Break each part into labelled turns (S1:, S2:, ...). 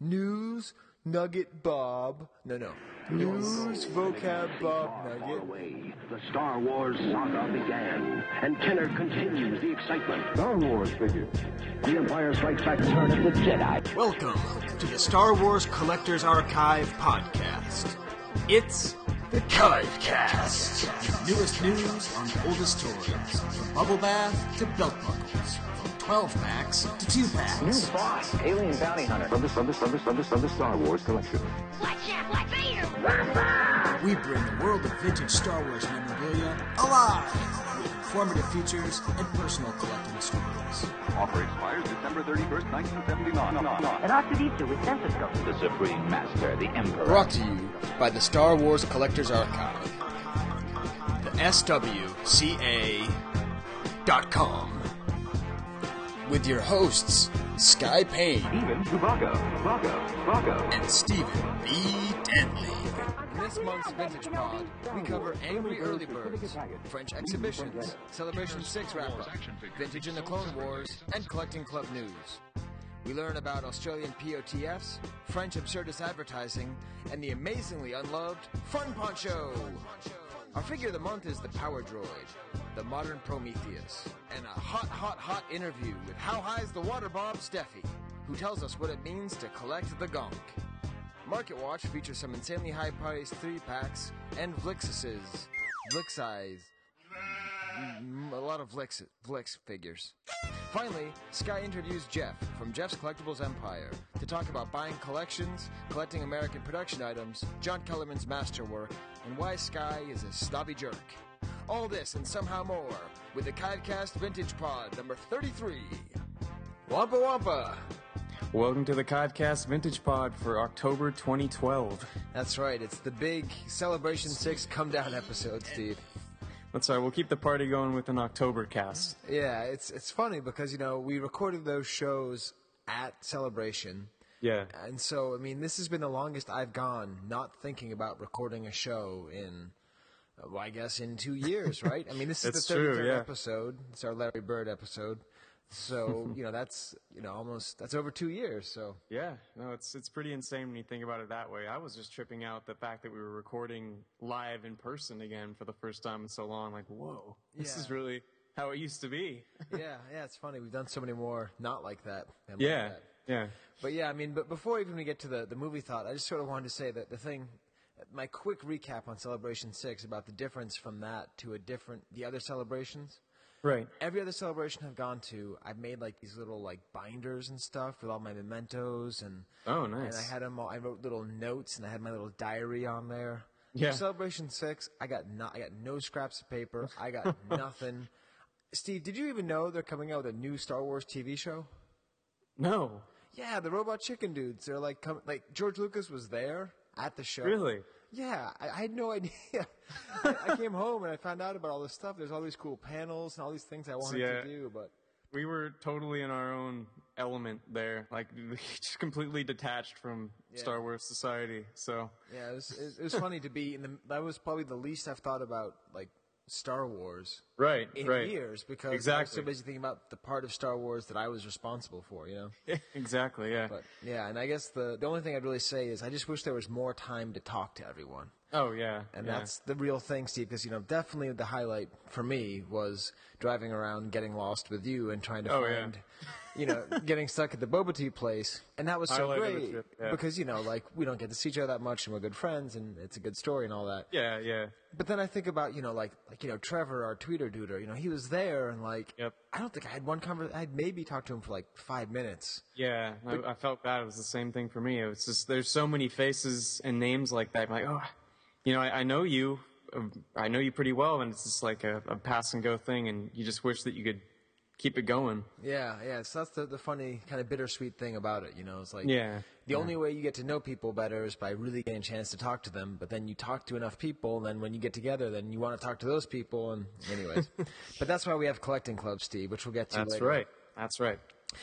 S1: News Nugget Bob. No, no. News Vocab Bob
S2: Far
S1: Nugget.
S2: away, the Star Wars saga began, and Kenner continues the excitement. Star Wars figures. The Empire Strikes Back turn of the Jedi.
S1: Welcome to the Star Wars Collectors Archive podcast. It's the Cast. Your newest news on the oldest toys, from bubble bath to belt buckles, from 12 packs to 2
S3: New
S1: packs.
S3: boss, alien bounty hunter.
S2: Of the, of the, of the, of the, of the Star Wars collection.
S4: Watch out, Black Vader!
S1: We bring the world of vintage Star Wars memorabilia alive with informative features and personal collecting stories.
S5: Offer expires December 31st, 1979.
S6: And R2D2 with stethoscope.
S3: The Supreme Master, the Emperor.
S1: Brought to you by the Star Wars Collectors Archive. The SWCA.com. With your hosts, Skye Payne
S5: Even Chewbacca, Chewbacca, Chewbacca.
S1: and Stephen B. Denley. In this month's Vintage Pod, we cover Angry Early Birds, French exhibitions, Celebration 6 wrap up, Vintage in the Clone Wars, and Collecting Club news. We learn about Australian POTFs, French absurdist advertising, and the amazingly unloved Fun Poncho. Our figure of the month is the Power Droid, the modern Prometheus, and a hot, hot, hot interview with How High's the Water Bob Steffey, who tells us what it means to collect the gonk. Market Watch features some insanely high priced three packs and Vlixuses. Vlixeyes. Mm, A lot of Vlix, Vlix figures. Finally, Skye interviews Jeff from Jeff's Collectibles Empire to talk about buying collections, collecting American production items, John Kellerman's masterwork, and why Skye is a snobby jerk. All this and somehow more with the Kivecast Vintage Pod number 33. Wampa Wampa!
S7: Welcome to the Codcast Vintage Pod for October 2012.
S1: That's right, it's the big Celebration 6 come down episode, Steve.
S7: That's right, we'll keep the party going with an October cast.
S1: Yeah, it's it's funny because you know we recorded those shows at Celebration,
S7: Yeah.
S1: and so I mean this has been the longest I've gone not thinking about recording a show in, well, I guess in two years, right? I mean this is the
S7: true,
S1: 33rd
S7: yeah.
S1: episode. It's our Larry Bird episode, so you know that's you know almost that's over two years. So
S7: Yeah, no, it's it's pretty insane when you think about it that way. I was just tripping out the fact that we were recording live in person again for the first time in so long. Like, whoa, this
S1: Yeah.
S7: is really how it used to be.
S1: yeah, yeah, it's funny we've done so many more not like that. and like
S7: yeah,
S1: that.
S7: yeah.
S1: But yeah, I mean, but before even we get to the, the movie thought, I just sort of wanted to say that the thing, my quick recap on Celebration 6 about the difference from that to a different, the other celebrations.
S7: Right.
S1: Every other celebration I've gone to, I've made like these little like binders and stuff with all my mementos and
S7: Oh, nice.
S1: and I had them all. I wrote little notes and I had my little diary on there.
S7: Yeah.
S1: For Celebration Six, I got no, I got no scraps of paper. I got nothing. Steve, did you even know they're coming out with a new Star Wars TV show?
S7: No,
S1: Yeah, the robot chicken dudes. They're like, come, like George Lucas was there at the show.
S7: really.
S1: Yeah, I, I had no idea. I, I came home and I found out about all this stuff. There's all these cool panels and all these things I wanted
S7: yeah.
S1: to do, but
S7: We were totally in our own element there, like just completely detached from Star Wars society. So
S1: yeah, it was, it was funny to be in the. That was probably the least I've thought about like Star Wars
S7: right,
S1: in
S7: right,
S1: years because exactly. I was so busy thinking about the part of Star Wars that I was responsible for. You know.
S7: exactly, yeah.
S1: But yeah, and I guess the the only thing I'd really say is I just wish there was more time to talk to everyone.
S7: oh yeah,
S1: And
S7: yeah.
S1: that's the real thing, Steve, because, you know, definitely the highlight for me was driving around, getting lost with you and trying to
S7: Oh, yeah.
S1: You know, getting stuck at the boba tea place. And that was so great
S7: trip, yeah.
S1: because, you know, like, we don't get to see each other that much and we're good friends and it's a good story and all that.
S7: yeah, yeah.
S1: But then I think about, you know, like, like, you know, Trevor, our tweeter duder, you know, he was there and like,
S7: Yep.
S1: I don't think I had one conversation, I'd maybe talked to him for like five minutes.
S7: Yeah, I, I felt that it was the same thing for me. It was just there's so many faces and names like that. I'm like, oh, you know, I, I know you, um, I know you pretty well, and it's just like a, a pass and go thing, and you just wish that you could keep it going.
S1: Yeah, yeah. So that's the, the funny, kind of bittersweet thing about it. You know, it's like
S7: Yeah,
S1: the only way you get to know people better is by really getting a chance to talk to them. But then you talk to enough people, and then when you get together, then you want to talk to those people. And anyways, but that's why we have collecting clubs, Steve, which we'll get to.
S7: That's
S1: later.
S7: right. That's right.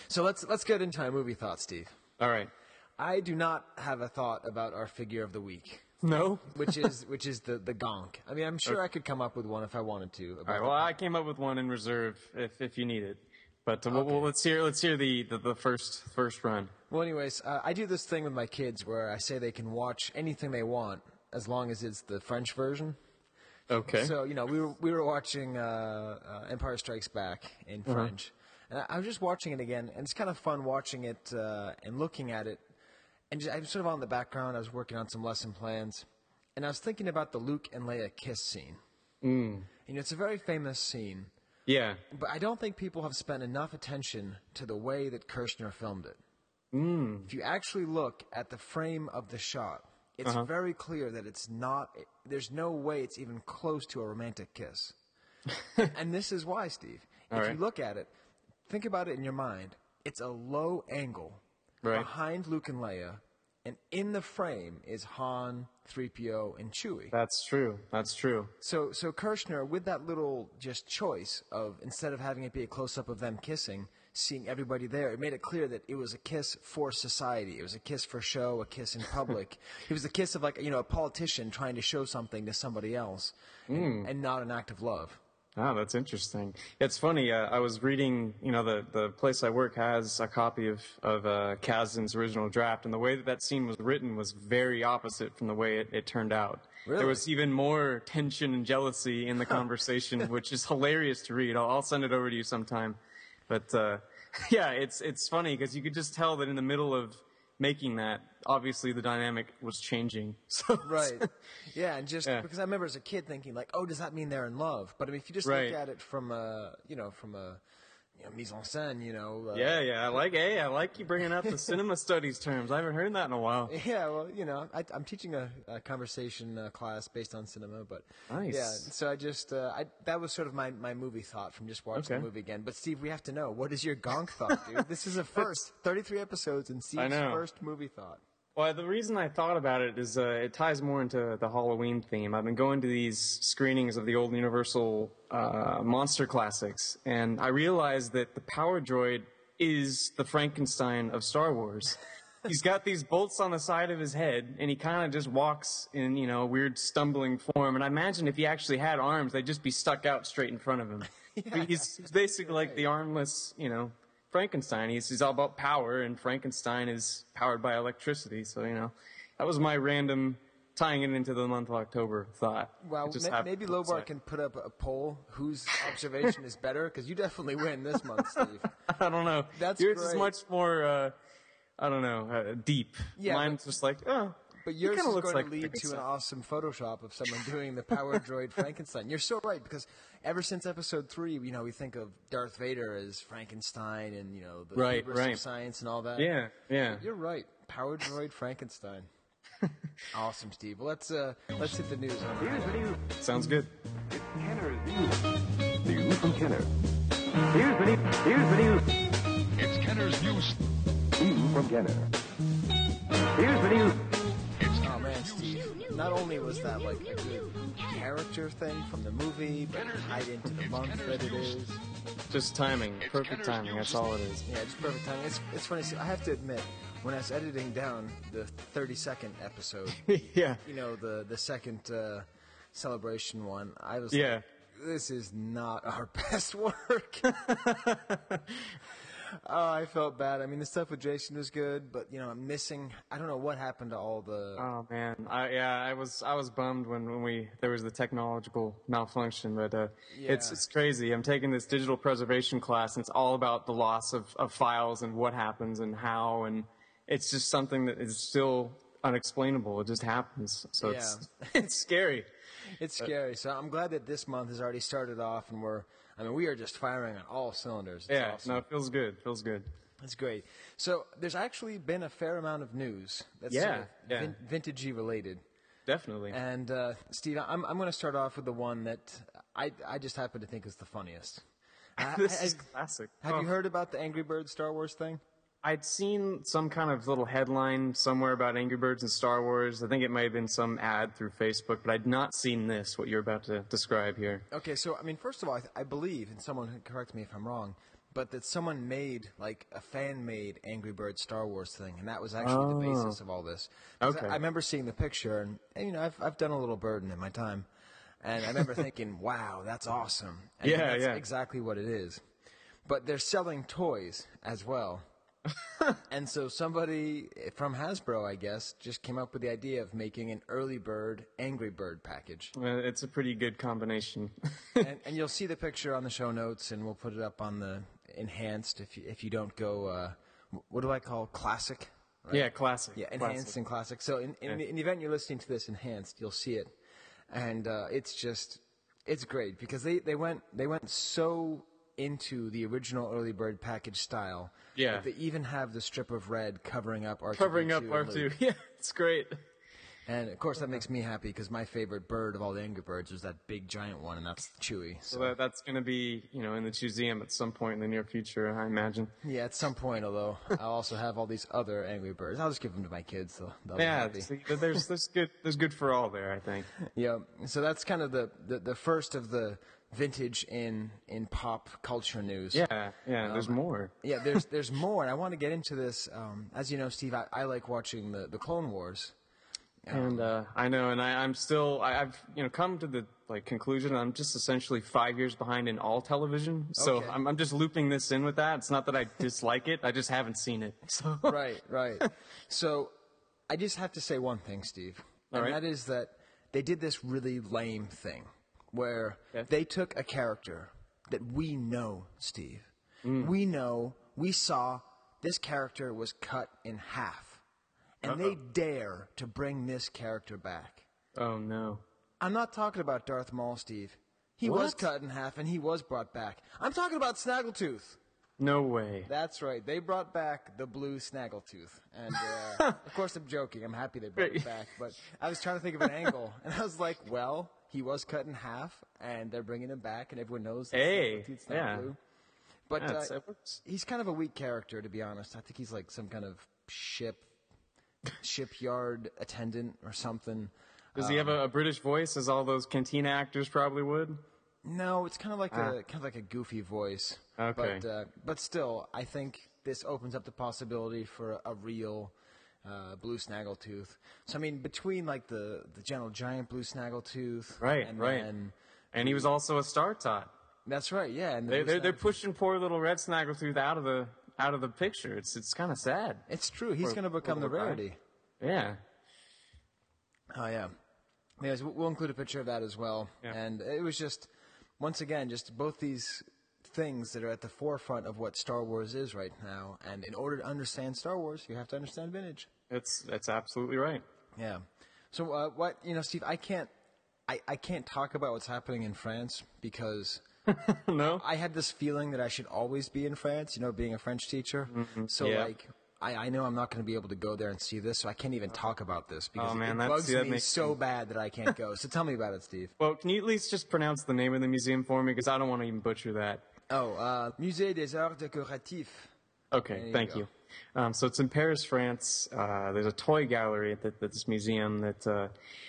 S1: So let's let's get into my movie thought, Steve.
S7: All right.
S1: I do not have a thought about our figure of the week.
S7: No.
S1: which is which is the the gonk. I mean, I'm sure I could come up with one if I wanted to.
S7: All right. Well, I came up with one in reserve if if you need it. But uh, well, well, let's hear let's hear the, the, the first first run.
S1: Well, anyways, uh, I do this thing with my kids where I say they can watch anything they want as long as it's the French version.
S7: Okay.
S1: So you know, we were we were watching uh, uh, Empire Strikes Back in
S7: Uh-huh.
S1: French, and I, I was just watching it again, and it's kind of fun watching it uh, and looking at it, and just, I was sort of on the background. I was working on some lesson plans, and I was thinking about the Luke and Leia kiss scene. Mm. You know, it's a very famous scene,
S7: yeah.
S1: but I don't think people have spent enough attention to the way that Kershner filmed it.
S7: Mm.
S1: If you actually look at the frame of the shot, it's
S7: Uh-huh.
S1: very clear that it's not. There's no way it's even close to a romantic kiss. and this is why, Steve. If
S7: All
S1: you look at it, think about it in your mind. It's a low angle
S7: Right.
S1: behind Luke and Leia, and in the frame is Han, 3PO, and Chewie.
S7: That's true. That's true.
S1: So, so Kershner, with that little just choice of instead of having it be a close up of them kissing, seeing everybody there, it made it clear that it was a kiss for society. It was a kiss for show, a kiss in public. it was a kiss of like you know a politician trying to show something to somebody else, and, hmm. and not an act of love.
S7: Oh, that's interesting. It's funny. Uh, I was reading. You know, the the place I work has a copy of of uh, original draft, and the way that that scene was written was very opposite from the way it, it turned out.
S1: Really?
S7: There was even more tension and jealousy in the conversation, which is hilarious to read. I'll, I'll send it over to you sometime. But uh, yeah, it's it's funny because you could just tell that in the middle of making that, obviously the dynamic was changing. So
S1: Right. Yeah, and just
S7: Yeah.
S1: because I remember as a kid thinking like, oh, does that mean they're in love? But I mean, if you just
S7: Right.
S1: look at it from a you know from a you know, mise en scène, you know. Uh,
S7: Yeah, yeah, I like. Hey, I like you bringing up the cinema studies terms. I haven't heard that in a while.
S1: Yeah, well, you know, I, I'm teaching a, a conversation uh, class based on cinema, but
S7: Nice.
S1: yeah. So I just uh, I that was sort of my, my movie thought from just watching
S7: Okay.
S1: the movie again. But Steve, we have to know what is your gonk thought, dude? This is a first, 33 episodes and Steve's first movie thought.
S7: Well, the reason I thought about it is uh, it ties more into the Halloween theme. I've been going to these screenings of the old Universal uh, monster classics, and I realized that the Power Droid is the Frankenstein of Star Wars. He's got these bolts on the side of his head, and he kind of just walks in, you know, weird stumbling form. And I imagine if he actually had arms, they'd just be stuck out straight in front of him. He's he's basically like the armless, you know, Frankenstein. He's, he's all about power, and Frankenstein is powered by electricity. So, you know, that was my random tying it into the month of October thought.
S1: Well, ma- maybe Lobar can put up a poll whose observation is better because you definitely win this month, Steve.
S7: I don't know.
S1: That's
S7: Yours is much more, uh, I don't know, uh, deep.
S1: Yeah,
S7: Mine's just like, oh.
S1: But yours is
S7: looks
S1: going
S7: like
S1: to lead to an awesome Photoshop of someone doing the Power Droid Frankenstein. You're so right because ever since Episode Three, you know, we think of Darth Vader as Frankenstein and you know the
S7: Right, right.
S1: of science and all that.
S7: Yeah, yeah.
S1: You're right. Power Droid Frankenstein. awesome, Steve. Well, let's uh, let's hit the news.
S8: Here's the news.
S7: Sounds good.
S8: It's Kenner's news. News from Kenner. Here's the news. Here's the news.
S5: It's Kenner's News.
S8: News from Kenner. Here's the news.
S1: Man, Steve. Not only was that like a good character thing from the movie, but tied into the month that it is.
S7: Just timing. Perfect timing. That's all it is.
S1: Yeah, just perfect timing. It's it's funny. See, I have to admit, when I was editing down the 30 second episode,
S7: yeah.
S1: you know, the the second uh, celebration one, I was
S7: Yeah.
S1: like, this is not our best work. oh, I felt bad. I mean, the stuff with Jason was good, but you know, I'm missing. I don't know what happened to all the.
S7: Oh man, I, yeah, I was I was bummed when, when we there was the technological malfunction, but uh, it's
S1: Yeah.
S7: it's crazy. I'm taking this digital preservation class, and it's all about the loss of, of files and what happens and how, and it's just something that is still unexplainable. It just happens, so it's it's scary.
S1: It's scary. So I'm glad that this month has already started off, and we're. I mean, we are just firing on all cylinders. It's
S7: Yeah,
S1: awesome.
S7: no, it feels good. Feels good.
S1: That's great. So there's actually been a fair amount of news that's
S7: Yeah,
S1: sort of
S7: yeah.
S1: vin- vintagey related.
S7: Definitely.
S1: And uh, Steve, I'm I'm going to start off with the one that I I just happen to think is the funniest.
S7: This
S1: ha-
S7: is classic.
S1: have
S7: Oh.
S1: you heard about the Angry Birds Star Wars thing?
S7: I'd seen some kind of little headline somewhere about Angry Birds and Star Wars. I think it might have been some ad through Facebook, but I'd not seen this, what you're about to describe here.
S1: Okay, so I mean, first of all, I, th- I believe, and someone can correct me if I'm wrong, but that someone made like a fan-made Angry Birds Star Wars thing, and that was actually the oh. basis of all this.
S7: Oh. Okay.
S1: I, I remember seeing the picture, and, and you know, I've I've done a little burden in my time, and I remember thinking, "Wow, that's awesome." And
S7: Yeah,
S1: that's
S7: yeah.
S1: exactly what it is. but they're selling toys as well. and so somebody from Hasbro, I guess, just came up with the idea of making an early bird Angry Bird package.
S7: Uh, It's a pretty good combination.
S1: and, and you'll see the picture on the show notes, and we'll put it up on the enhanced if you, if you don't go. Uh, what do I call classic?
S7: yeah, classic.
S1: Yeah, enhanced
S7: classic.
S1: and classic. So in, in, the, in the event you're listening to this enhanced, you'll see it, and uh, it's just it's great because they, they went they went so into the original early bird package style.
S7: Yeah.
S1: that they even have the strip of red covering up R2
S7: Covering up R2. Yeah, it's great.
S1: And of course that makes me happy because my favorite bird of all the Angry Birds is that big giant one, and that's Chewy.
S7: So that, that's going to be, you know, in the museum at some point in the near future, I imagine.
S1: Yeah, at some point, although I'll also have all these other Angry Birds. I'll just give them to my kids. They'll, they'll
S7: Yeah, see, there's there's good there's good for all there, I think.
S1: Yeah, so that's kind of the, the, the first of the vintage in in pop culture news.
S7: Yeah, yeah. There's more.
S1: Yeah, there's there's more, and I want to get into this. Um, as you know, Steve, I, I like watching the, the Clone Wars.
S7: And uh, I know, and I, I'm still, I, I've you know come to the like conclusion. I'm just essentially five years behind in all television. So
S1: Okay.
S7: I'm, I'm just looping this in with that. It's not that I dislike it. I just haven't seen it. So
S1: right, right. So I just have to say one thing, Steve, and
S7: right.
S1: that is that they did this really lame thing where
S7: Okay.
S1: they took a character that we know, Steve.
S7: Mm.
S1: We know, we saw this character was cut in half, and they dare to bring this character back.
S7: oh no.
S1: I'm not talking about Darth Maul, Steve. He was cut in half and he was brought back. I'm talking about Snaggletooth.
S7: No way.
S1: That's right. They brought back the blue Snaggletooth. And uh, of course, I'm joking. I'm happy they brought it back. But I was trying to think of an angle. And I was like, well, he was cut in half and they're bringing him back. And everyone knows that
S7: Hey,
S1: Snaggletooth's not
S7: yeah.
S1: blue. But
S7: Yeah,
S1: uh, he's kind of a weak character, to be honest. I think he's like some kind of ship, shipyard attendant or something.
S7: Does he have a, a British voice, as all those Cantina actors probably would?
S1: No, it's kind of like a kind of like a goofy voice.
S7: Ah. Okay.
S1: But uh, but still, I think this opens up the possibility for a, a real uh, blue snaggletooth. So I mean, between like the the gentle giant blue snaggletooth,
S7: Right,
S1: and
S7: right.
S1: then-
S7: And he was also a Star Tot.
S1: that's right, yeah. And the
S7: they, they're they're pushing poor little red Snaggletooth out of the out of the picture. It's it's kind of sad.
S1: It's true. He's going to become the
S7: a guy.
S1: rarity.
S7: Yeah.
S1: Oh yeah. Anyways, we'll- we'll include a picture of that as well.
S7: Yeah.
S1: And it was just, once again, just both these things that are at the forefront of what Star Wars is right now. And in order to understand Star Wars, you have to understand vintage.
S7: It's that's absolutely right.
S1: Yeah. So uh, what you know, Steve? I can't, I, I can't talk about what's happening in France because
S7: no.
S1: I had this feeling that I should always be in France. You know, being a French teacher. So
S7: Yeah.
S1: like. I, I know I'm not going to be able to go there and see this, so I can't even talk about this because
S7: Oh, man,
S1: it
S7: that's-
S1: bugs
S7: that
S1: me so
S7: me-
S1: bad that I can't go. So tell me about it, Steve.
S7: Well, can you at least just pronounce the name of the museum for me? Because I don't want to even butcher that.
S1: Oh, uh, Musée des Arts Décoratifs.
S7: Okay,
S1: you
S7: thank
S1: go.
S7: you. Um, so it's in Paris, France. Uh, there's a toy gallery at, the, this museum that uh,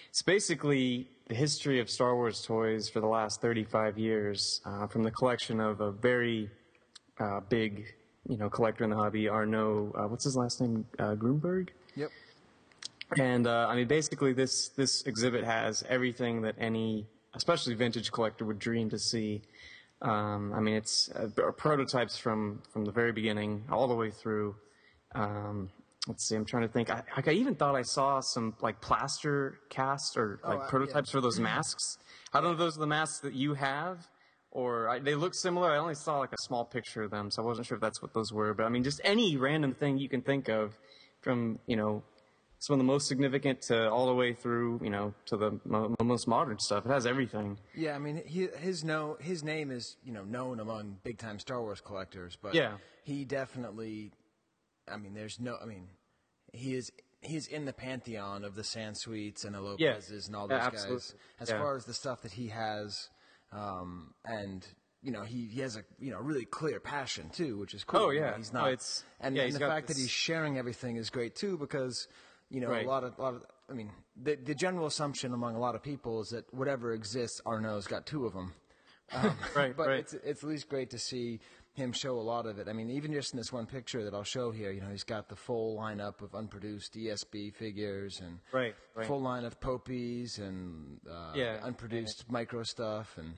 S7: it's basically the history of Star Wars toys for the last 35 years uh, from the collection of a very uh, big, you know, collector in the hobby, Arnaud. Uh, what's his last name? Uh, Grunberg.
S1: Yep.
S7: And uh, I mean, basically, this this exhibit has everything that any, especially vintage collector, would dream to see. Um, I mean, it's uh, prototypes from from the very beginning all the way through. Um, let's see, I'm trying to think. I, like I even thought I saw some like plaster cast or like
S1: uh, yeah.
S7: prototypes for those masks. I don't know if those are the masks that you have. Or I, they look similar. I only saw like a small picture of them, so I wasn't sure if that's what those were. But I mean, just any random thing you can think of, from you know some of the most significant to all the way through, you know, to the mo- most modern stuff. It has everything.
S1: Yeah, I mean, he, his no, his name is you know known among big time Star Wars collectors, but
S7: Yeah.
S1: he definitely, I mean, there's no, I mean, he is he's in the pantheon of the Sansweets and the Lopez's and all those
S7: absolutely.
S1: guys. As
S7: Yeah.
S1: far as the stuff that he has, um, and you know, he, he has a you know really clear passion too, which is cool.
S7: Oh,
S1: You know,
S7: yeah.
S1: he's
S7: Oh,
S1: not.
S7: it's-
S1: and,
S7: yeah,
S1: and the fact that he's sharing everything is great too because you know
S7: Right.
S1: a lot of a lot of I mean the the general assumption among a lot of people is that whatever exists, Arnaud's got two of them. Um,
S7: Right,
S1: but
S7: right.
S1: it's it's at least great to see him show a lot of it. I mean, even just in this one picture that I'll show here, you know, he's got the full lineup of unproduced ESB figures and
S7: Right, right.
S1: full line of Popies and uh,
S7: Yeah.
S1: unproduced micro stuff and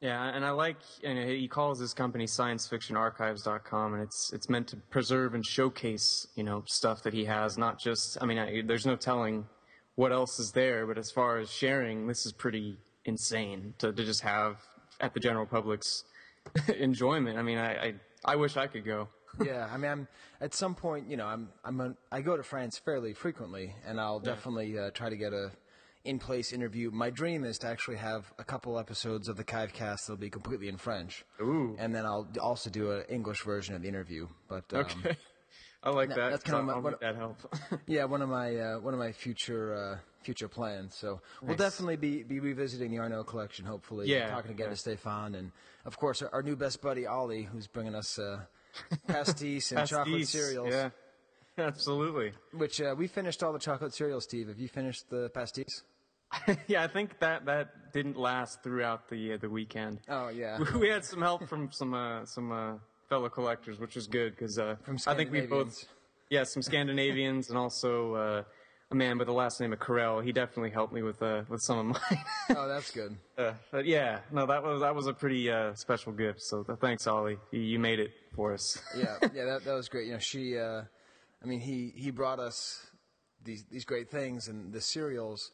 S7: Yeah, and I like, and he calls his company sciencefictionarchives.com, and it's it's meant to preserve and showcase, you know, stuff that he has, not just. I mean, I, there's no telling what else is there, but as far as sharing, this is pretty insane to, to just have at the general public's enjoyment. I mean, I, I I wish I could go.
S1: yeah, I mean, I'm at some point, you know, I'm I'm a, I go to France fairly frequently, and I'll definitely uh, try to get a in-place interview. My dream is to actually have a couple episodes of the Kivecast that'll be completely in French,
S7: Ooh.
S1: and then I'll also do an English version of the interview. But um,
S7: Okay. I like that.
S1: that's kinda
S7: I'll-
S1: my-
S7: I'll
S1: what-
S7: make that help.
S1: yeah, one of my uh, one of my future uh, future plans. So we'll definitely be, be revisiting the Arnaud collection. Hopefully,
S7: Yeah,
S1: talking again
S7: yeah.
S1: to Stefan, and of course our, our new best buddy Ollie, who's bringing us uh, pastis and chocolate cereals.
S7: Yeah. Absolutely.
S1: Which uh, we finished all the chocolate cereals. Steve, have you finished the pastis?
S7: yeah, I think that that didn't last throughout the uh, the weekend.
S1: Oh yeah.
S7: we had some help from some uh, some uh, fellow collectors, which was good because uh, I think we both yeah some Scandinavians and also uh, a man by the last name of Carell. He definitely helped me with uh, with some of mine.
S1: oh, that's good.
S7: uh, but yeah, no, that was that was a pretty uh, special gift. So thanks, Ollie. You, you made it for us.
S1: yeah, yeah, that, that was great. You know, she, uh, I mean, he, he brought us these these great things and the cereals.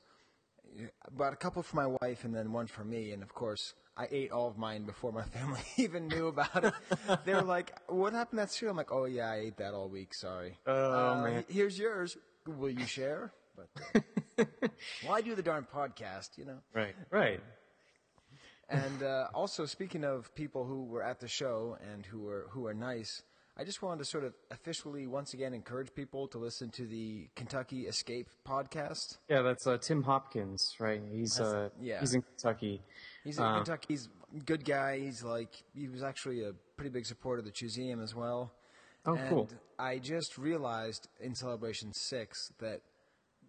S1: Brought a couple for my wife and then one for me, and of course, I ate all of mine before my family even knew about it. they were like, "What happened to that cereal?" I'm like, "Oh yeah, I ate that all week. Sorry."
S7: Oh,
S1: Uh,
S7: man.
S1: Here's yours. Will you share? But uh, well, I do the darn podcast, you know.
S7: right, right.
S1: And uh, also, speaking of people who were at the show and who were who are nice, I just wanted to sort of officially once again encourage people to listen to the Kentucky Escape podcast.
S7: Yeah, that's uh, Tim Hopkins, right? He's uh,
S1: yeah.
S7: he's in Kentucky.
S1: He's in
S7: Uh,
S1: Kentucky. He's a good guy. He's like he was actually a pretty big supporter of the Museum as well.
S7: Oh,
S1: and
S7: cool.
S1: I just realized in Celebration Six that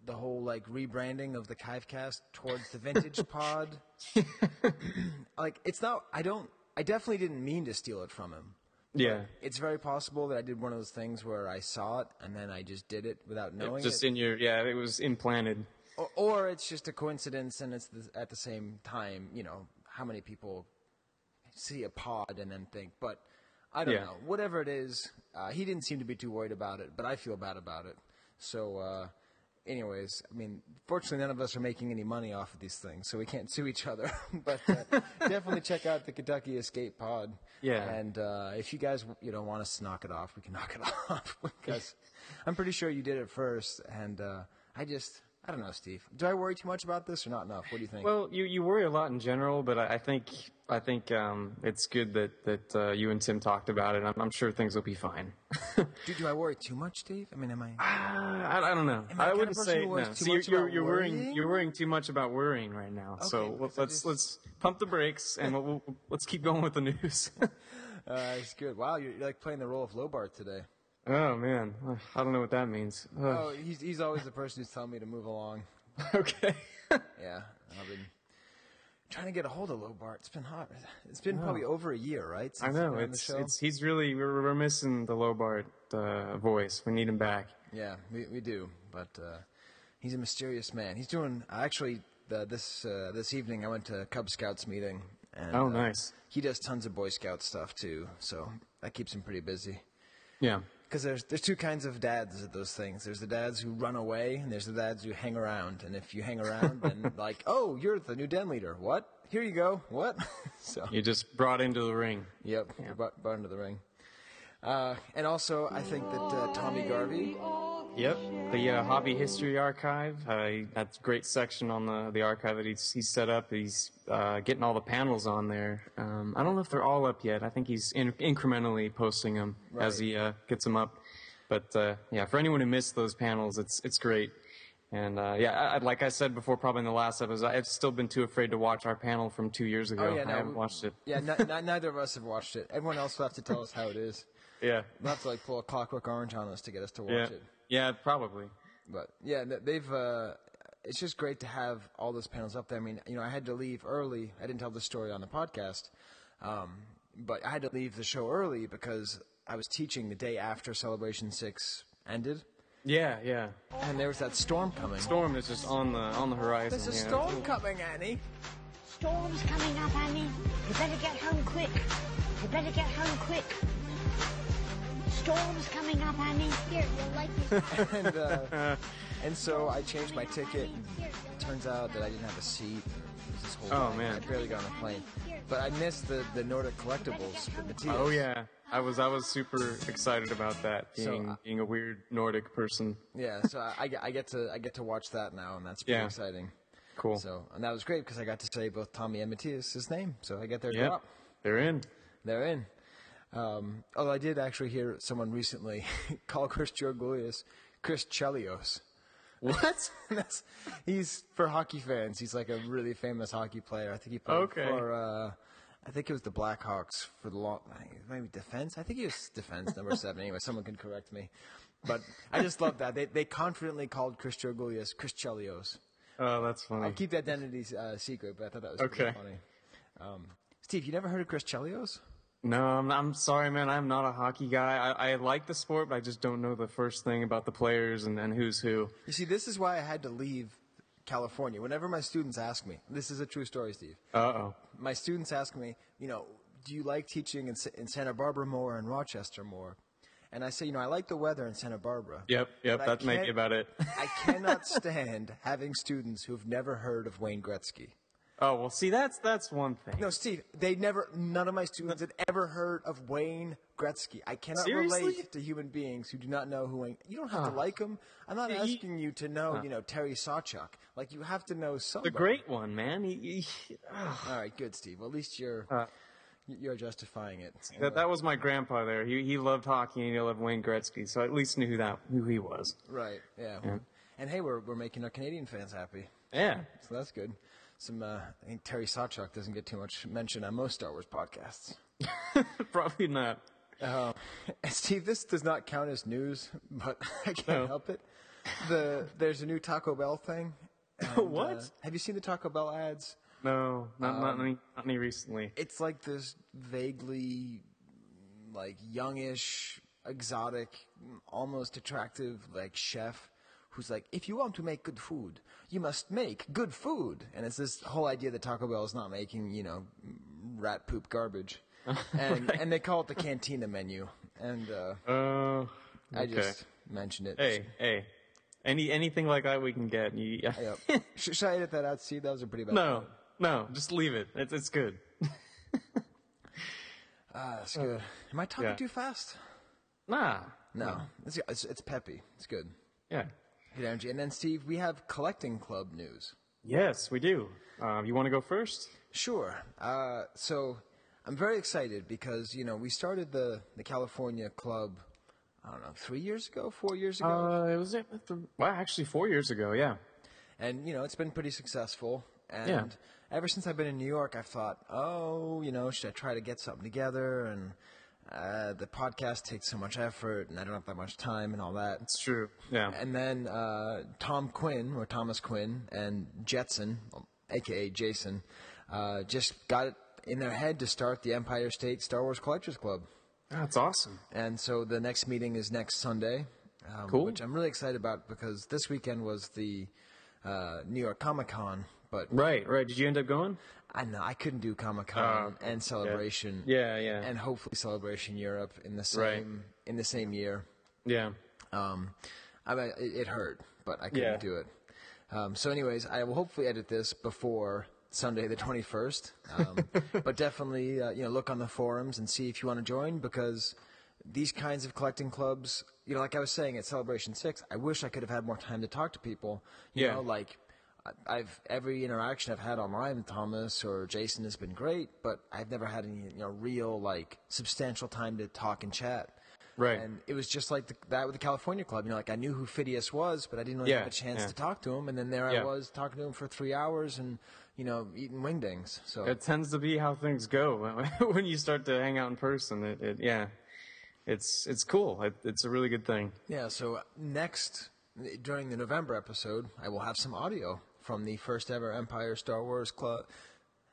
S1: the whole like rebranding of the Kivecast towards the Vintage Pod, like it's not. I don't. I definitely didn't mean to steal it from him.
S7: Yeah,
S1: It's very possible that I did one of those things where I saw it and then I just did it without knowing
S7: just
S1: it.
S7: in your yeah, it was implanted.
S1: or, or it's just a coincidence and it's the, at the same time, you know, how many people see a pod and then think, but I don't
S7: Yeah.
S1: know. Whatever it is, uh, he didn't seem to be too worried about it, but I feel bad about it. So, uh, anyways, I mean, fortunately, none of us are making any money off of these things, so we can't sue each other. but uh, definitely check out the Kentucky Escape Pod.
S7: Yeah.
S1: And uh, if you guys, you know, want us to knock it off, we can knock it off because I'm pretty sure you did it first, and uh, I just. I don't know, Steve. Do I worry too much about this or not enough? What do you think?
S7: Well, you, you worry a lot in general, but I, I think I think um, it's good that that uh, you and Tim talked about it. I'm, I'm sure things will be fine.
S1: do, do I worry too much, Steve? I mean, am I?
S7: I, I don't know.
S1: I
S7: I wouldn't say no.
S1: too
S7: you're,
S1: much
S7: you're, you're worrying. You're worrying too much about worrying right now. so
S1: Okay,
S7: let's
S1: so
S7: let's,
S1: just-
S7: let's pump the brakes and we'll, we'll, let's keep going with the news.
S1: Uh, it's good. Wow, you're, you're like playing the role of Lobart today.
S7: Oh man, I don't know what that means. Ugh.
S1: Oh, he's he's always the person who's telling me to move along.
S7: okay.
S1: Yeah, I've been trying to get a hold of Lobart. It's been hot. It's been probably over a year, right?
S7: I know
S1: he's been on the
S7: it's it's he's really we're, we're missing the Lobart uh, voice. We need him back.
S1: Yeah, we we do, but uh, he's a mysterious man. He's doing actually the, this uh, this evening. I went to a Cub Scouts meeting. And,
S7: Oh,
S1: uh,
S7: nice.
S1: He does tons of Boy Scout stuff too, so that keeps him pretty busy.
S7: Yeah.
S1: Because there's there's two kinds of dads at those things. There's the dads who run away, and there's the dads who hang around. And if you hang around, then like, oh, you're the new den leader. What? Here you go. What? so
S7: You just brought into the ring.
S1: yep, you're brought, brought into the ring. Uh, and also, I think that uh, Tommy Garvey.
S7: Yep, the uh, Hobby History Archive. Uh, that's a great section on the, the archive that he's, he's set up. He's uh, getting all the panels on there. Um, I don't know if they're all up yet. I think he's in, incrementally posting them as he uh, gets them up. But uh, yeah, for anyone who missed those panels, it's it's great. And uh, yeah, I, like I said before, probably in the last episode, I've still been too afraid to watch our panel from two years ago.
S1: Oh yeah,
S7: I haven't
S1: we-
S7: watched it.
S1: Yeah, n- n- neither of us have watched it. Everyone else will have to tell us how it is.
S7: Yeah,
S1: We'll have to like pull a Clockwork Orange on us to get us to watch
S7: yeah,
S1: it.
S7: Yeah, probably.
S1: But yeah, they've. Uh, it's just great to have all those panels up there. I mean, you know, I had to leave early. I didn't tell the story on the podcast, um, but I had to leave the show early because I was teaching the day after Celebration Six ended,
S7: Yeah, yeah.
S1: and there was that storm coming.
S7: Storm is just on the on the horizon.
S1: There's a
S7: yeah.
S1: storm coming, Annie.
S4: Storm's coming up, Annie. You better get home quick. You better get home quick. Storm's coming up, Annie. Here, you'll like it.
S1: and uh, and so I changed my ticket. And it turns out that I didn't have a seat. This whole
S7: Oh,
S1: thing.
S7: man.
S1: I barely got on the plane. But I missed the, the Nordic collectibles with Matthias.
S7: Oh yeah, I was I was super excited about that
S1: So,
S7: being
S1: uh,
S7: being a weird Nordic person.
S1: Yeah, so I, I, get- I get to I get to watch that now, and that's pretty
S7: Yeah.
S1: exciting.
S7: Cool.
S1: So and that was great because I got to say both Tommy and Matthias' name, so I get their
S7: Yep,
S1: drop.
S7: they're in.
S1: They're in. Um, although I did actually hear someone recently call Chris Georgoulias Chris Chelios.
S7: What?
S1: That's, he's for hockey fans. He's like a really famous hockey player. I think he played
S7: Okay.
S1: for. Uh, I think it was the Blackhawks for the long. Maybe defense. I think he was defense number seven. Anyway, someone can correct me. But I just love that they they confidently called Chris Georgoulias Chris Chelios.
S7: Oh, that's funny.
S1: I'll keep the identity uh, secret, but I thought that was pretty
S7: Okay.
S1: funny. Um, Steve, you never heard of Chris Chelios?
S7: No, I'm, I'm sorry, man. I'm not a hockey guy. I, I like the sport, but I just don't know the first thing about the players and, and who's who.
S1: You see, this is why I had to leave California. Whenever my students ask me, this is a true story, Steve.
S7: Uh oh.
S1: My students ask me, you know, do you like teaching in, in Santa Barbara more and Rochester more? And I say, you know, I like the weather in Santa Barbara.
S7: Yep, yep. That might be about it.
S1: I cannot stand having students who've never heard of Wayne Gretzky.
S7: Oh well, see, that's that's one thing.
S1: No, Steve, they never, none of my students had ever heard of Wayne Gretzky. I cannot
S7: Seriously?
S1: relate to human beings who do not know who Wayne. You don't have to like him. I'm not
S7: he-
S1: asking you to know, you know, Terry Sawchuk. Like you have to know
S7: something.
S1: the
S7: great one, man. He, he,
S1: All right, good, Steve. Well, at least you're
S7: Uh,
S1: you're justifying it.
S7: that that was my grandpa there. He he loved hockey and he loved Wayne Gretzky, so I at least knew who that who he was.
S1: Right. Yeah. And hey, we're we're making our Canadian fans happy,
S7: Yeah.
S1: so that's good. Some uh, I think Terry Sawchuk doesn't get too much mention on most Star Wars podcasts.
S7: Probably not.
S1: Uh, Steve, this does not count as news, but I can't
S7: No.
S1: help it. The there's a new Taco Bell thing. and,
S7: What?
S1: uh, have you seen the Taco Bell ads?
S7: No, not
S1: Um,
S7: not any not any recently.
S1: It's like this vaguely, like youngish, exotic, almost attractive, like chef who's like, if you want to make good food, you must make good food. And it's this whole idea that Taco Bell is not making, you know, rat poop garbage. And and they call it the cantina menu. And uh,
S7: Oh,
S1: I just mentioned it.
S7: Hey, hey. Any anything like that we can get. You,
S1: Yep. Sh- should I edit that out? See, that was a pretty bad.
S7: no, no, just leave it. It's it's good.
S1: Ah, that's good. Am I talking
S7: yeah.
S1: too fast?
S7: Nah.
S1: No, it's, it's it's peppy. It's good.
S7: Yeah.
S1: Good energy. And then Steve, we have collecting club news.
S7: Yes, we do. Um, you want to go first?
S1: Sure. Uh, so I'm very excited because you know we started the the California club. I don't know, three years ago, four years ago,
S7: Uh, it was it. Well, actually, four years ago. Yeah.
S1: and you know it's been pretty successful. And
S7: Yeah.
S1: ever since I've been in New York, I've thought, oh, you know, should I try to get something together? And uh, the podcast takes so much effort, and I don't have that much time, and all that.
S7: It's true. Yeah.
S1: And then uh, Tom Quinn, or Thomas Quinn, and Jetson, aka Jason, uh, just got it in their head to start the Empire State Star Wars Collectors Club.
S7: That's awesome.
S1: And so the next meeting is next Sunday, um,
S7: Cool.
S1: which I'm really excited about because this weekend was the uh, New York Comic Con. But
S7: Right, right. Did you end up going?
S1: I know I couldn't do Comic Con and Celebration,
S7: Oh, Yeah, yeah.
S1: and hopefully Celebration Europe in the same
S7: Right.
S1: in the same year.
S7: Yeah.
S1: Um, I mean, it, it hurt, but I couldn't
S7: Yeah.
S1: do it. Um, so, anyways, I will hopefully edit this before Sunday the 21st. Um, but definitely, uh, you know, look on the forums and see if you want to join because these kinds of collecting clubs, you know, like I was saying at Celebration 6, I wish I could have had more time to talk to people. You
S7: Yeah.
S1: know, like I've every interaction I've had online with Thomas or Jason has been great, but I've never had any you know real like substantial time to talk and chat.
S7: Right.
S1: And it was just like the, that with the California Club. You know, like I knew who Phidias was, but I didn't really
S7: Yeah,
S1: have a chance
S7: yeah.
S1: to talk to him. And then there I was talking to him for three hours and, you know, eating wingdings. So
S7: It tends to be how things go when you start to hang out in person. It, it yeah, it's it's cool. It, it's a really good thing.
S1: yeah. So next during the November episode, I will have some audio from the first ever Empire Star Wars Club,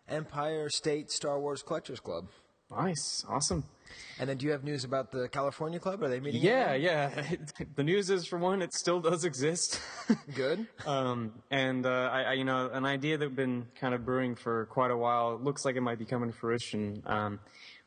S1: Empire State Star Wars Collectors Club.
S7: Nice, awesome.
S1: And then, do you have news about the California Club? Are they meeting?
S7: Yeah,
S1: again?
S7: yeah. the news is, for one, it still does exist.
S1: Good.
S7: um, and uh, I, I, you know, an idea that's been kind of brewing for quite a while. Looks like it might be coming to fruition. Um,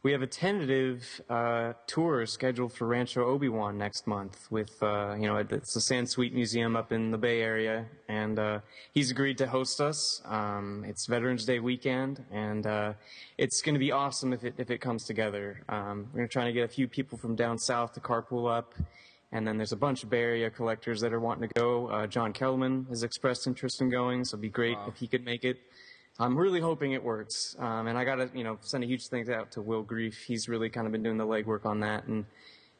S7: we have a tentative uh, tour scheduled for Rancho Obi-Wan next month with, uh, you know, it's the Sansweet Museum up in the Bay Area, and uh, he's agreed to host us. Um, it's Veterans Day weekend, and uh, it's going to be awesome if it if it comes together. Um, we're trying to get a few people from down south to carpool up. And then there's a bunch of Bay Area collectors that are wanting to go. Uh, John Kellerman has expressed interest in going, so it'd be great wow. if he could make it. I'm really hoping it works. Um, and I got to, you know, send a huge thanks out to Will Grief. He's really kind of been doing the legwork on that and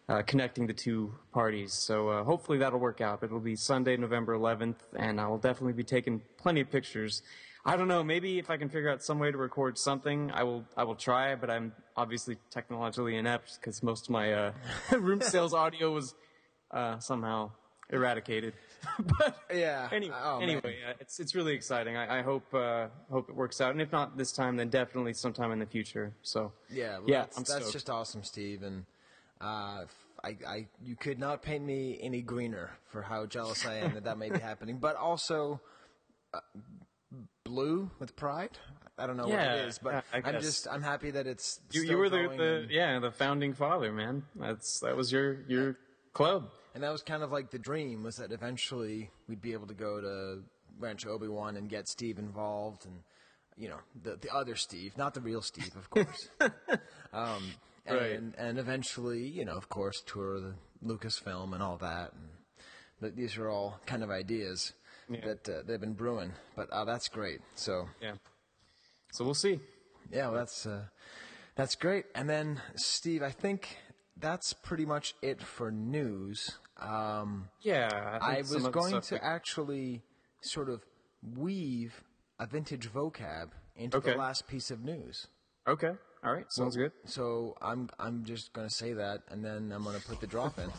S7: uh, connecting the two parties. So uh, hopefully that'll work out. It'll be Sunday, November 11th, and I will definitely be taking plenty of pictures. I don't know. Maybe if I can figure out some way to record something, I will. I will try. But I'm obviously technologically inept because most of my uh, room sales audio was uh, somehow eradicated. but
S1: yeah.
S7: Any, oh, anyway, uh, it's it's really exciting. I, I hope uh, hope it works out, and if not this time, then definitely sometime in the future. So
S1: yeah, well, yeah, that's, that's just awesome, Steve, and. Uh, I, I, you could not paint me any greener for how jealous I am that that may be happening. But also, uh, blue with pride. I don't know
S7: yeah,
S1: what it is, but
S7: I,
S1: am just I'm happy that it's
S7: you, you were the, the yeah the founding father, man. That's that was your your club.
S1: And that was kind of like the dream was that eventually we'd be able to go to Rancho Obi Wan and get Steve involved and you know the the other Steve, not the real Steve, of course. um, and,
S7: right.
S1: and eventually, you know, of course, tour the Lucasfilm and all that. And but these are all kind of ideas yeah. that uh, they've been brewing. But uh, that's great. So
S7: yeah. So we'll see.
S1: Yeah, well, that's uh, that's great. And then Steve, I think that's pretty much it for news. Um,
S7: yeah,
S1: I, I was going to actually sort of weave a vintage vocab into
S7: okay.
S1: the last piece of news.
S7: Okay. All right. Sounds
S1: so,
S7: good.
S1: So I'm I'm just going to say that, and then I'm going to put the drop in.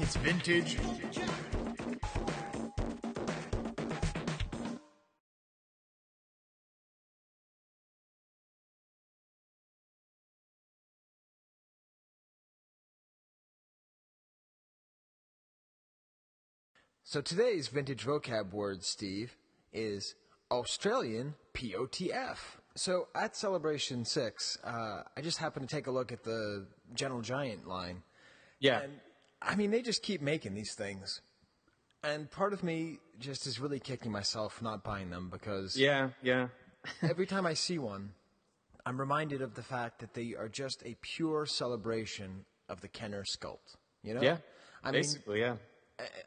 S9: It's vintage.
S1: So today's vintage vocab word, Steve, is Australian POTF. So at Celebration 6, uh, I just happened to take a look at the Gentle Giant line.
S7: Yeah.
S1: And, I mean, they just keep making these things. And part of me just is really kicking myself for not buying them because.
S7: Yeah, yeah.
S1: every time I see one, I'm reminded of the fact that they are just a pure celebration of the Kenner sculpt. You know?
S7: Yeah.
S1: I
S7: basically,
S1: mean,
S7: yeah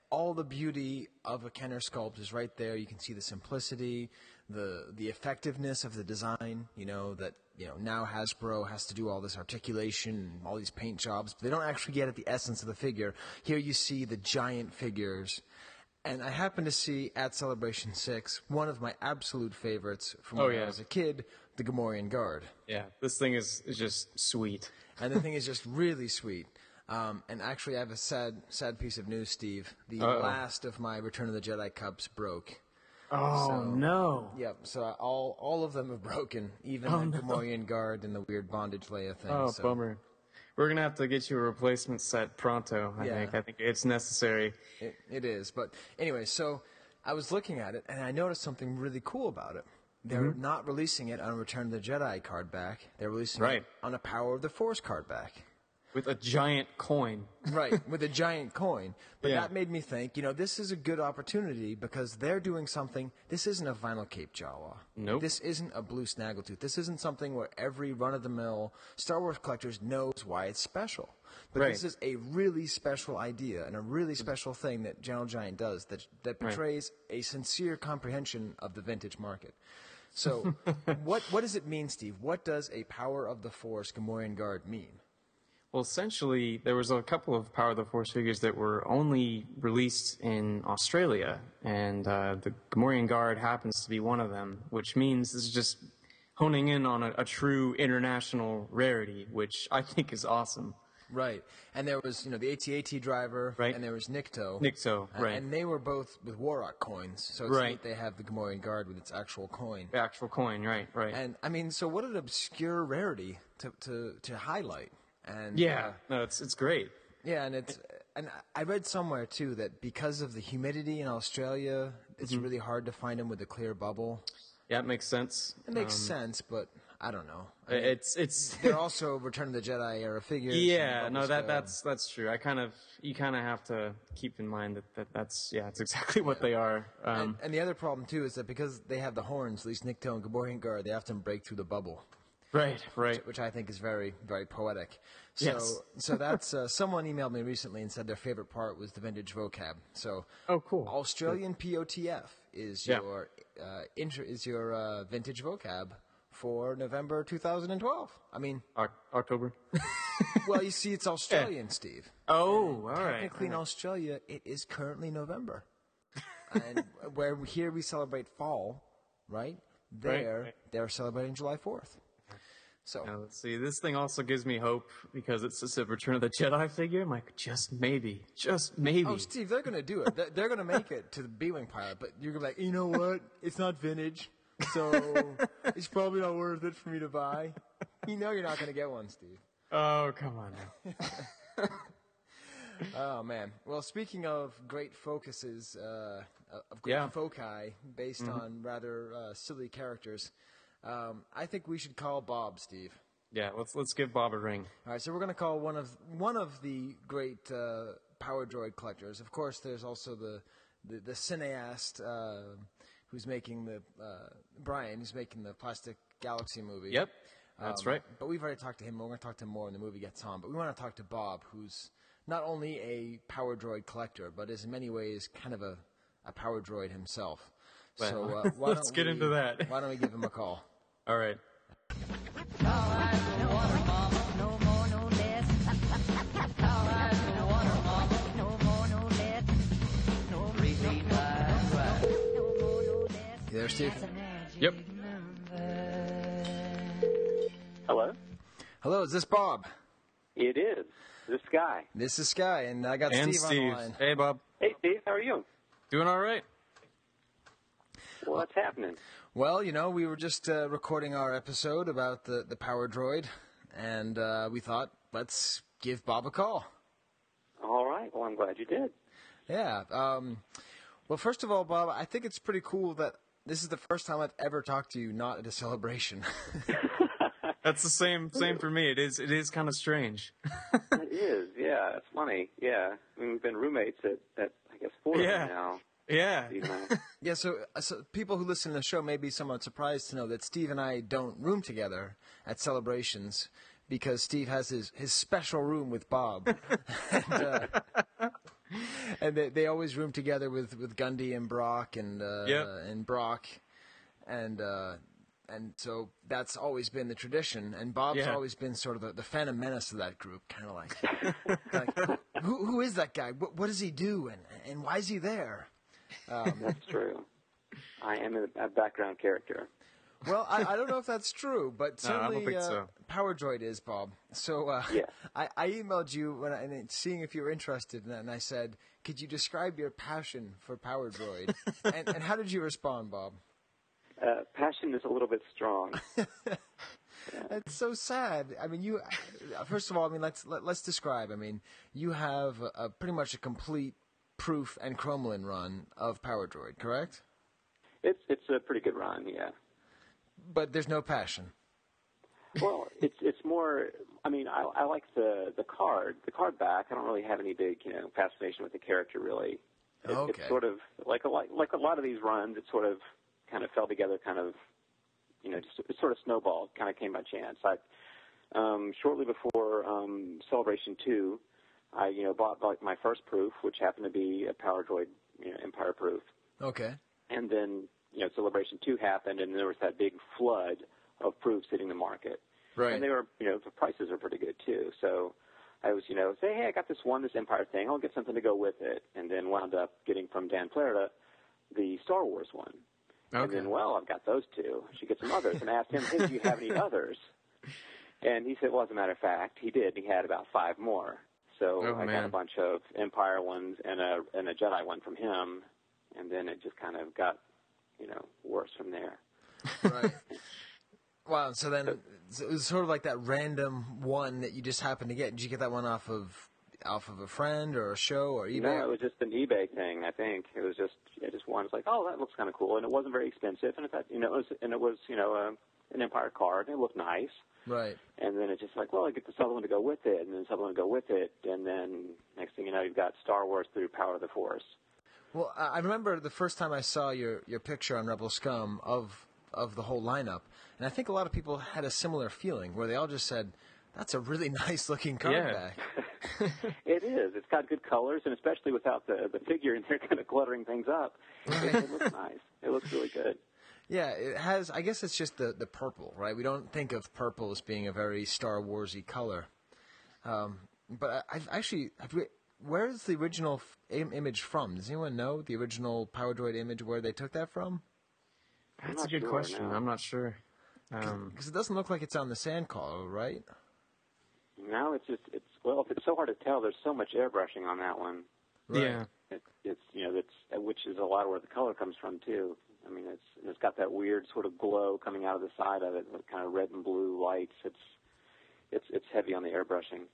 S1: all the beauty of a Kenner sculpt is right there. You can see the simplicity, the the effectiveness of the design. You know that you know now Hasbro has to do all this articulation, all these paint jobs. But they don't actually get at the essence of the figure. Here you see the giant figures. And I happen to see at Celebration 6 one of my absolute favorites from oh, when
S7: oh, yeah.
S1: I was a kid, the Gamorrean Guard.
S7: Yeah, this thing is, is just sweet.
S1: and the thing is just really sweet. Um, and actually, I have a sad, sad piece of news, Steve. The
S7: Uh-oh.
S1: last of my Return of the Jedi cups broke.
S7: Oh
S1: so,
S7: no!
S1: Yep. So all all of them have broken, even
S7: oh,
S1: the
S7: no.
S1: Guard and the weird bondage Leia thing.
S7: Oh,
S1: so.
S7: bummer. We're gonna have to get you a replacement set pronto. I
S1: Yeah.
S7: think. I think it's necessary.
S1: It, it is. But anyway, so I was looking at it and I noticed something really cool about it. They're
S7: Mm-hmm.
S1: not releasing it on Return of the Jedi card back. They're releasing
S7: Right.
S1: it on a Power of the Force card back.
S7: With a giant coin.
S1: right, with a giant coin. But
S7: Yeah.
S1: that made me think, you know, this is a good opportunity because they're doing something. This isn't a vinyl cape Jawa.
S7: Nope.
S1: This isn't a blue snaggletooth. This isn't something where every run of the mill Star Wars collectors knows why it's special. But
S7: Right.
S1: this is a really special idea and a really special thing that Gentle Giant does that that
S7: Right.
S1: portrays a sincere comprehension of the vintage market. So, what what does it mean, Steve? What does a Power of the Force Gamorrean Guard mean?
S7: Well, essentially, there was a couple of Power of the Force figures that were only released in Australia, and uh, the Gamorrean Guard happens to be one of them, which means this is just honing in on a, a true international rarity, which I think is awesome.
S1: Right, and there was you know the AT-AT driver,
S7: Right.
S1: and there was Nikto.
S7: Nikto, right.
S1: And they were both with Warok coins, so it's
S7: Right.
S1: neat they have the Gamorrean Guard with its actual coin.
S7: The actual coin, right, right.
S1: And I mean, so what an obscure rarity to to, to highlight. And
S7: yeah,
S1: uh,
S7: no, it's it's great.
S1: yeah, and it's and I read somewhere too that because of the humidity in Australia, it's
S7: Mm-hmm.
S1: really hard to find them with a clear bubble.
S7: Yeah, it makes sense.
S1: It makes
S7: Um,
S1: sense, but I don't know. I mean,
S7: It's it's
S1: they're also Return of the Jedi era figures.
S7: yeah, no, that
S1: scale.
S7: that's that's true. I kind of you kind of have to keep in mind that, that that's yeah, it's exactly what they are.
S1: And,
S7: Um,
S1: and the other problem too is that because they have the horns, at least Nikto and Gamorrean Guard, they often break through the bubble,
S7: right, right.
S1: which I think is very, very poetic. So,
S7: Yes.
S1: so that's uh, someone emailed me recently and said their favorite part was the vintage vocab. So,
S7: Oh, cool.
S1: Australian POTF is
S7: Yeah.
S1: your uh, inter- is your uh, vintage vocab for November 2012. I mean,
S7: Oc- October.
S1: well, you see, it's Australian, Steve.
S7: Oh, all right.
S1: Technically, in Australia, it is currently November, and where here we celebrate fall, right? There,
S7: right.
S1: they're celebrating July Fourth. So,
S7: Now, let's see. This thing also gives me hope because it's a Return of the Jedi figure. I'm like, just maybe, just maybe.
S1: oh, Steve, they're gonna do it. They're, they're gonna make it to the B-wing pilot, but you're gonna be like, you know what? It's not vintage, so it's probably not worth it for me to buy. You know, you're not gonna get one, Steve.
S7: oh, come on now.
S1: Oh man. Well, speaking of great focuses, uh, of great
S7: Yeah.
S1: foci based on rather uh, silly characters, um, I think we should call Bob, Steve.
S7: Yeah, let's let's give Bob a ring.
S1: All right, so we're going to call one of one of the great uh, Power Droid collectors. Of course, there's also the the, the cineast uh, who's making the uh, Brian, who's making the Plastic Galaxy movie.
S7: Yep, that's
S1: Um,
S7: right.
S1: But we've already talked to him. We're going to talk to him more when the movie gets on. But we want to talk to Bob, who's not only a Power Droid collector, but is in many ways kind of a, a Power Droid himself. So uh, why
S7: let's
S1: don't
S7: get
S1: we-
S7: into that.
S1: Why don't we give him a call?
S7: All right.
S1: You there, Steve?
S7: Yep.
S9: Hello?
S1: Hello, is this Bob?
S9: It is. This guy.
S1: This is Skye, and I got
S7: And
S1: Steve, on the line.
S7: Hey, Bob.
S9: Hey, Steve, how are you?
S7: Doing all right?
S9: What's happening?
S1: Well, you know, we were just uh, recording our episode about the, the Power Droid, and uh, we thought, let's give Bob a call.
S9: All right. Well, I'm glad you did.
S1: Yeah. Um, well, first of all, Bob, I think it's pretty cool that this is the first time I've ever talked to you not at a celebration.
S7: That's the same same for me. It is it is kind of strange.
S9: it is. Yeah, it's funny. Yeah. I mean, we've been roommates at, at I guess, four
S7: Yeah.
S9: of them now.
S7: Yeah.
S9: Steve and
S1: yeah, so, uh, so people who listen to the show may be somewhat surprised to know that Steve and I don't room together at celebrations because Steve has his, his special room with Bob. and uh, and they, they always room together with, with Gundy and Brock and uh,
S7: Yep.
S1: and Brock. And uh, and so that's always been the tradition. And Bob's
S7: Yeah.
S1: always been sort of the, the phantom menace of that group, kind of like, like who, who is that guy? What, what does he do? And, and why is he there?
S9: That's true. I am a, a background character.
S1: Well, I, I don't know if that's true, but
S7: No, I don't
S1: certainly
S7: think
S1: uh,
S7: so.
S1: Power Droid is Bob. So uh,
S9: Yeah.
S1: I, I emailed you when I, and seeing if you were interested, and, and I said, "Could you describe your passion for Power Droid?" and, and how did you respond, Bob?
S9: Uh, passion is a little bit strong.
S1: It's so sad. I mean, you. uh, First of all, I mean, let's let, let's describe. I mean, you have a, a pretty much a complete proof and Chromelin run of Power Droid, correct?
S9: It's it's a pretty good run. Yeah.
S1: But there's no passion.
S9: Well, it's it's more. I mean, I, I like the the card, the card back. I don't really have any big, you know, fascination with the character really. It,
S1: Okay.
S9: It's sort of like a like, like a lot of these runs. It sort of kind of fell together, kind of, you know, just it sort of snowballed. Kind of came by chance. I um, shortly before um, Celebration Two, I you know bought like my first proof, which happened to be a Power Droid, you know, Empire proof
S1: Okay.
S9: and then you know Celebration Two happened, and there was that big flood of proofs hitting the market.
S1: Right.
S9: And they were, you know, the prices are pretty good too. So I was, you know, say, hey, I got this one, this Empire thing. I'll get something to go with it, and then wound up getting from Dan Flaherty the Star Wars one.
S7: Okay.
S9: And then, well, I've got those two. I should get some others. And I asked him, hey, do you have any others? And he said, well, as a matter of fact, he did. He had about five more. So
S7: Oh,
S9: I got a bunch of Empire ones and a and a Jedi one from him, and then it just kind of got, you know, worse from there.
S1: Right. wow. So then so it was sort of like that random one that you just happened to get. Did you get that one off of off of a friend or a show or eBay?
S9: No, it was just an eBay thing. I think it was just it just one. It's like, oh, that looks kind of cool, and it wasn't very expensive, and it had, you know, it was and it was you know a, an Empire card, and it looked nice.
S1: Right.
S9: And then it's just like, well, I get the other one to go with it, and then this other one to go with it, and then next thing you know, you've got Star Wars through Power of the Force.
S1: Well, I I remember the first time I saw your, your picture on Rebel Scum of of the whole lineup, and I think a lot of people had a similar feeling where they all just said, "That's a really nice looking card
S7: Yeah.
S1: back."
S9: It is. It's got good colors, and especially without the the figure in there, kind of cluttering things up. It, it looks nice. It looks really good.
S1: Yeah, it has. I guess it's just the the purple, right? We don't think of purple as being a very Star Warsy color. Um, but I, I've actually, have we, where is the original f- Im- image from? Does anyone know the original Power Droid image where they took that from?
S9: I'm
S7: That's a good
S9: sure,
S7: question.
S9: no.
S7: I'm not sure. Um,
S1: Because it doesn't look like it's on the sandcrawler, right?
S9: No, it's just it's well, it's so hard to tell. There's so much airbrushing on that one.
S1: Right.
S7: Yeah.
S9: It, it's you know that's which is a lot of where the color comes from too. I mean, it's it's got that weird sort of glow coming out of the side of it, with kind of red and blue lights. It's it's it's heavy on the airbrushing.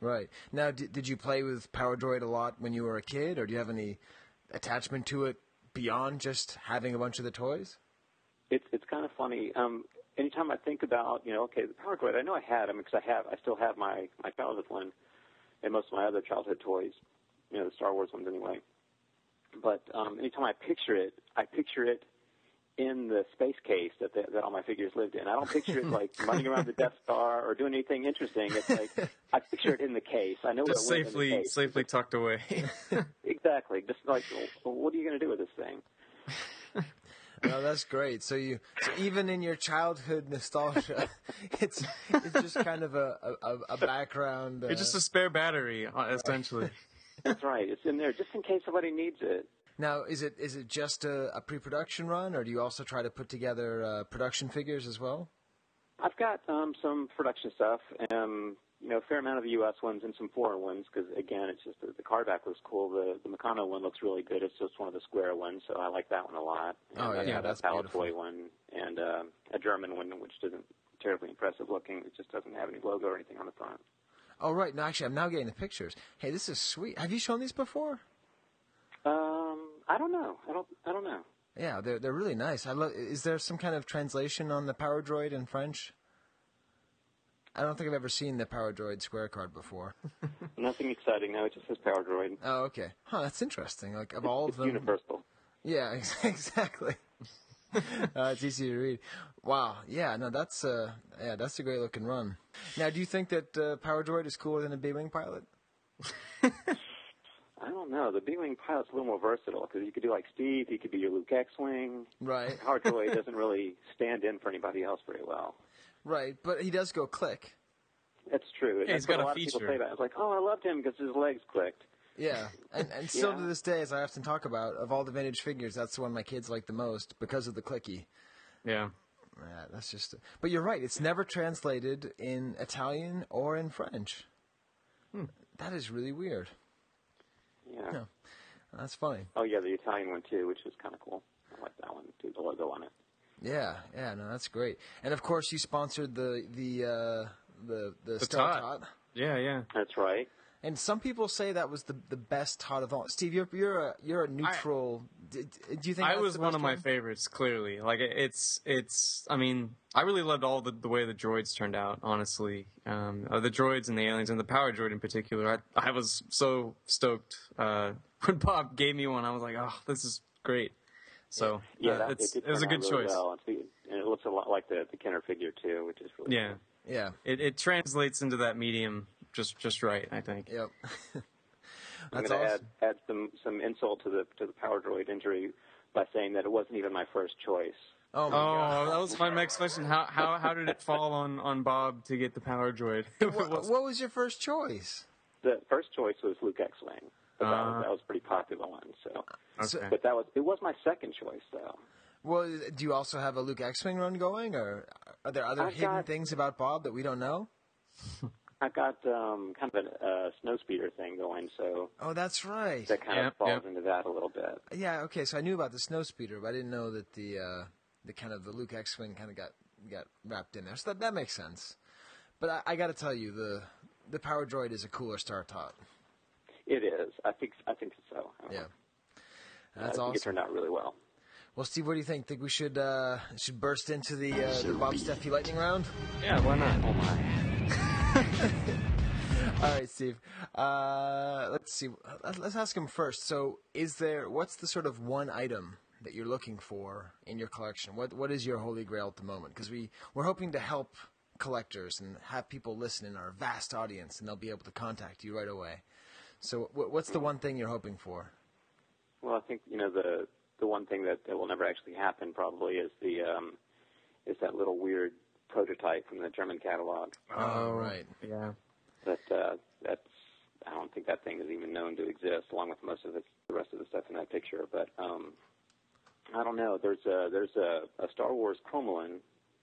S1: Right. Now, did, did you play with Power Droid a lot when you were a kid, or do you have any attachment to it beyond just having a bunch of the toys?
S9: It's it's kind of funny. Um, anytime I think about you know, okay, the Power Droid, I know I had them because I have I still have my my childhood one and most of my other childhood toys, you know, the Star Wars ones anyway. But um, anytime I picture it, I picture it in the space case that the, that all my figures lived in. I don't picture it like running around the Death Star or doing anything interesting. It's like I picture it in the case. I know
S7: just
S9: what it in the
S7: safely
S9: case.
S7: safely tucked away.
S9: Exactly. Just like, well, what are you going to do with this thing?
S1: No, that's great. So you, so even in your childhood nostalgia, it's it's just kind of a a, a background. Uh,
S7: it's just a spare battery, uh, essentially.
S9: That's right. It's in there just in case somebody needs it.
S1: Now, is it is it just a, a pre-production run, or do you also try to put together uh, production figures as well?
S9: I've got um, some production stuff, um, you know, a fair amount of the U.S. ones and some foreign ones because again, it's just the, the cardback looks cool. The the Meccano one looks really good. It's just one of the square ones, so I like that one a lot.
S1: Oh,
S9: and I've
S1: yeah, that's
S9: a Palitoy
S1: beautiful.
S9: Toy one and uh, a German one, which isn't terribly impressive looking. It just doesn't have any logo or anything on the front.
S1: Oh, right. No, actually, I'm now getting the pictures. Hey, this is sweet. Have you shown these before?
S9: Um, I don't know. I don't. I don't know.
S1: Yeah, they're they're really nice. I love. Is there some kind of translation on the Power Droid in French? I don't think I've ever seen the Power Droid square card before.
S9: Nothing exciting. No, it just says Power Droid.
S1: Oh, okay. Huh, that's interesting. Like of all
S9: It's
S1: of them,
S9: universal.
S1: Yeah, ex- exactly. uh, it's easy to read. Wow. Yeah. No, that's uh, yeah, that's a great looking run. Now, do you think that uh, Power Droid is cooler than a B-wing pilot?
S9: I don't know. The B-wing pilot's a little more versatile because you could do like Steve. He could be your Luke X-wing.
S1: Right.
S9: Power Droid doesn't really stand in for anybody else very well.
S1: Right. But he does go click.
S9: That's true.
S7: Yeah,
S9: That's
S7: he's
S9: what
S7: got
S9: a
S7: a
S9: lot of people say that. I was like, oh, I loved him because his legs clicked.
S1: Yeah. And and still
S9: Yeah.
S1: to this day, as I often talk about, of all the vintage figures, that's the one my kids like the most because of the clicky.
S7: Yeah.
S1: Yeah, that's just. But you're right. It's never translated in Italian or in French. Hmm. That is really weird.
S9: Yeah.
S1: Yeah. That's funny.
S9: Oh yeah, the Italian one too, which was kind of cool. I like that one too. The logo on it.
S1: Yeah, yeah, no, that's great. And of course, you sponsored the the uh, the the,
S7: The
S1: Star
S7: tot.
S1: tot.
S7: Yeah, yeah.
S9: That's right.
S1: And some people say that was the the best tot of all. Steve, you're you're a you're a neutral. d- d- do you think
S7: I was one
S1: best
S7: of my favorites. Clearly, like it's it's. I mean, I really loved all the the way the droids turned out. Honestly, um, uh, the droids and the aliens and the power droid in particular. I I was so stoked uh, when Bob gave me one. I was like, oh, this is great. So
S9: Yeah,
S7: uh,
S9: that,
S7: it's,
S9: it,
S7: it was a good
S9: really
S7: choice.
S9: Well. And it looks a lot like the the Kenner figure too, which is really
S7: Yeah,
S9: cool.
S1: Yeah.
S7: it it translates into that medium just just right. I think.
S1: Yep.
S9: I'm
S1: that's
S9: going to
S1: awesome.
S9: add add some some insult to the to the Power Droid injury by saying that it wasn't even my first choice.
S1: Oh my god.
S7: Oh, that was my next question. How how how did it fall on on Bob to get the power droid?
S1: What,
S7: was-
S1: what was your first choice?
S9: The first choice was Luke X-wing, but that,
S7: Uh.
S9: was, that was a pretty popular one. So,
S1: So-
S7: okay.
S9: but that was it was my second choice though.
S1: Well, do you also have a Luke X-wing run going, or Are there other
S9: I've
S1: hidden
S9: got-
S1: things about Bob that we don't know?
S9: I've got um, kind of a uh, snow speeder thing going, so
S1: Oh, that's right.
S9: that kind
S7: Yep,
S9: of falls
S7: yep.
S9: into that a little bit.
S1: Yeah, okay. So I knew about the snow speeder, but I didn't know that the uh, the kind of the Luke X-wing kind of got got wrapped in there. So that that makes sense. But I, I got to tell you, the the Power Droid is a cooler Star Tot.
S9: It is. I think. I think so.
S1: Yeah,
S9: I
S1: that's
S9: think
S1: awesome.
S9: it turned out really well.
S1: Well, Steve, what do you think? Think we should uh, should burst into the, uh, the Bob Steffey lightning round?
S7: Yeah, why not?
S9: Oh my.
S1: All right, Steve. Uh, let's see. Let's ask him first. So, is there what's the sort of one item that you're looking for in your collection? What what is your holy grail at the moment? Because we we're hoping to help collectors and have people listen in our vast audience, and they'll be able to contact you right away. So, wh- what's the one thing you're hoping for?
S9: Well, I think you know the the one thing that, that will never actually happen probably is the um, is that little weird prototype from the German catalog.
S1: Oh, right.
S7: Yeah.
S9: That uh, that's I don't think that thing is even known to exist, along with most of the, the rest of the stuff in that picture. But um, I don't know. There's a there's a, a Star Wars Cromulin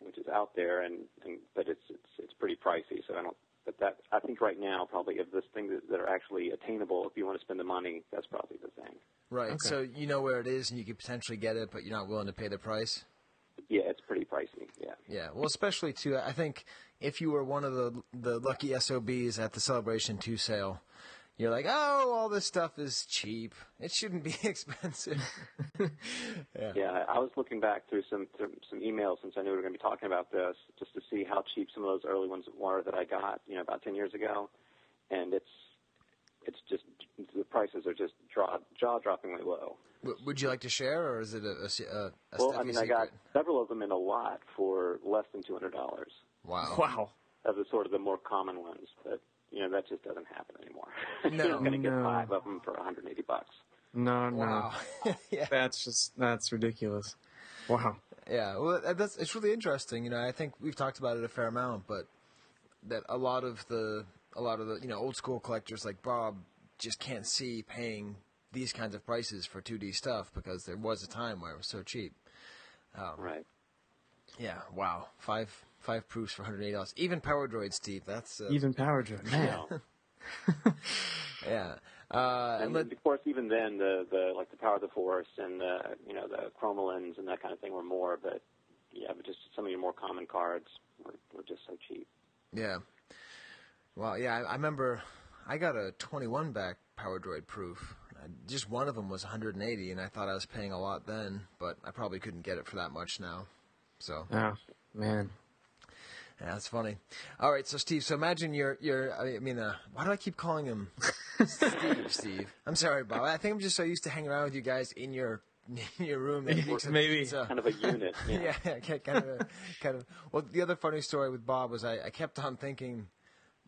S9: which is out there, and, and but it's it's it's pretty pricey. So I don't. But that I think right now probably of this thing that, that are actually attainable, if you want to spend the money, that's probably the thing.
S1: Right. So you know where it is, and you could potentially get it, but you're not willing to pay the price.
S9: Yeah, it's pretty pricey. Yeah.
S1: Yeah, well, especially too. I think if you were one of the the lucky SOBs at the Celebration Two sale, you're like, oh, all this stuff is cheap. It shouldn't be expensive. yeah.
S9: Yeah, I was looking back through some through some emails since I knew we were going to be talking about this, just to see how cheap some of those early ones were that I got, you know, about ten years ago, and it's it's just the prices are just jaw jaw droppingly low.
S1: W- would you like to share, or is it a, a, a, a
S9: well, I mean, I got several of them in a lot for less than two hundred dollars
S1: Wow.
S7: Wow.
S9: of the sort of the more common ones, but you know that just doesn't happen anymore.
S1: No,
S9: You're not going to get five of them for 180 bucks.
S7: No, no.
S1: Yeah.
S7: That's just that's ridiculous. Wow.
S1: Yeah, well, that's it's really interesting. You know, I think we've talked about it a fair amount, but that a lot of the a lot of the you know old school collectors like Bob just can't see paying these kinds of prices for 2D stuff because there was a time where it was so cheap. Um,
S9: Right.
S1: Yeah. Wow. Five five proofs for 180 dollars. Even Power Droid, Steve. That's uh,
S7: Even Power Droid. Man.
S1: Yeah. Uh, and
S9: and
S1: let,
S9: of course, even then, the the like the power of the force and the you know the chromolins and that kind of thing were more, but yeah, but just some of your more common cards were, were just so cheap.
S1: yeah. Well, yeah. I, I remember I got a 21 back Power Droid proof. Just one of them was 180, and I thought I was paying a lot then, but I probably couldn't get it for that much now. So
S7: Oh, man.
S1: yeah, that's funny. All right, so Steve, so imagine you're you're. I mean, uh, why do I keep calling him Steve? Steve, I'm sorry, Bob. I think I'm just so used to hanging around with you guys in your in your room. That it
S7: Maybe.
S1: it's, uh,
S9: Kind of a unit. Yeah.
S1: yeah, yeah, kind of, a, kind of. Well, the other funny story with Bob was I, I kept on thinking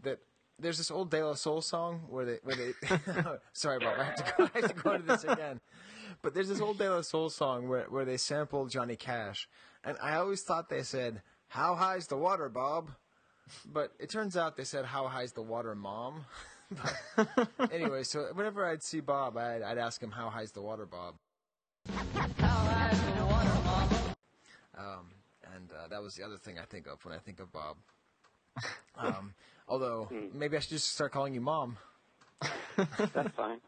S1: that there's this old De La Soul song where they, where they. sorry, Bob, I have to go, I have to go this again. But there's this old De La Soul song where where they sampled Johnny Cash, and I always thought they said, "How high's the water, Bob?" But it turns out they said, "How high's the water, Mom?" But anyway, so whenever I'd see Bob, I'd, I'd ask him, "How high's the water, Bob?" Um, and uh, that was the other thing I think of when I think of Bob. Um, although maybe I should just start calling you Mom.
S9: That's fine.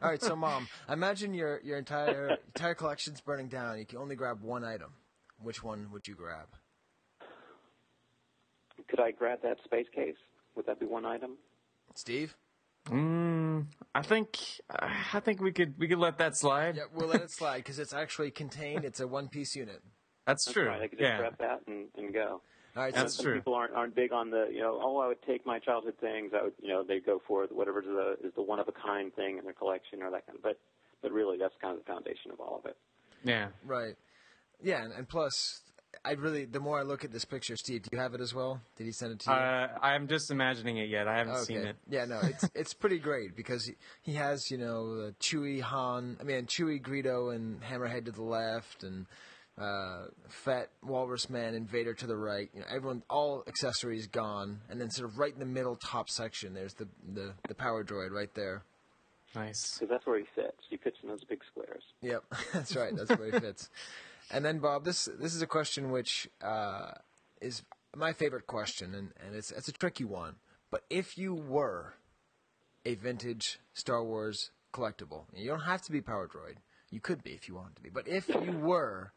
S1: All right, so Mom, imagine your your entire entire collection's burning down. You can only grab one item. Which one would you grab?
S9: Could I grab that space case? Would that be one item?
S1: Steve?
S7: Mm, I think I think we could we could let that slide.
S1: Yeah, we'll let it slide because it's actually contained. It's a one piece unit.
S7: That's true.
S9: Right. I could just
S7: yeah.
S9: grab that and, and go.
S1: All right,
S7: That's
S1: so,
S9: Some
S7: true.
S9: people aren't aren't big on the you know oh I would take my childhood things I would you know they go for whatever is the is the one of a kind thing in their collection or that kind of but but really that's kind of the foundation of all of it.
S7: Yeah.
S1: right. Yeah, and, and plus, I really the more I look at this picture, Steve, do you have it as well? Did he send it to you?
S7: Uh, I'm just imagining it yet. I haven't seen it.
S1: Yeah, no, it's it's pretty great because he, he has you know uh, Chewie Han, I mean Chewie Greedo and Hammerhead to the left, and uh, Fett Walrus Man Invader to the right. You know, everyone, all accessories gone, and then sort of right in the middle top section, there's the the, the power droid right there.
S7: Nice.
S9: Because that's where he fits. He fits in those big squares.
S1: Yep, that's right. That's where he fits. And then Bob, this this is a question which uh, is my favorite question, and, and it's it's a tricky one. But if you were a vintage Star Wars collectible, you don't have to be Power Droid. You could be if you wanted to be. But if you were,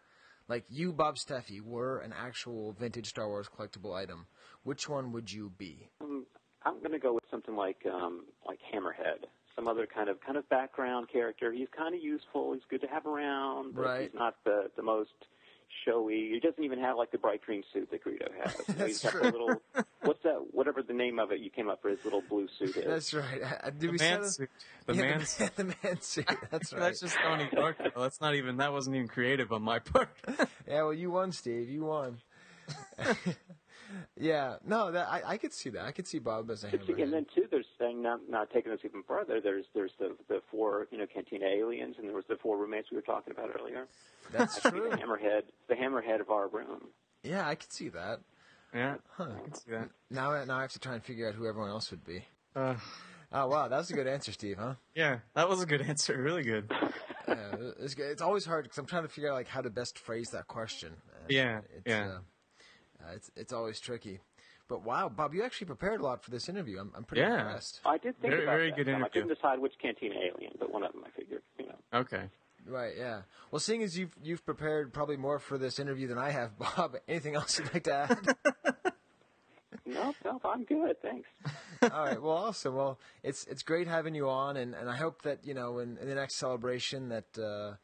S1: like you, Bob Steffey, were an actual vintage Star Wars collectible item, which one would you be?
S9: Um, I'm going to go with something like um, like Hammerhead, some other kind of kind of background character. He's kind of useful. He's good to have around. But
S1: Right.
S9: He's not the the most showy. He doesn't even have like the bright green suit that Greedo has. You know, he's got
S1: true.
S9: the little what's that? Whatever the name of it you came up for his little blue suit is.
S1: That's right. Uh, Did
S7: The
S1: we
S7: man
S1: that?
S7: suit. The
S1: Yeah,
S7: man
S1: the,
S7: suit.
S1: the man suit. That's right.
S7: That's just Donnie Darko. That's not even. That wasn't even creative on my part.
S1: Yeah, well, you won, Steve. You won. Yeah, no, that I, I could see that. I could see Bob as a
S9: And then too, there's saying not not taking this even further. There's there's the the four you know Cantina aliens, and there was the four roommates we were talking about earlier.
S1: That's
S9: That'd be
S1: true.
S9: The hammerhead, the hammerhead of our room.
S1: Yeah, I could see that.
S7: yeah,
S1: Huh.
S7: I can see that.
S1: Now, I- now I have to try and figure out who everyone else would be.
S7: Uh,
S1: Oh wow, that was a good answer, Steve. Huh?
S7: yeah, that was a good answer. Really good.
S1: Yeah, it's, it's always hard because I'm trying to figure out like how to best phrase that question. And
S7: Yeah,
S1: it's,
S7: yeah.
S1: Uh, uh, it's it's always tricky. But wow, Bob, you actually prepared a lot for this interview. I'm I'm pretty
S7: Yeah.
S1: impressed.
S9: I did think
S7: Very-
S9: about
S7: very
S9: that.
S7: good
S9: interview. I
S7: interview.
S9: couldn't decide which Cantina alien, but one of them I figured. You know.
S7: Okay.
S1: Right, yeah. Well, seeing as you've you've prepared probably more for this interview than I have, Bob. Anything else you'd like to add?
S9: No, no, I'm good. Thanks.
S1: All right. Well, awesome. Well, it's it's great having you on, and, and I hope that you know in, in the next celebration that uh,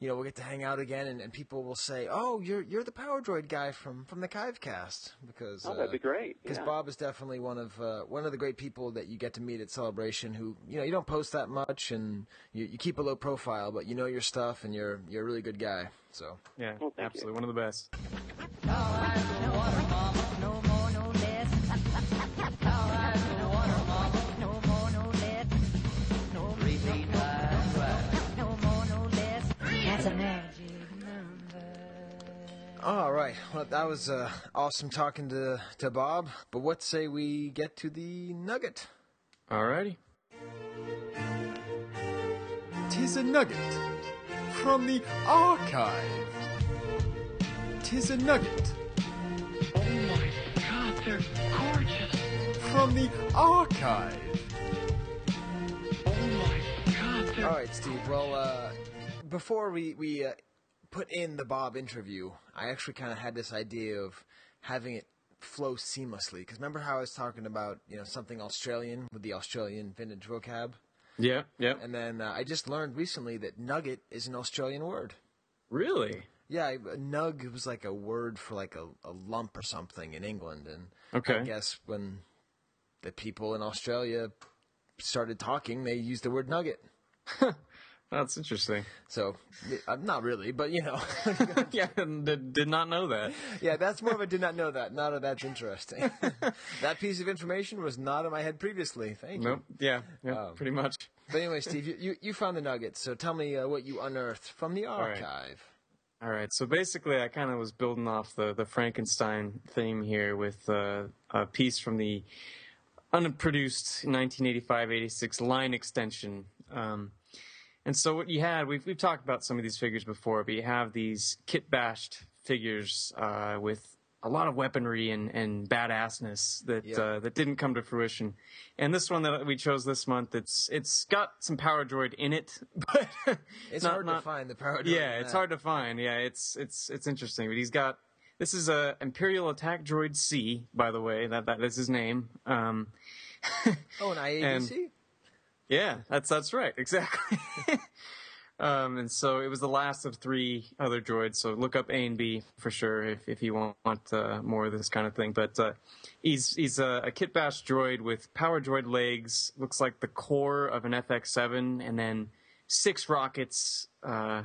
S1: you know we'll get to hang out again, and, and people will say, "Oh, you're you're the Power Droid guy from from the Kivecast," because
S9: Oh, that'd be great.
S1: Because
S9: yeah.
S1: Bob is definitely one of uh, one of the great people that you get to meet at Celebration. Who you know you don't post that much, and you, you keep a low profile, but you know your stuff, and you're you're a really good guy. So
S7: Yeah,
S9: Well, thank
S7: absolutely one of the best.
S1: All right. Well, that was uh, awesome talking to to Bob. But what say we get to the nugget?
S7: Alrighty.
S10: Tis a nugget from the archive. Tis a nugget
S6: Oh my god, they're gorgeous.
S10: from the archive.
S6: Oh my god, they're
S1: All right, Steve. Well, uh, before we we uh, put in the Bob interview, I actually kind of had this idea of having it flow seamlessly. Because remember how I was talking about you know something Australian with the Australian vintage vocab,
S7: Yeah, yeah.
S1: and then uh, I just learned recently that nugget is an Australian word.
S7: Really?
S1: Yeah, I- a nug was like a word for like a, a lump or something in England, and
S7: okay.
S1: I guess when the people in Australia started talking, they used the word nugget.
S7: That's interesting.
S1: So, uh, not really, but you know,
S7: yeah, did, did not know that.
S1: yeah, that's more of a did not know that. Not a that's interesting. that piece of information was not in my head previously. Thank you.
S7: Nope. Yeah, yeah,
S1: Um,
S7: pretty much.
S1: But anyway, Steve, you, you, you found the nuggets, so tell me uh, what you unearthed from the
S7: right.
S1: archive.
S7: All right. So basically, I kind of was building off the the Frankenstein theme here with uh, a piece from the unproduced 1985-86 line extension. Um, and so what you had, we've we've talked about some of these figures before, but you have these kit bashed figures uh, with a lot of weaponry and, and badassness that
S1: Yeah.
S7: uh, that didn't come to fruition. And this one that we chose this month, it's it's got some Power Droid in it, but
S1: It's
S7: not-
S1: hard to find the power. Droid.
S7: Yeah, it's hard to find. Yeah, it's it's it's interesting. But he's got this is a Imperial Attack Droid C, by the way. That that is his name. Um,
S1: Oh, an IADC.
S7: Yeah, that's that's right, exactly. um, and so it was the last of three other droids. So look up A and B for sure if if you want, want uh, more of this kind of thing. But uh, he's he's a, a kit bash droid with power droid legs. Looks like the core of an FX7, and then six rockets. Uh,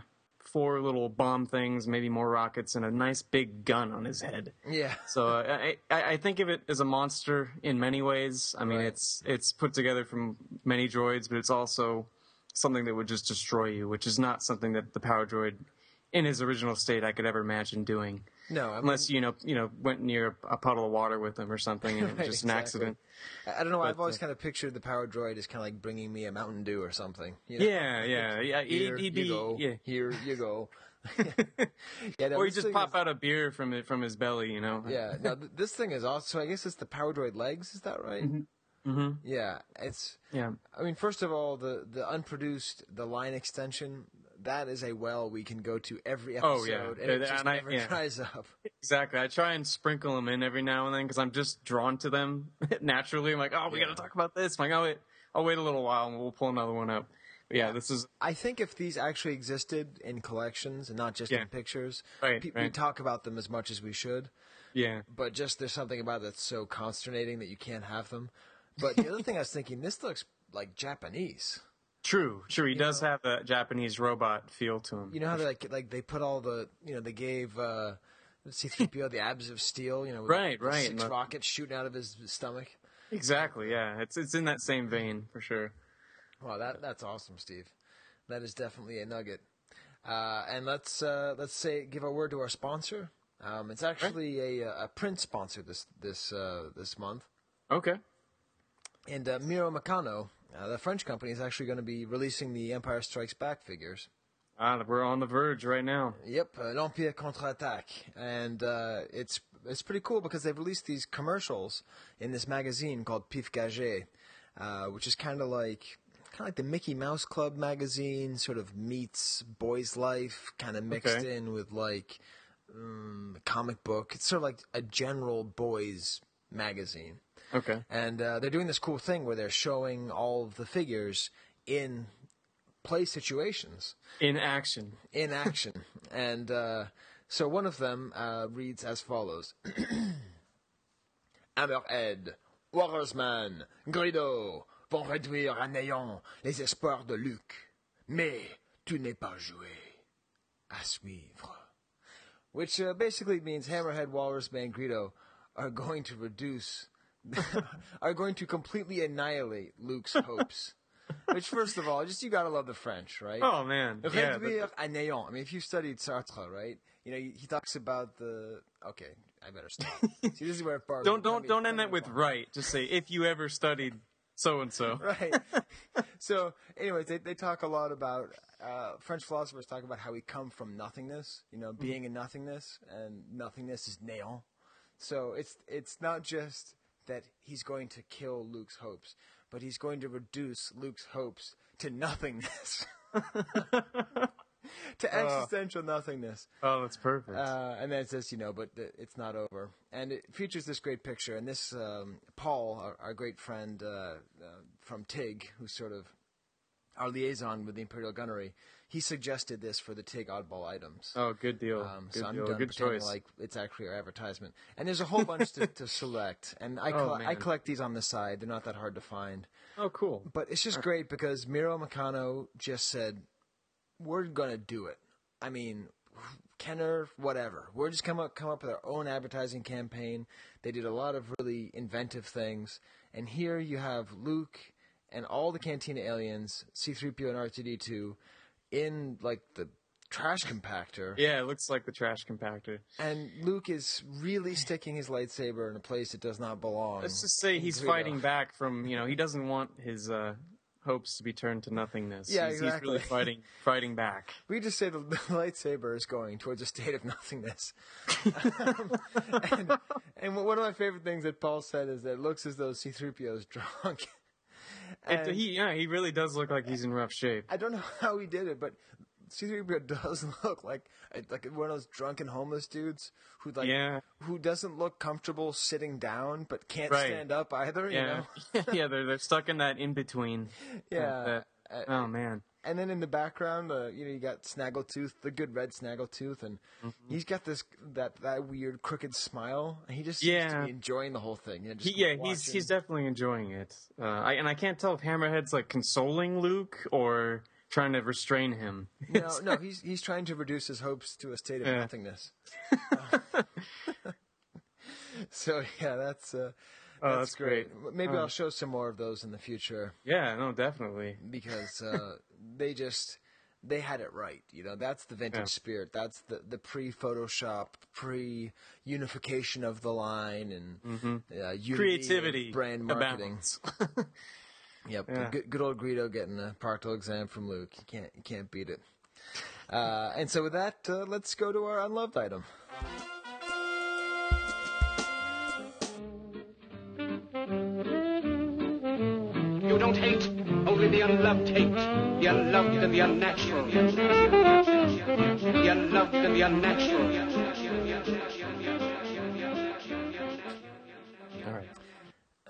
S7: Four little bomb things, maybe more rockets, and a nice big gun on his head.
S1: Yeah.
S7: So uh, I, I I think of it as a monster in many ways. I mean,
S1: Right.
S7: it's it's put together from many droids, but it's also something that would just destroy you, which is not something that the power droid in his original state I could ever imagine doing.
S1: No, I mean,
S7: Unless you know, you know, went near a, a puddle of water with him or something, and it
S1: Right,
S7: just an
S1: exactly.
S7: accident.
S1: I don't know. I've always
S7: uh,
S1: kind of pictured the power droid as kind of like bringing me a Mountain Dew or something. You know?
S7: Yeah, yeah, yeah.
S1: Here
S7: He'd, he'd
S1: you
S7: be,
S1: go.
S7: yeah,
S1: Here you go. Yeah,
S7: or you
S1: this
S7: just pop
S1: is-
S7: out a beer from it from his belly, you know.
S1: Yeah, Now th- this thing is also. I guess it's the Power Droid legs. Is that right?
S7: Mm-hmm.
S1: Yeah, it's.
S7: Yeah.
S1: I mean, first of all, the the unproduced the line extension that is a well we can go to every episode,
S7: Oh, yeah.
S1: and it just
S7: and I-
S1: never
S7: yeah.
S1: dries up.
S7: Exactly. I try and sprinkle them in every now and then because I'm just drawn to them naturally. I'm like, oh, we
S1: Yeah.
S7: got to talk about this. I'm like, oh, wait, I'll wait a little while and we'll pull another one up. But yeah, this is
S1: I think if these actually existed in collections and not just in pictures,
S7: Right,
S1: pe- we talk about them as much as we should.
S7: yeah.
S1: But just there's something about it that's so consternating that you can't have them. But the other thing I was thinking, this looks like Japanese.
S7: True, true. He does have a Japanese robot feel to him.
S1: You know how they like like they put all the you know they gave uh, C-3PO the abs of steel, you know, with
S7: Right, right,
S1: six rockets shooting out of his stomach.
S7: Exactly. Yeah. It's it's in that same vein for sure.
S1: Wow, that that's awesome, Steve. That is definitely a nugget. Uh, and let's uh, let's say give a word to our sponsor. Um, it's actually a, a print sponsor this this uh, this month,
S7: Okay.
S1: and uh, Miro Meccano, uh, the French company, is actually going to be releasing the Empire Strikes Back figures.
S7: Ah, we're on the verge right now.
S1: Yep, uh, l'Empire contre-attaque, and uh, it's it's pretty cool because they've released these commercials in this magazine called Pif Gadget, uh, which is kind of like kind of like the Mickey Mouse Club magazine, sort of meets Boys Life, kind of mixed
S7: Okay.
S1: in with like um, comic book. It's sort of like a general boys magazine.
S7: Okay.
S1: And uh, they're doing this cool thing where they're showing all of the figures in play situations
S7: In action.
S1: in action. and uh, so one of them uh, reads as follows Hammerhead, Walrus-Man, Greedo vont réduire à néant les espoirs de Luke. Mais tu n'es pas joué. À suivre. Which uh, basically means Hammerhead, Walrus-Man, Greedo are going to reduce, are going to completely annihilate Luke's hopes. Which, first of all, just you gotta love the French, right?
S7: Oh man. Yeah.
S1: Réduire à néant. I mean, if you studied Sartre, right? You know, he talks about the. Okay, I better stop. See, this is where.
S7: Don't don't don't end that with right. Just say if you ever studied so and so.
S1: right. so, anyways, they they talk a lot about uh, French philosophers talk about how we come from nothingness. You know, being in nothingness, and nothingness is néant. So it's it's not just that he's going to kill Luke's hopes, but he's going to reduce Luke's hopes to nothingness. to existential nothingness.
S7: Oh, that's perfect.
S1: Uh, and then it says, you know, but it's not over. And it features this great picture. And this, um, Paul, our, our great friend uh, uh, from TIG, who's sort of our liaison with the Imperial Gunnery, he suggested this for the TIG oddball items.
S7: oh, good deal.
S1: Um,
S7: good
S1: so I'm
S7: deal.
S1: done
S7: Good
S1: pretending
S7: choice.
S1: like it's actually our advertisement. And there's a whole bunch to, to select. And I,
S7: Oh,
S1: coll- I collect these on the side. They're not that hard to find.
S7: oh, cool.
S1: But it's just great because Miro Meccano just said, "We're gonna do it." I mean, Kenner, whatever. We're just come up come up with our own advertising campaign. They did a lot of really inventive things, and here you have Luke and all the Cantina aliens, C-3PO and R2D2, in like the trash compactor.
S7: Yeah, it looks like the trash compactor.
S1: And Luke is really sticking his lightsaber in a place it does not belong.
S7: Let's just say he's
S1: Greedo.
S7: fighting back from you know he doesn't want his uh, hopes to be turned to nothingness.
S1: Yeah,
S7: he's, he's really fighting fighting back.
S1: We just say the, the lightsaber is going towards a state of nothingness. Um, and, and one of my favorite things that Paul said is that it looks as though C-3PO is drunk.
S7: It,
S1: And
S7: he yeah he really does look like he's in rough shape.
S1: I don't know how he did it, but C-3PO does look like like one of those drunken homeless dudes who like
S7: Yeah.
S1: who doesn't look comfortable sitting down but can't
S7: Right.
S1: stand up either. You
S7: Yeah,
S1: know?
S7: yeah, they're they're stuck in that in between.
S1: Yeah. Uh,
S7: oh man.
S1: And then in the background, uh, you know, you got Snaggletooth, the good red Snaggletooth, and
S7: Mm-hmm.
S1: he's got this that that weird crooked smile. He just seems
S7: Yeah.
S1: to be enjoying the whole thing. You know,
S7: He, yeah, he's
S1: watching.
S7: he's definitely enjoying it. Uh, I, and I can't tell if Hammerhead's like consoling Luke or trying to restrain him.
S1: no, no, he's he's trying to reduce his hopes to a state of
S7: Yeah.
S1: nothingness. so yeah, that's uh,
S7: Oh, that's great.
S1: Maybe
S7: Oh.
S1: I'll show some more of those in the future
S7: Yeah, no, definitely.
S1: because uh, they just they had it right. You know, that's the vintage
S7: Yeah.
S1: spirit. That's the the pre Photoshop, pre unification of the line and uh, unity of
S7: Creativity,
S1: brand marketing. Yep,
S7: Yeah.
S1: good, good old Greedo getting a proctoral exam from Luke. You can't you can't beat it. Uh, and so with that, uh, let's go to our unloved item.
S11: Only the unloved hate. The unloved and the unnatural. The unloved and the unnatural.
S7: All right.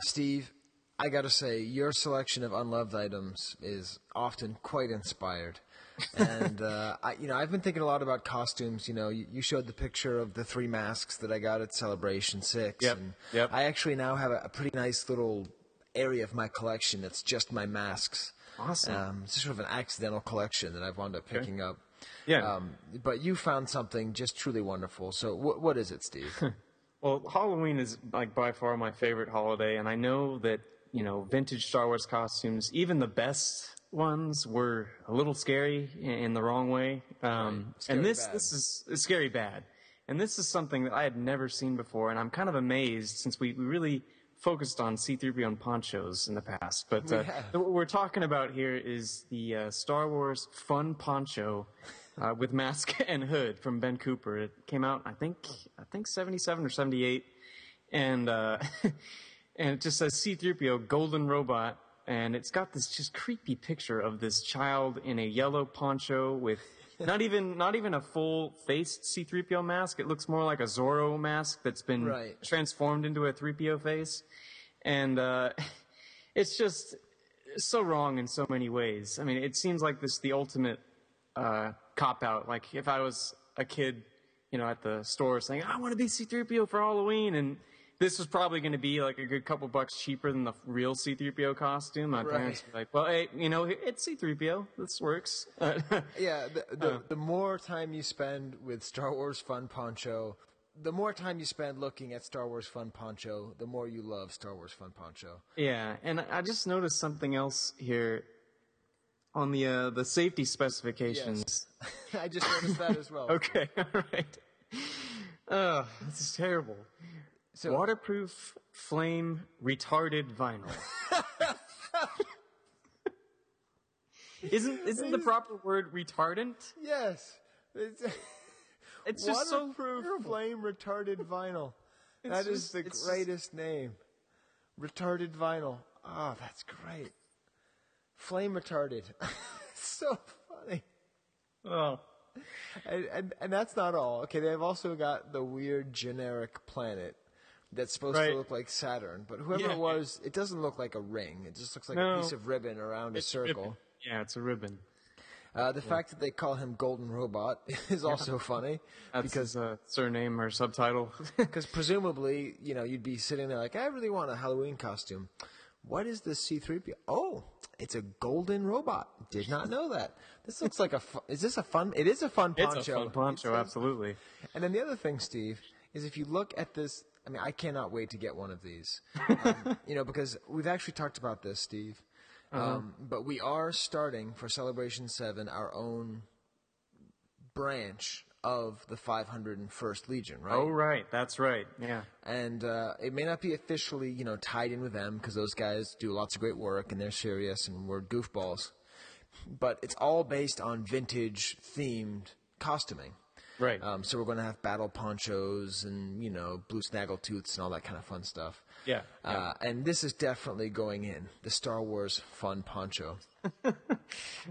S1: Steve, I gotta say, your selection of unloved items is often quite inspired. and uh, I, you know, I've been thinking a lot about costumes. You know, you, you showed the picture of the three masks that I got at Celebration Six.
S7: Yep,
S1: And
S7: yep.
S1: I actually now have a, a pretty nice little area of my collection that's just my masks.
S7: Awesome.
S1: Um, it's sort of an accidental collection that I've wound up picking up.
S7: Yeah.
S1: Um, but you found something just truly wonderful. So, wh- what is it, Steve?
S7: Well, Halloween is like by far my favorite holiday, and I know that you know vintage Star Wars costumes, even the best ones, were a little scary in, in the wrong way. Um,
S1: Scary
S7: and this
S1: bad.
S7: this is scary bad, and this is something that I had never seen before, and I'm kind of amazed since we, we really focused on C-3PO and ponchos in the past, but uh,
S1: have.
S7: what we're talking about here is the uh, Star Wars Fun Poncho. Uh, with mask and hood from Ben Cooper. It came out, I think, I think 77 or 78, and uh, and it just says C-3PO Golden Robot, and it's got this just creepy picture of this child in a yellow poncho with not even not even a full faced C-3PO mask. It looks more like a Zorro mask that's been
S1: Right.
S7: transformed into a 3PO face, and uh, it's just so wrong in so many ways. I mean, it seems like this the ultimate uh, cop out. Like if I was a kid, you know, at the store saying, "I want to be C-3PO for Halloween," and this was probably going to be like a good couple bucks cheaper than the real C-3PO costume. My
S1: Right.
S7: parents were like, "Well, hey, you know, it's C-3PO. This works."
S1: Yeah, the, the,
S7: Uh.
S1: the more time you spend with Star Wars Fun Poncho, the more time you spend looking at Star Wars Fun Poncho, the more you love Star Wars Fun Poncho.
S7: Yeah, and I just noticed something else here on the uh, the safety specifications.
S1: I just noticed that as well.
S7: Okay, all right. Oh, this is terrible.
S1: So-
S7: Waterproof flame retarded vinyl. isn't isn't the proper word retardant?
S1: Yes. It's,
S7: It's just so
S1: waterproof flame retarded vinyl. That is
S7: just-
S1: the
S7: it's just-
S1: greatest name. Retarded vinyl. Oh, that's great. Flame retarded. so funny.
S7: Oh.
S1: And, and and that's not all. Okay, they've also got the weird generic planet that's supposed
S7: Right.
S1: to look like Saturn, but whoever
S7: Yeah.
S1: it was, it doesn't look like a ring. It just looks like
S7: No.
S1: a piece of ribbon around a circle.
S7: ribbon. Yeah, it's a ribbon.
S1: Uh, the fact that they call him Golden Robot is also funny
S7: That's
S1: because
S7: his uh, surname or subtitle.
S1: because presumably you know you'd be sitting there like I really want a Halloween costume. What is this C3PO? Oh, it's a golden robot. Did not know that. This looks like a. Fu- is this a fun? It is a fun poncho.
S7: it's a fun poncho, absolutely.
S1: And then the other thing, Steve, is if you look at this, I mean, I cannot wait to get one of these. Um, you know, because we've actually talked about this, Steve. Um,
S7: Uh-huh.
S1: But we are starting for Celebration 7 our own branch of the 501st Legion, right?
S7: Oh, right, that's right. Yeah.
S1: And uh, it may not be officially, you know, tied in with them because those guys do lots of great work and they're serious and we're goofballs. But it's all based on vintage themed costuming.
S7: Right.
S1: Um, so we're going to have battle ponchos and you know blue snaggletooths and all that kind of fun stuff.
S7: Yeah,
S1: Uh, and this is definitely going in the Star Wars fun poncho.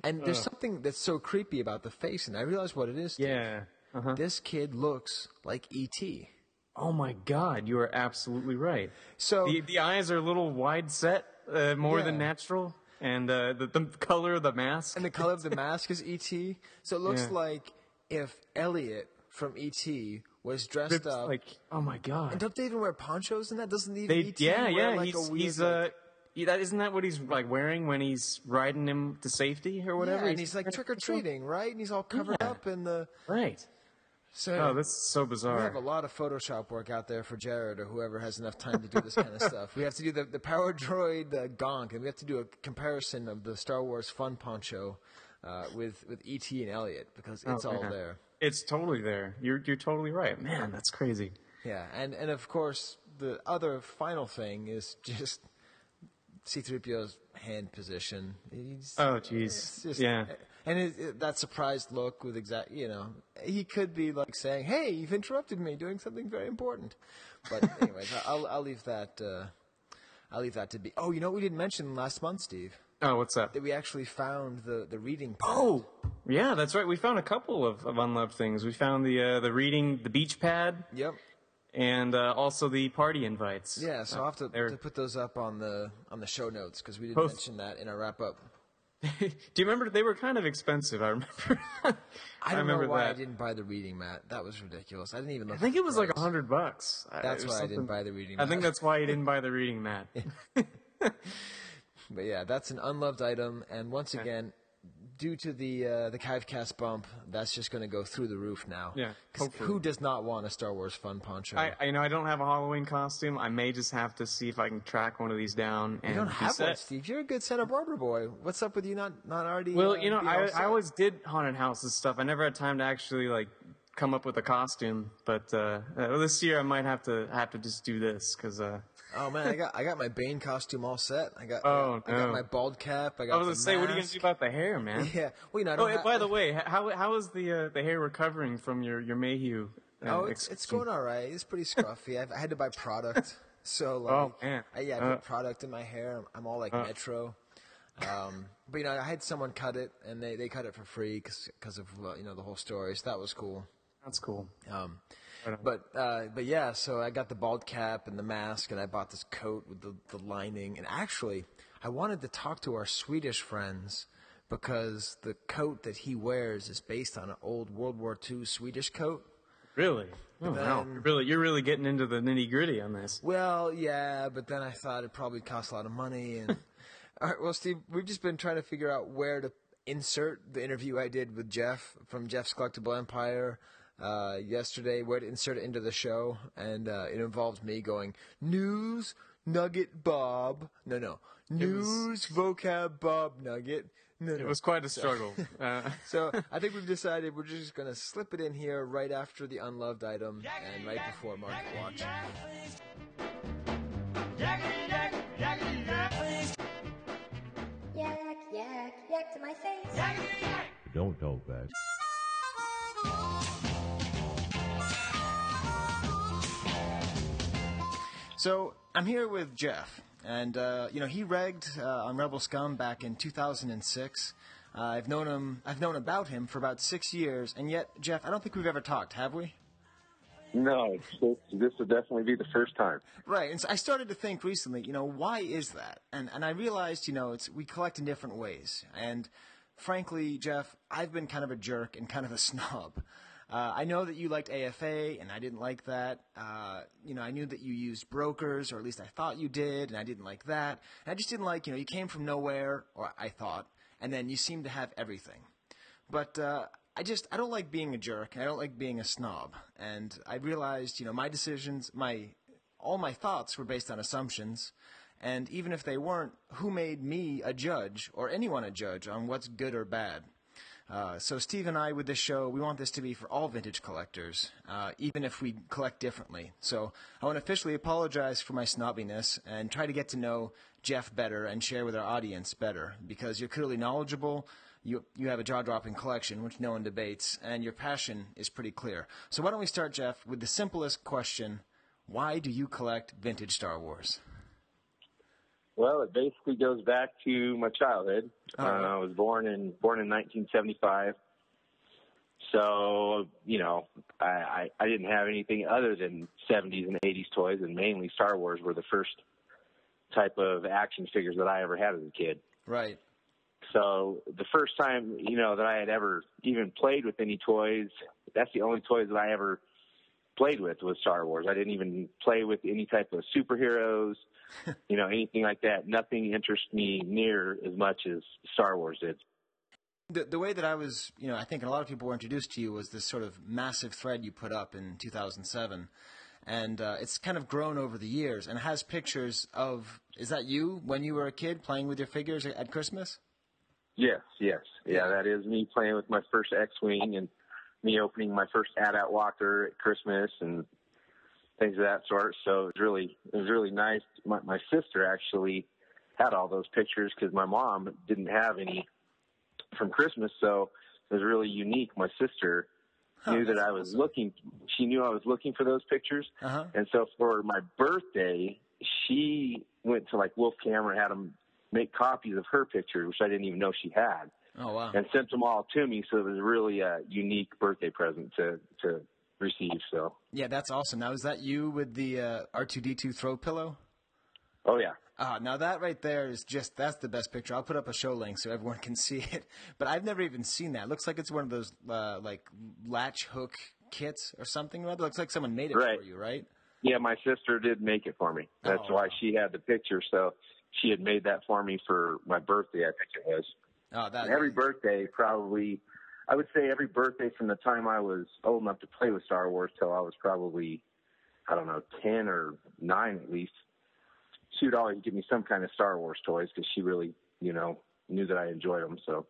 S1: and there's something that's so creepy about the face, and I realize what it is. Steve.
S7: Yeah. Uh-huh.
S1: This kid looks like E.T.
S7: Oh my God, you are absolutely right.
S1: So
S7: The the eyes are a little wide set, uh, more than natural, and uh, the the color of the mask.
S1: and the color of the mask is E.T. So it looks
S7: Yeah.
S1: like if Elliott from E.T. was dressed
S7: Rips,
S1: up.
S7: like oh my god.
S1: and don't they even wear ponchos in that? Doesn't even
S7: They
S1: E.T.
S7: yeah
S1: wear
S7: yeah
S1: like
S7: he's
S1: a weird,
S7: he's uh. yeah, that isn't that what he's like wearing when he's riding him to safety or whatever?
S1: Yeah, and he's like trick or treating, right? And he's all covered
S7: Yeah.
S1: up in the.
S7: Right.
S1: So
S7: Oh, this is so bizarre we
S1: have a lot of Photoshop work out there for Jared or whoever has enough time to do this kind of stuff. We have to do the, the Power Droid uh, Gonk, and we have to do a comparison of the Star Wars Fun Poncho uh, with with ET and Elliott because it's
S7: Oh,
S1: all there.
S7: It's totally there. You're you're totally right, man. That's crazy.
S1: Yeah, and and of course the other final thing is just C-3PO's hand position. He's,
S7: Oh, jeez. Yeah.
S1: And it, it- that surprised look with exact, you know, he could be like saying, "Hey, you've interrupted me doing something very important." But anyways, I'll I'll leave that. Uh, I'll leave that to be. Oh, you know what we didn't mention last month, Steve?
S7: Oh, what's that?
S1: That we actually found the the reading. pad.
S7: Oh, yeah, that's right. We found a couple of, of unloved things. We found the uh, the reading, the beach pad,
S1: Yep.
S7: and uh, also the party invites.
S1: Yeah, so I'll have to, to put those up on the on the show notes because we didn't
S7: Both-
S1: mention that in our wrap up.
S7: Do you remember they were kind of expensive? I remember.
S1: I don't
S7: remember
S1: know why I didn't buy the reading mat. That was ridiculous. I didn't even. Look
S7: I think it was
S1: the
S7: like a hundred bucks. I-
S1: That's why I didn't buy the reading
S7: I think that's why you didn't buy the reading mat.
S1: But yeah, that's an unloved item, and once again, due to the uh, the Kivecast bump, that's just going to go through the roof now.
S7: Yeah, hopefully.
S1: who does not want a Star Wars fun poncho?
S7: I, I you know I don't have a Halloween costume. I may just have to see if I can track one of these down. And
S1: you don't have
S7: set.
S1: one, Steve. You're a good Santa Barbara boy. What's up with you not not already?
S7: Well,
S1: uh,
S7: you know, I. I always did haunted houses stuff. I never had time to actually like come up with a costume. But uh, uh, this year I might have to have to just do this because uh,
S1: Oh man, I got I got my Bane costume all set. I got
S7: Oh,
S1: I got my bald cap. I
S7: I
S1: got.
S7: was gonna say, what are you gonna do about the hair, man?
S1: Yeah. Well, you know, I
S7: Oh,
S1: don't
S7: and
S1: ha-
S7: by the way, how how is the uh, the hair recovering from your your Mayhew? uh,
S1: Oh, it's, it's going all right. It's pretty scruffy. I've, I had to buy product, so like,
S7: Oh, man.
S1: I, yeah, I
S7: Uh.
S1: product in my hair. I'm, I'm all like
S7: Uh.
S1: Metro. Um, but you know, I had someone cut it, and they, they cut it for free because of uh, you know the whole story. So that was cool.
S7: That's cool.
S1: Um. But uh, but yeah, so I got the bald cap and the mask, and I bought this coat with the, the lining. And actually, I wanted to talk to our Swedish friends because the coat that he wears is based on an old World War II Swedish coat.
S7: Really? Oh, wow.
S1: then-
S7: Really, you're really getting into the nitty gritty on this.
S1: Well, yeah, but then I thought it probably cost a lot of money. And all right, well, Steve, we've just been trying to figure out where to insert the interview I did with Jeff from Jeff's Collectible Empire uh, yesterday, where to insert it into the show, and uh, it involved me going news nugget Bob. No, no, news vocab Bob Nugget. No,
S7: It
S1: no.
S7: was quite a struggle. Uh,
S1: So I think we've decided we're just going to slip it in here right after the unloved item and right before Market Watch.
S12: Yak, yak, yak to my face.
S13: Don't talk back.
S1: So I'm here with Jeff, and uh, you know he regged uh, on Rebel Scum back in 2006. Uh, I've known him. I've known about him for about six years, and yet Jeff, I don't think we've ever talked, have we?
S8: No, this, this would definitely be the first time.
S1: Right, and so I started to think recently, you know, why is that? And and I realized, you know, it's we collect in different ways. And frankly, Jeff, I've been kind of a jerk and kind of a snob. Uh, I know that you liked AFA, and I didn't like that. Uh, you know, I knew that you used brokers, or at least I thought you did, and I didn't like that. And I just didn't like, you know, you came from nowhere, or I thought, and then you seemed to have everything. But uh, I just I don't like being a jerk. I don't like being a snob. And I realized, you know, my decisions, my all my thoughts were based on assumptions. And even if they weren't, who made me a judge or anyone a judge on what's good or bad? Uh, so Steve and I, with this show, we want this to be for all vintage collectors, uh, even if we collect differently. So I want to officially apologize for my snobbiness and try to get to know Jeff better and share with our audience better because you're clearly knowledgeable. You, you have a jaw-dropping collection, which no one debates, and your passion is pretty clear. So why don't we start, Jeff, with the simplest question. Why do you collect vintage Star Wars?
S8: Well, it basically goes back to my childhood. Uh, I was born in born in 1975, so you know I, I I didn't have anything other than 70s and 80s toys, and mainly Star Wars were the first type of action figures that I ever had as a kid.
S1: Right.
S8: So the first time, you know, that I had ever even played with any toys, that's the only toys that I ever played with was Star Wars. I didn't even play with any type of superheroes, you know, anything like that. Nothing interests me near as much as Star Wars did.
S1: The, the way that I was, you know, I think a lot of people were introduced to you was this sort of massive thread you put up in 2007. And uh, it's kind of grown over the years and has pictures of, is that you when you were a kid playing with your figures at Christmas?
S8: Yes, yes. Yeah, that is me playing with my first X-Wing and me opening my first AT-AT Walker at Christmas and things of that sort. So it was really, it was really nice. My, my sister actually had all those pictures because my mom didn't have any from Christmas, so it was really unique. My sister knew that I was looking. She knew I was looking for those pictures,
S1: Uh-huh.
S8: and so for my birthday, she went to like Wolf Camera, had them make copies of her pictures, which I didn't even know she had,
S1: Oh wow.
S8: and sent them all to me. So it was a really a unique birthday present to to receive. So,
S1: Yeah, that's awesome. Now, is that you with the uh, R2D2 throw pillow?
S8: oh yeah,
S1: Ah, now that right there is just that's the best picture. I'll put up a show link so everyone can see it. But I've never even seen that. looks like it's one of those uh, like latch hook kits or something. other. looks like someone made it
S8: Right.
S1: for you, right?
S8: yeah. My sister did make it for me. That's
S1: Oh,
S8: why she had the picture. So she had made that for me for my birthday. I think it was.
S1: Oh, that
S8: And every birthday, probably, I would say every birthday from the time I was old enough to play with Star Wars till I was probably, I don't know, 10 or 9 at least, she would always give me some kind of Star Wars toys because she really, you know, knew that I enjoyed them. So,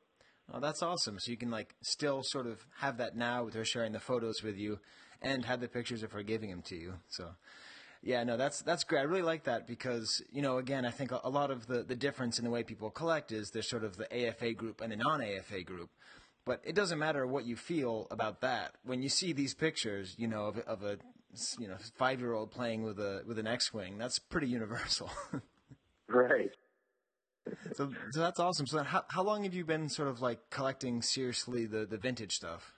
S1: Oh, that's awesome. So you can like still sort of have that now with her sharing the photos with you, and have the pictures of her giving them to you. So, yeah, no, that's that's great. I really like that because you know, again, I think a, a lot of the the difference in the way people collect is there's sort of the AFA group and the non-AFA group. But it doesn't matter what you feel about that. When you see these pictures, you know, of, of a you know five year old playing with a with an X-wing, that's pretty universal.
S8: right.
S1: so, so that's awesome. So, then how how long have you been sort of like collecting seriously the the vintage stuff?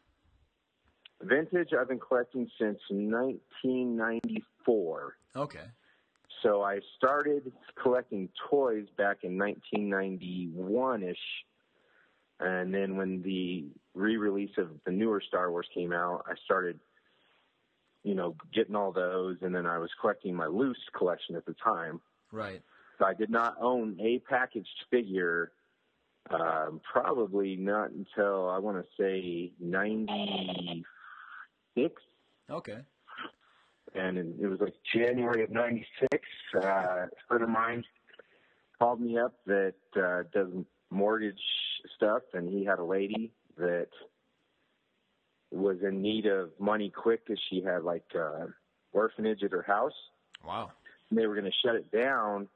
S8: Vintage, I've been collecting since 1994.
S1: Okay.
S8: So I started collecting toys back in 1991 ish. And then when the re release of the newer Star Wars came out, I started, you know, getting all those. And then I was collecting my loose collection at the time.
S1: Right.
S8: So I did not own a packaged figure, um, probably not until I want to say 96
S1: Okay.
S8: and it it was like January of '96. Uh, a friend of mine called me up that uh, does mortgage stuff, and he had a lady that was in need of money quick because she had like uh, orphanage at her house.
S1: Wow.
S8: And they were going to shut it down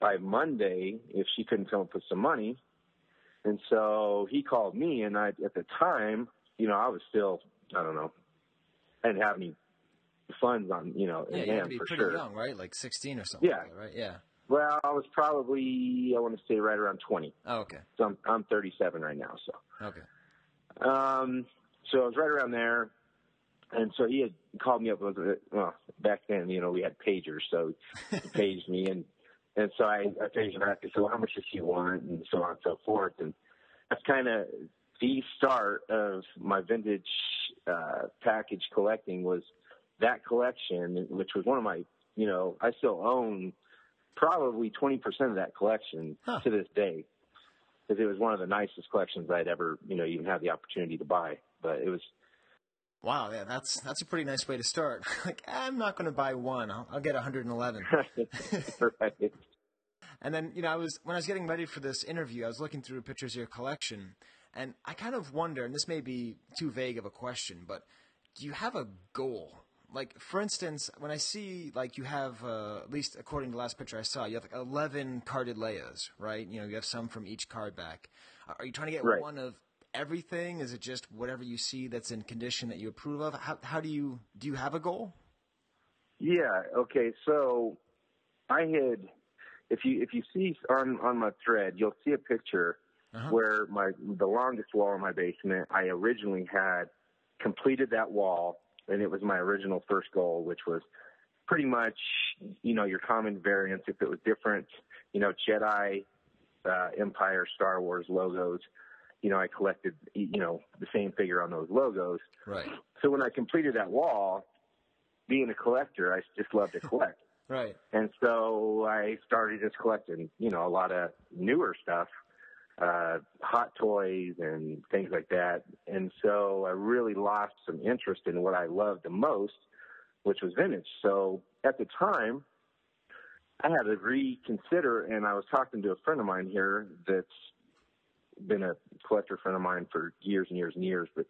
S8: by Monday if she couldn't come up with some money. And so he called me, and I at the time, you know, I was still I don't know, I didn't have any funds on you know
S1: Yeah,
S8: in
S1: have
S8: hand for
S1: pretty
S8: sure.
S1: young, right? Like 16 or something.
S8: Yeah.
S1: like that, right? Yeah.
S8: Well, I was probably I want to say right around twenty.
S1: Oh, okay.
S8: So I'm I'm 37 right now. So
S1: Okay.
S8: um, so I was right around there, and so he had called me up. With it. Well, back then, you know, we had pagers, so he paged me, and and so I, I paged him back. I said, well, how much does he want, and so on and so forth, and that's kind of the start of my vintage uh, package collecting was that collection, which was one of my, you know, I still own probably 20% of that collection to this day because it was one of the nicest collections I'd ever, you know, even had the opportunity to buy. But it was,
S1: Wow, yeah, that's that's a pretty nice way to start. like, I'm not going to buy one. I'll, I'll get 111.
S8: right.
S1: And then, you know, I was when I was getting ready for this interview, I was looking through pictures of your collection, and I kind of wonder, and this may be too vague of a question, but do you have a goal? Like, for instance, when I see, like, you have, uh, at least according to the last picture I saw, you have like 11 carded Leias, right? You know, you have some from each card back. Are you trying to get
S8: Right.
S1: one of everything? Is it just whatever you see that's in condition that you approve of? How, how do you, do you have a goal?
S8: Yeah. Okay. So I had, if you if you see on on my thread, you'll see a picture
S1: Uh-huh.
S8: where my the longest wall in my basement. I originally had completed that wall, and it was my original first goal, which was pretty much you know your common variants. If it was different, you know Jedi, uh, Empire, Star Wars logos. You know, I collected you know the same figure on those logos.
S1: Right.
S8: So when I completed that wall, being a collector, I just love to collect.
S1: Right.
S8: And so I started just collecting, you know, a lot of newer stuff, uh, hot toys and things like that. And so I really lost some interest in what I loved the most, which was vintage. So at the time, I had to reconsider, and I was talking to a friend of mine here that's been a collector friend of mine for years and years and years. But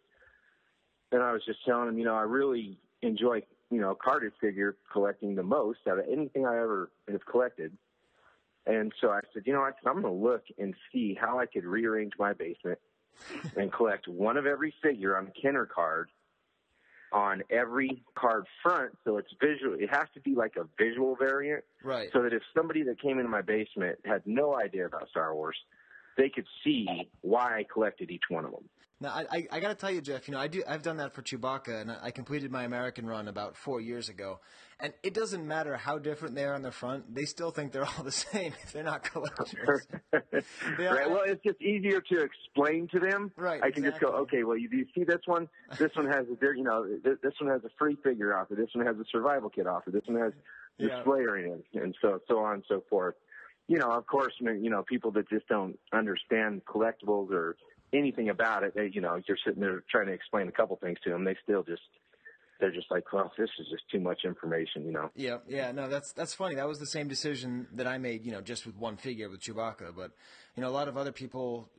S8: and I was just telling him, you know, I really enjoy, you know, carded figure collecting the most out of anything I ever have collected. And so I said, you know, said, I'm going to look and see how I could rearrange my basement and collect one of every figure on the Kenner card on every card front. So it's visual. It has to be like a visual variant.
S1: Right.
S8: So that if somebody that came into my basement had no idea about Star Wars, they could see why I collected each one of them.
S1: Now, I, I, I got to tell you, Jeff. You know, I do. I've done that for Chewbacca, and I completed my American run about four years ago. And it doesn't matter how different they are on the front; they still think they're all the same if they're not collectors. They are-
S8: right. Well, it's just easier to explain to them.
S1: Right,
S8: I can just go, okay. Well, you, do you see this one? This one has a, you know, th- this one has a free figure offer. This one has a survival kit offer. This one has
S1: Yeah.
S8: displayer in it, and so so on and so forth. You know, of course, you know, people that just don't understand collectibles or anything about it, they, you know, you're sitting there trying to explain a couple things to them. They still just, they're just like, well, this is just too much information, you know.
S1: Yeah, yeah, no, that's that's funny. That was the same decision that I made, you know, just with one figure with Chewbacca. But you know, a lot of other people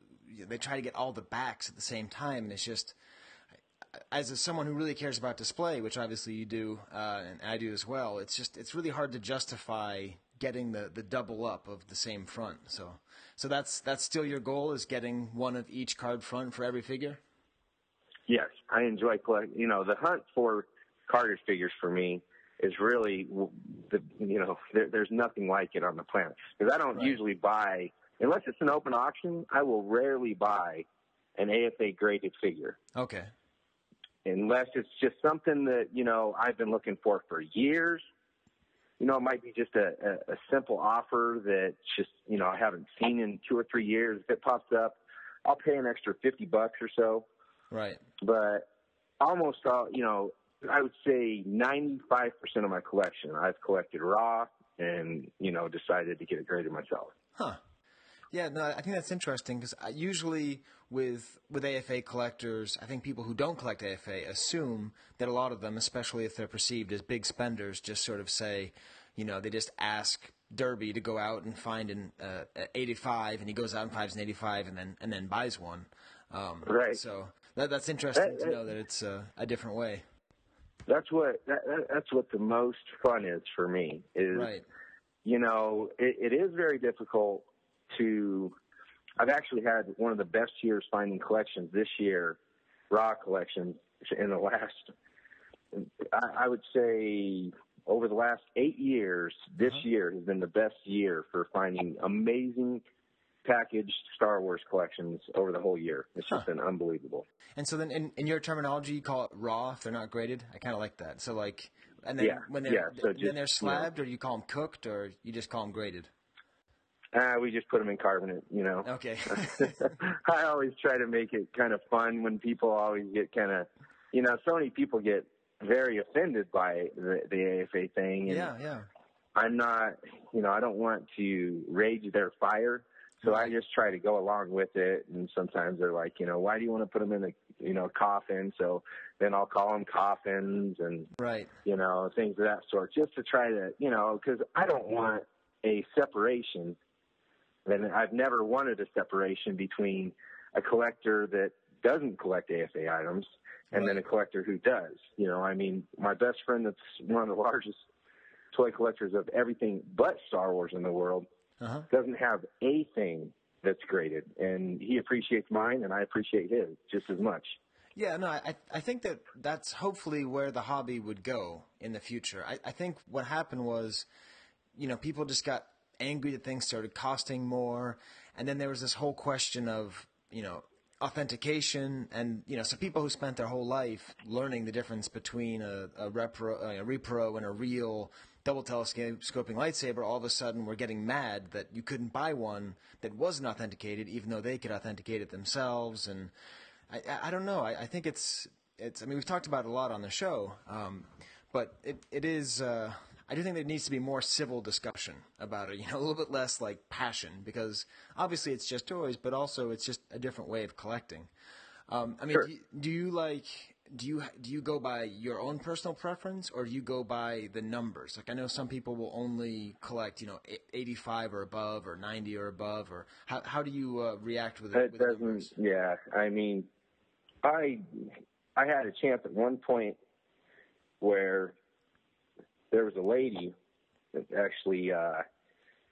S1: they try to get all the backs at the same time, and it's just as a, someone who really cares about display, which obviously you do, uh, and I do as well. It's just it's really hard to justify getting the, the double up of the same front. So so that's that's still your goal is getting one of each card front for every figure.
S8: Yes, I enjoy collecting. You know, the hunt for carded figures for me is really the you know there, there's nothing like it on the planet because I don't usually buy unless it's an open auction. I will rarely buy an AFA graded figure
S1: Okay.
S8: unless it's just something that you know I've been looking for for years. You know, it might be just a, a, a simple offer that just you know I haven't seen in two or three years. If it pops up, I'll pay an extra fifty bucks or so
S1: Right.
S8: but almost all, you know, I would say 95% of my collection I've collected raw and, you know, decided to get it graded myself.
S1: Huh. Yeah, no, I think that's interesting because usually with with AFA collectors, I think people who don't collect AFA assume that a lot of them, especially if they're perceived as big spenders, just sort of say, you know, they just ask Derby to go out and find an uh, 85, and he goes out and finds an 85, and then and then buys one. Um,
S8: Right.
S1: So that, that's interesting
S8: That-
S1: to know that it's uh, a different way.
S8: That's what, that, that, that's what the most fun is for me is,
S1: Right.
S8: you know, it, it is very difficult to, I've actually had one of the best years finding collections this year, raw collections in the last, I, I would say over the last eight years, this uh-huh. year has been the best year for finding amazing packaged Star Wars collections over the whole year. It's just been unbelievable.
S1: And so then, in, in your terminology, you call it raw if they're not graded. I kind of like that. So like, and then
S8: Yeah,
S1: when they're
S8: yeah, so
S1: then they're slabbed, or you call them cooked, or you just call them graded.
S8: Uh, we just put them in carbonate, you know.
S1: Okay.
S8: I always try to make it kind of fun when people always get kind of, you know, so many people get very offended by the, the AFA thing. And
S1: yeah, yeah.
S8: I'm not, you know, I don't want to rage their fire. So I just try to go along with it. And sometimes they're like, you know, why do you want to put them in a, you know, coffin? So then I'll call them coffins and,
S1: Right.
S8: you know, things of that sort, just to try to, you know, because I don't want a separation. And I've never wanted a separation between a collector that doesn't collect AFA items and then a collector who does. You know, I mean, my best friend that's one of the largest toy collectors of everything but Star Wars in the world
S1: Uh-huh.
S8: doesn't have a thing that's graded, and he appreciates mine, and I appreciate his just as much.
S1: Yeah, no, I I think that that's hopefully where the hobby would go in the future. I, I think what happened was, you know, people just got angry that things started costing more, and then there was this whole question of, you know, authentication, and you know, so people who spent their whole life learning the difference between a, a repro, a repro, and a real double telescoping lightsaber, all of a sudden were getting mad that you couldn't buy one that wasn't authenticated, even though they could authenticate it themselves, and I, I- don't know. I, I think it's it's. I mean, we've talked about it a lot on the show, um, but it it is. Uh, I do think there needs to be more civil discussion about it. You know, a little bit less like passion, because obviously it's just toys, but also it's just a different way of collecting. Um, I mean,
S8: Sure.
S1: do, you, do you like? Do you do you go by your own personal preference, or do you go by the numbers? Like I know some people will only collect, you know, e- eighty-five or above, or ninety or above, or how how do you uh, react with it?
S8: It doesn't. Yeah, I mean, I I had a chance at one point where there was a lady that actually uh,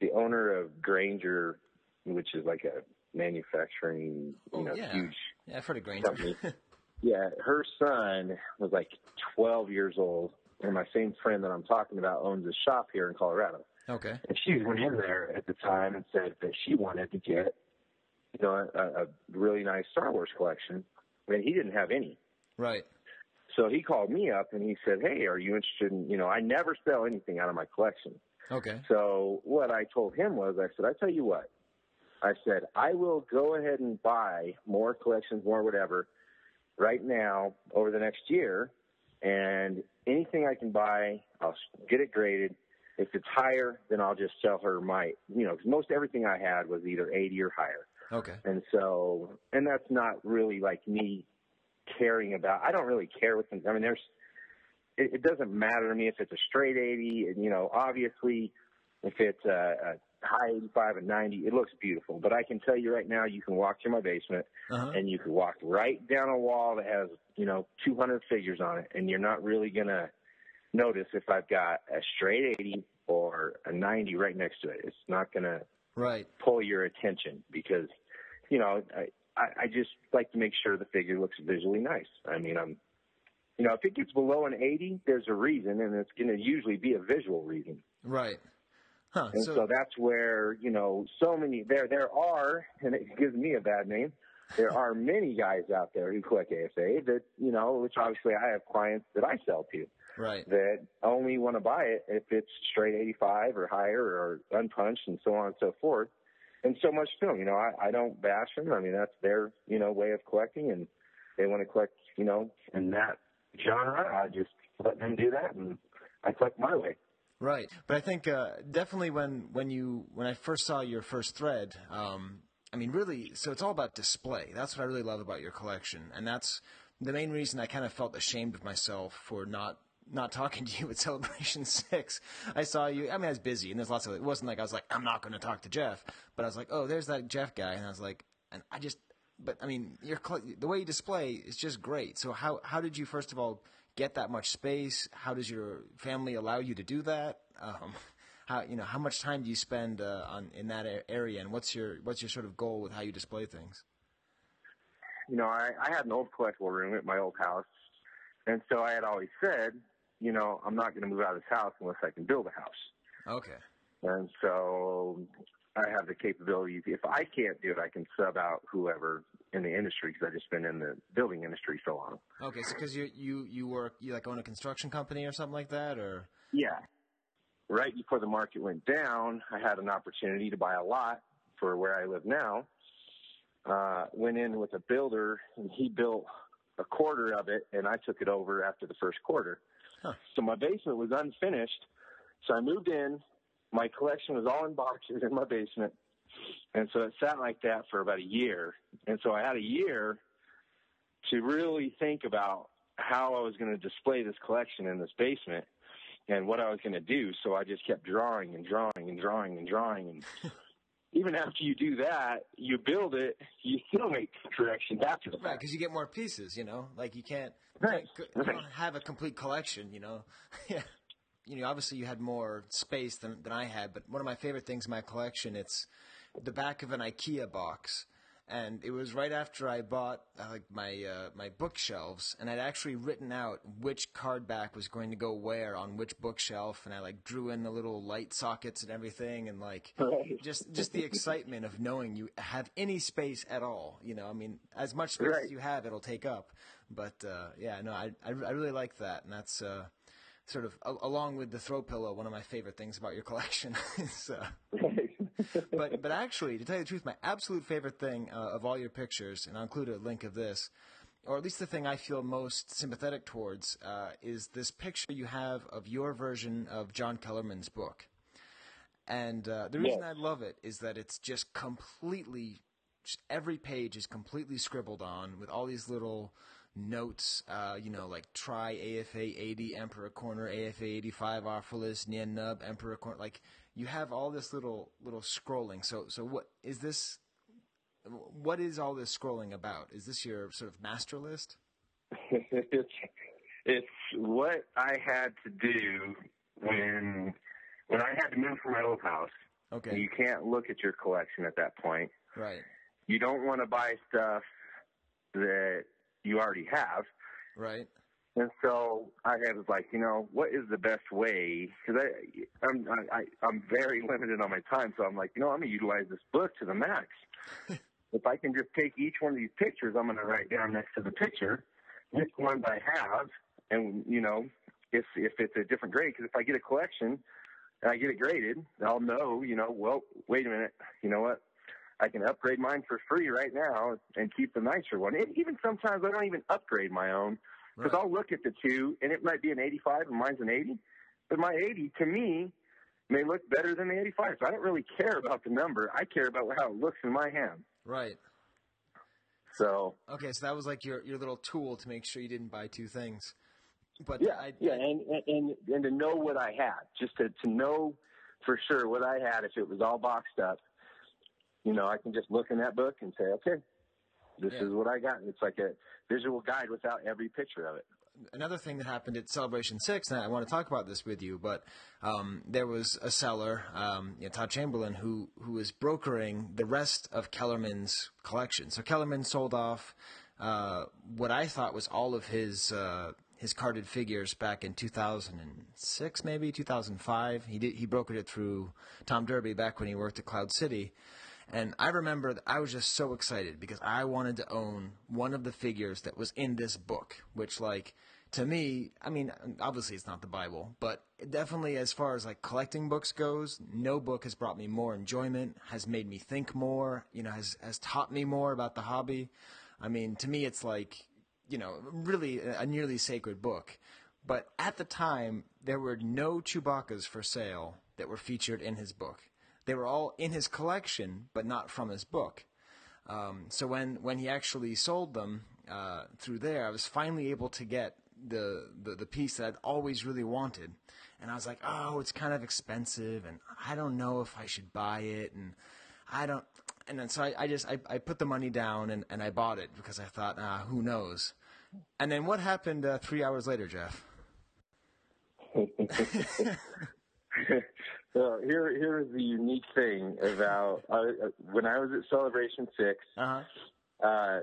S8: the owner of Grainger, which is like a manufacturing, you
S1: Oh,
S8: know,
S1: yeah.
S8: huge
S1: Yeah, I've heard of Grainger.
S8: company. yeah, her son was like 12 years old, and my same friend that I'm talking about owns a shop here in Colorado.
S1: okay.
S8: And she went in there at the time and said that she wanted to get, you know, a, a really nice Star Wars collection, and he didn't have any.
S1: Right.
S8: So he called me up and he said, "Hey, are you interested in? You know, I never sell anything out of my collection.
S1: Okay.
S8: So what I told him was, I said, I tell you what, I said I will go ahead and buy more collections, more whatever, right now over the next year, and anything I can buy, I'll get it graded. If it's higher, then I'll just sell her my, you know, 'cause most everything I had was either 80 or higher.
S1: Okay.
S8: And so, and that's not really like me caring about. I don't really care what them. I mean, there's. It, it doesn't matter to me if it's a straight 80, and you know, obviously, if it's a, a high 85 and 90, it looks beautiful. But I can tell you right now, you can walk through my basement,
S1: Uh-huh.
S8: and you can walk right down a wall that has you know 200 figures on it, and you're not really gonna notice if I've got a straight 80 or a 90 right next to it. It's not gonna
S1: Right.
S8: pull your attention because, you know, I, I I just like to make sure the figure looks visually nice. I mean, I'm, you know, if it gets below an 80, there's a reason, and it's going to usually be a visual reason.
S1: Right. Huh.
S8: And so, that's where, you know, so many, there, there are, and it gives me a bad name, there are many guys out there who collect AFA that, you know, which obviously I have clients that I sell to
S1: right.
S8: that only want to buy it if it's straight 85 or higher or unpunched and so on and so forth. And so much film, you know, I, I don't bash them. I mean, that's their, you know, way of collecting and they want to collect, you know, in that genre. I just let them do that and I collect my way.
S1: Right, but I think uh, definitely when when you when I first saw your first thread, um, I mean, really, so it's all about display. That's what I really love about your collection, and that's the main reason I kind of felt ashamed of myself for not not talking to you at Celebration Six. I saw you. I mean, I was busy, and there's lots of. It wasn't like I was like, I'm not going to talk to Jeff, but I was like, oh, there's that Jeff guy, and I was like, and I just. But I mean, your the way you display is just great. So how how did you first of all get that much space? How does your family allow you to do that? Um, how you know how much time do you spend uh, on in that area, and what's your what's your sort of goal with how you display things?
S8: you know, I, I had an old collectible room at my old house, and so I had always said, you know, I'm not going to move out of this house unless I can build a house.
S1: Okay.
S8: And so I have the capability. If I can't do it, I can sub out whoever in the industry because I've just been in the building industry so long.
S1: Okay, so because you you you work you like own a construction company or something like that, or
S8: Yeah. Right before the market went down, I had an opportunity to buy a lot for where I live now. Uh, went in with a builder, and he built a quarter of it, and I took it over after the first quarter. So my basement was unfinished. So I moved in. My collection was all in boxes in my basement. And so it sat like that for about a year. And so I had a year to really think about how I was going to display this collection in this basement and what I was going to do. So I just kept drawing and drawing and drawing and drawing. And even after you do that, you build it, you still make corrections after the
S1: right?
S8: fact.
S1: Because you get more pieces, you know. Like you can't, you,
S8: Right,
S1: can't, you
S8: right.
S1: don't have a complete collection, you know. yeah. You know, obviously you had more space than than I had, but one of my favorite things in my collection it's the back of an IKEA box. And it was right after I bought uh, like my uh, my bookshelves, and I'd actually written out which card back was going to go where on which bookshelf, and I like drew in the little light sockets and everything, and like just just the excitement of knowing you have any space at all. You know, I mean, as much space
S8: Right.
S1: as you have, it'll take up. But uh, yeah, no, I, I I really like that, and that's uh, sort of along with the throw pillow, one of my favorite things about your collection. so, but but actually, to tell you the truth, my absolute favorite thing uh, of all your pictures, and I'll include a link of this, or at least the thing I feel most sympathetic towards, uh, is this picture you have of your version of John Kellerman's book. And uh, the reason I love it is that it's just completely, just every page is completely scribbled on with all these little notes, uh, you know, like try AFA 80, Emperor Corner, AFA 85, Arphalis, Nien Nunb, Emperor Corner. Like, you have all this little, little scrolling. So, so what is this? What is all this scrolling about? Is this your sort of master list?
S8: it's it's what I had to do when when I had to move from my old house
S1: Okay.
S8: You can't look at your collection at that point.
S1: Right.
S8: You don't want to buy stuff that you already have.
S1: Right.
S8: And so I had was like, you know, what is the best way? Because I, I'm, I, I'm very limited on my time, so I'm like, you know, I'm gonna utilize this book to the max. if I can just take each one of these pictures, I'm gonna write down next to the picture which ones I have, and you know, if if it's a different grade. Because if I get a collection and I get it graded, I'll know, you know, well, wait a minute, you know what? I can upgrade mine for free right now and keep the nicer one. And even sometimes I don't even upgrade my own because I'll look at the two and it might be an 85 and mine's an 80, but my 80 to me may look better than the 85. So I don't really care about the number. I care about how it looks in my hand.
S1: Right.
S8: So
S1: Okay, so that was like your your little tool to make sure you didn't buy two things. But
S8: yeah,
S1: I,
S8: yeah, and, and and to know what I had, just to to know for sure what I had. If it was all boxed up, you know, I can just look in that book and say, okay, this
S1: Yeah.
S8: is what I got. It's like a visual guide without every picture of it.
S1: another thing that happened at Celebration Six, and I want to talk about this with you, but um, there was a seller, um, you know, Todd Chamberlain, who who was brokering the rest of Kellerman's collection. So Kellerman sold off uh, what I thought was all of his uh, his carded figures back in 2006, maybe 2005. He did he brokered it through Tom Derby back when he worked at Cloud City. And I remember I was just so excited because I wanted to own one of the figures that was in this book, which, like, to me, I mean, obviously it's not the Bible, but definitely as far as like collecting books goes, no book has brought me more enjoyment, has made me think more, you know, has, has taught me more about the hobby. I mean, to me, it's like, you know, really a nearly sacred book. But at the time, there were no Chewbacca's for sale that were featured in his book. They were all in his collection, but not from his book. Um, so when, when he actually sold them uh, through there, I was finally able to get the, the the piece that I'd always really wanted, and I was like, oh, it's kind of expensive, and I don't know if I should buy it, and I don't. And then so I, I just I, I put the money down and, and I bought it because I thought, ah, who knows. And then what happened uh, three hours later, Jeff?
S8: so here, here is the unique thing about uh, when I was at Celebration Six.
S1: Uh-huh.
S8: Uh,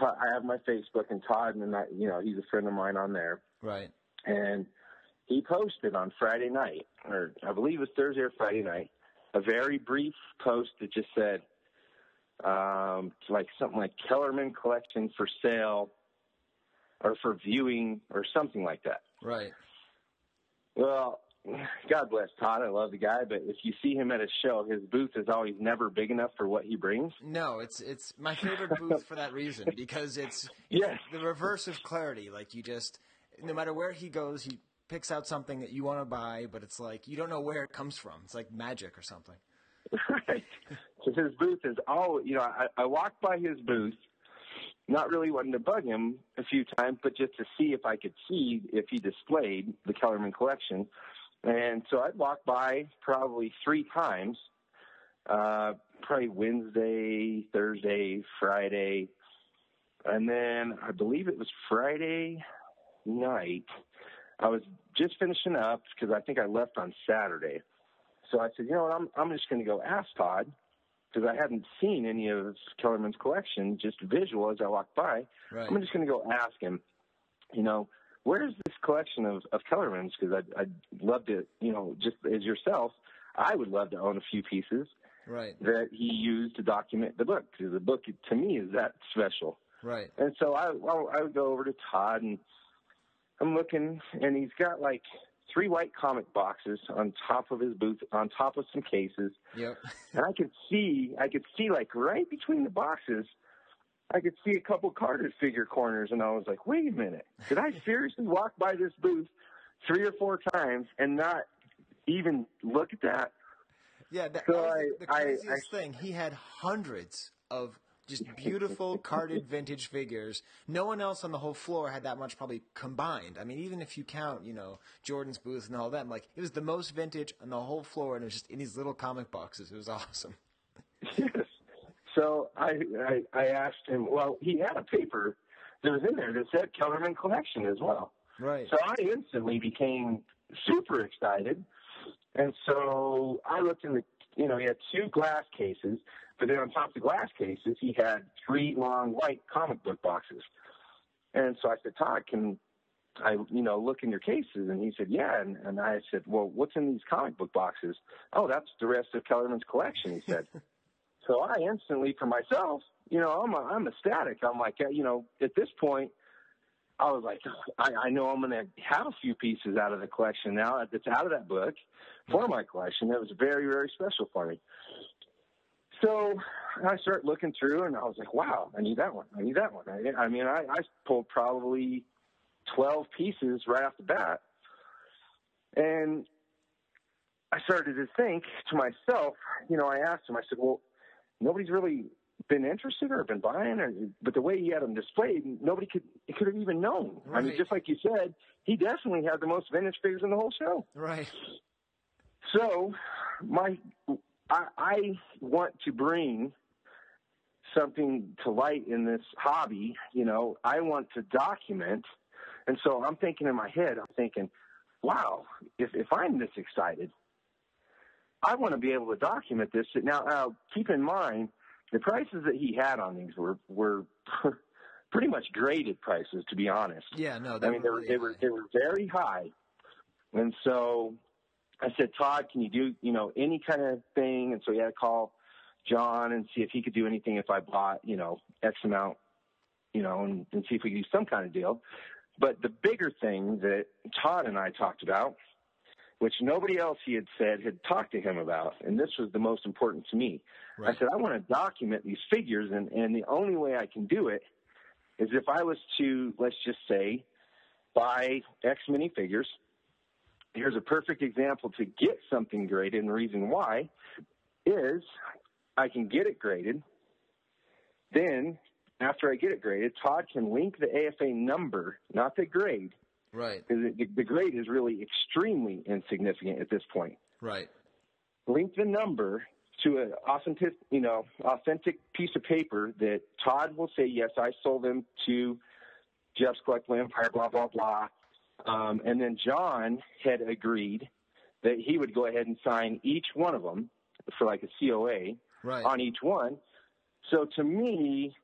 S8: I have my Facebook, and Todd, and I, you know, he's a friend of mine on there,
S1: Right.
S8: and he posted on Friday night, or I believe it was Thursday or Friday night, a very brief post that just said, um, like something like Kellerman collection for sale, or for viewing, or something like that.
S1: Right.
S8: Well, God bless Todd. I love the guy, but if you see him at a show, his booth is always never big enough for what he brings.
S1: No, it's it's my favorite booth for that reason because it's,
S8: Yes.
S1: the reverse of clarity. Like you just, no matter where he goes, he picks out something that you want to buy, but it's like you don't know where it comes from. It's like magic or something.
S8: right. So his booth is all, you know, I, I walked by his booth, not really wanting to bug him a few times, but just to see if I could see if he displayed the Kellerman collection. And so I'd walk by probably three times, uh, probably Wednesday, Thursday, Friday. And then I believe it was Friday night. I was just finishing up because I think I left on Saturday. So I said, you know what, I'm I'm just going to go ask Todd because I hadn't seen any of Kellerman's collection, just visual as I walked by.
S1: Right.
S8: I'm just going to go ask him, you know, where's collection of of Kellerman's? Because I'd I'd love to, you know, just as yourself, I would love to own a few pieces
S1: Right.
S8: that he used to document the book because the book to me is that special.
S1: Right.
S8: And so I, I would go over to Todd and I'm looking, and he's got like three white comic boxes on top of his booth, on top of some cases,
S1: Yep.
S8: and I could see, I could see like right between the boxes, I could see a couple carded figure corners, and I was like, wait a minute, did I seriously walk by this booth three or four times and not even look at that?
S1: Yeah, that,
S8: So
S1: that
S8: I-
S1: the, the
S8: I-
S1: craziest thing. He had hundreds of just beautiful carded vintage figures. No one else on the whole floor had that much probably combined. I mean, even if you count, you know, Jordan's booth and all that, like it was the most vintage on the whole floor, and it was just in these little comic boxes. It was awesome.
S8: Yes. So I, I I asked him. Well, he had a paper that was in there that said Kellerman Collection as well.
S1: Right.
S8: So I instantly became super excited, and so I looked in the you know, he had two glass cases, but then on top of the glass cases, he had three long white comic book boxes. And so I said, Todd, can I, you know, look in your cases? And he said, yeah. And, and I said, well, what's in these comic book boxes? Oh, that's the rest of Kellerman's collection, he said. so I instantly, for myself, you know, I'm, I'm ecstatic. I'm like, you know, at this point, I was like, I, I know I'm going to have a few pieces out of the collection now that's out of that book for my collection. It was very, very special for me. So I start looking through, and I was like, wow, I need that one. I need that one. I, I mean, I, I pulled probably 12 pieces right off the bat. And I started to think to myself, you know, I asked him, I said, well, nobody's really been interested or been buying, or, but the way he had them displayed, nobody could could have even known. I mean, just like you said, he definitely had the most vintage figures in the whole show.
S1: Right.
S8: So, my I, I want to bring something to light in this hobby. You know, I want to document, and so I'm thinking in my head, I'm thinking, wow, if if I'm this excited, I want to be able to document this. Now, now keep in mind the prices that he had on these were were pretty much graded prices, to be honest.
S1: Yeah, no,
S8: I mean, they were they were they were very high, and so I said, Todd, can you do you know any kind of thing? And so he had to call John and see if he could do anything if I bought you know X amount, you know, and, and see if we could do some kind of deal. But the bigger thing that Todd and I talked about, which nobody else he had said had talked to him about, and this was the most important to me. I said, I want to document these figures, and, and the only way I can do it is if I was to, let's just say, buy X many figures. Here's a perfect example to get something graded, and the reason why is I can get it graded. Then, after I get it graded, Todd can link the AFA number, not the grade,
S1: Right.
S8: because the, the grade is really extremely insignificant at this point.
S1: Right.
S8: Link the number to an authentic, you know, authentic piece of paper that Todd will say, yes, I sold them to Jeff's Collectible Empire, blah blah blah. Um, and then John had agreed that he would go ahead and sign each one of them for like a COA
S1: Right.
S8: on each one. So to me,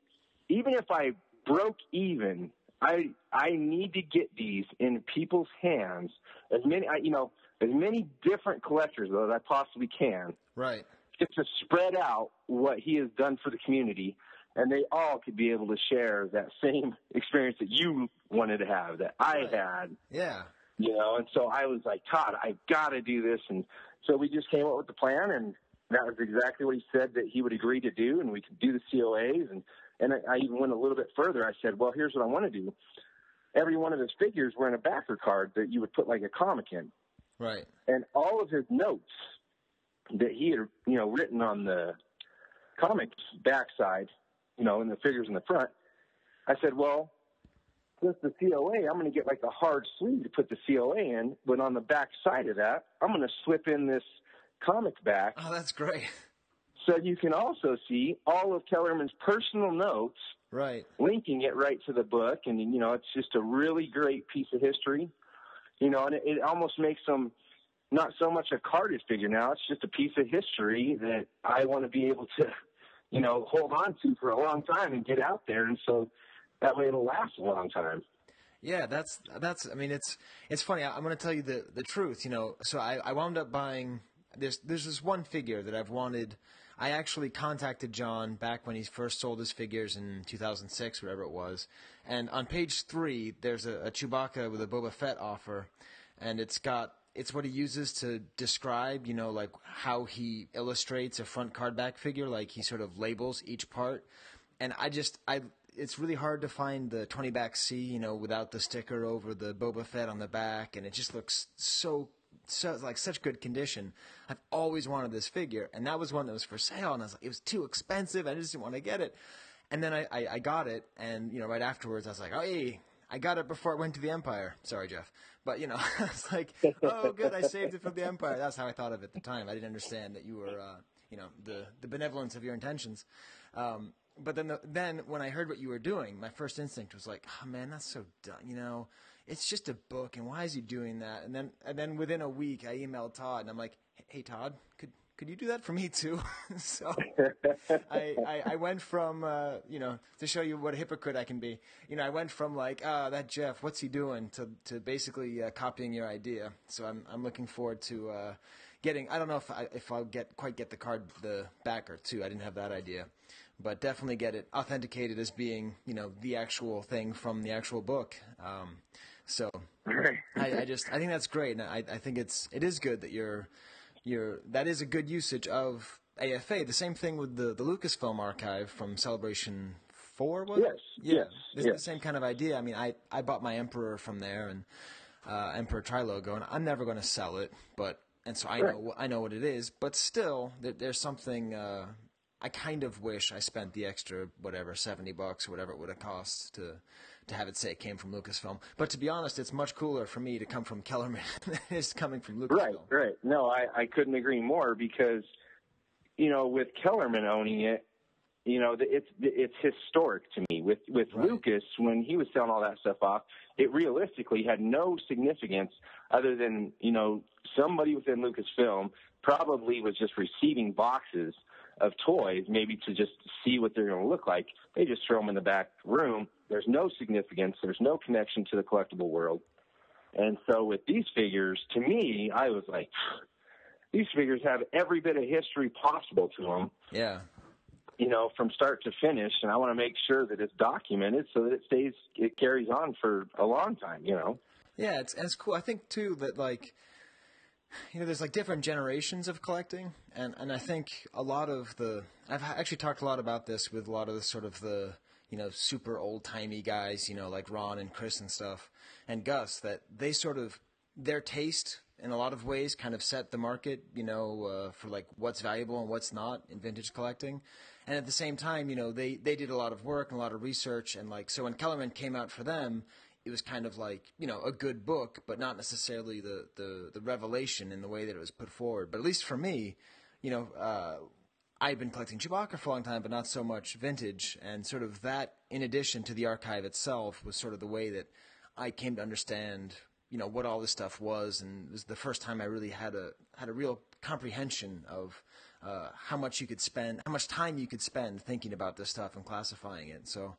S8: even if I broke even, I I need to get these in people's hands as many I, you know as many different collectors though as I possibly can,
S1: Right.
S8: just to spread out what he has done for the community, and they all could be able to share that same experience that you wanted to have that I had
S1: Yeah.
S8: you know. And so I was like, Todd, I've got to do this. And so we just came up with the plan, and that was exactly what he said that he would agree to do, and we could do the COAs. And and I, I even went a little bit further. I said, well, here's what I want to do. Every one of his figures were in a backer card that you would put like a comic in,
S1: Right.
S8: and all of his notes that he had, you know, written on the comics backside, you know, and the figures in the front. I said, well, since the COA, I'm going to get like a hard sleeve to put the COA in, but on the back side of that, I'm going to slip in this comic back.
S1: Oh, that's great.
S8: So you can also see all of Kellerman's personal notes,
S1: Right.
S8: linking it right to the book, and you know it's just a really great piece of history. You know, and it, it almost makes them not so much a carded figure now; it's just a piece of history that I want to be able to, you know, hold on to for a long time and get out there, and so that way it'll last a long time.
S1: Yeah, that's that's. I mean, it's it's funny. I, I'm going to tell you the the truth. You know, so I, I wound up buying. There's there's this one figure that I've wanted. I actually contacted John back when he first sold his figures in 2006, whatever it was. And on page three, there's a, a Chewbacca with a Boba Fett offer, and it's got it's what he uses to describe, you know, like how he illustrates a front card back figure. Like he sort of labels each part, and I just I it's really hard to find the 20 back C, you know, without the sticker over the Boba Fett on the back, and it just looks so so like such good condition. I've always wanted this figure, and that was one that was for sale, and I was like, it was too expensive. I just didn't want to get it, and then I, I, I got it, and you know, right afterwards, I was like, oh, hey, I got it before it went to the Empire. Sorry, Jeff, but you know, I was like, oh, good, I saved it for the Empire. That's how I thought of it at the time. I didn't understand that you were, uh, you know, the the benevolence of your intentions. Um, but then, the, then when I heard what you were doing, my first instinct was like, "Oh man, that's so dumb." You know, it's just a book, and why is he doing that? And then, and then within a week, I emailed Todd, and I'm like, "Hey Todd, could could you do that for me too? so I, I, I went from, uh, you know, to show you what a hypocrite I can be. You know, I went from like, ah, that Jeff, what's he doing, to to basically uh, copying your idea. So I'm I'm looking forward to uh, getting. I don't know if I if I'll get quite get the card the backer too. I didn't have that idea, but definitely get it authenticated as being you know the actual thing from the actual book. Um, so I, I just I think that's great, and I I think it's it is good that you're you're that is a good usage of AFA. The same thing with the the Lucasfilm archive from Celebration Four. Was
S8: Yes,
S1: it? Yeah,
S8: yes,
S1: it's
S8: yes.
S1: the same kind of idea. I mean, I I bought my Emperor from there and uh, Emperor Tri logo, and I'm never going to sell it, but and so I
S8: Right.
S1: know I know what it is, but still there, there's something. Uh, I kind of wish I spent the extra whatever seventy bucks or whatever it would have cost to to have it say it came from Lucasfilm. But to be honest, it's much cooler for me to come from Kellerman than it is coming from Lucasfilm.
S8: Right, right. No, I, I couldn't agree more because, you know, with Kellerman owning it, you know, it's it's historic to me. With with Lucas, when he was selling all that stuff off, it realistically had no significance other than you know somebody within Lucasfilm probably was just receiving boxes of toys, maybe to just see what they're going to look like. They just throw them in the back room. There's no significance. There's no connection to the collectible world. And so with these figures, to me, I was like, these figures have every bit of history possible to them,
S1: Yeah.
S8: you know, from start to finish. And I want to make sure that it's documented so that it stays, it carries on for a long time, you know.
S1: Yeah, it's and it's cool. I think too that like you know, there's like different generations of collecting, and and I think a lot of the I've actually talked a lot about this with a lot of the sort of the you know super old timey guys, you know, like Ron and Chris and stuff, and Gus that they sort of their taste in a lot of ways kind of set the market, you know, uh, for like what's valuable and what's not in vintage collecting. And at the same time, you know, they, they did a lot of work and a lot of research. And like, so when Kellerman came out for them, it was kind of like, you know, a good book, but not necessarily the, the, the revelation in the way that it was put forward. But at least for me, you know, uh, I've been collecting Chewbacca for a long time, but not so much vintage. And sort of that, in addition to the archive itself, was sort of the way that I came to understand, you know, what all this stuff was. And it was the first time I really had a had a real comprehension of uh, how much you could spend, how much time you could spend thinking about this stuff and classifying it. So.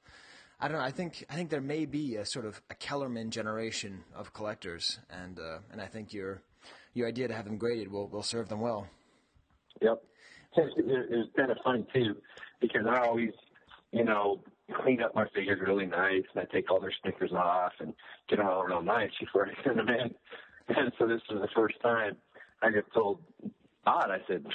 S1: I don't know. I think I think there may be a sort of a Kellerman generation of collectors, and uh, and I think your your idea to have them graded will will serve them well.
S8: Yep. It, was kind of fun too, because I always, you know, clean up my figures really nice, and I take all their stickers off and get them all real nice before I send them in. And so this was the first time I just told Todd, I said,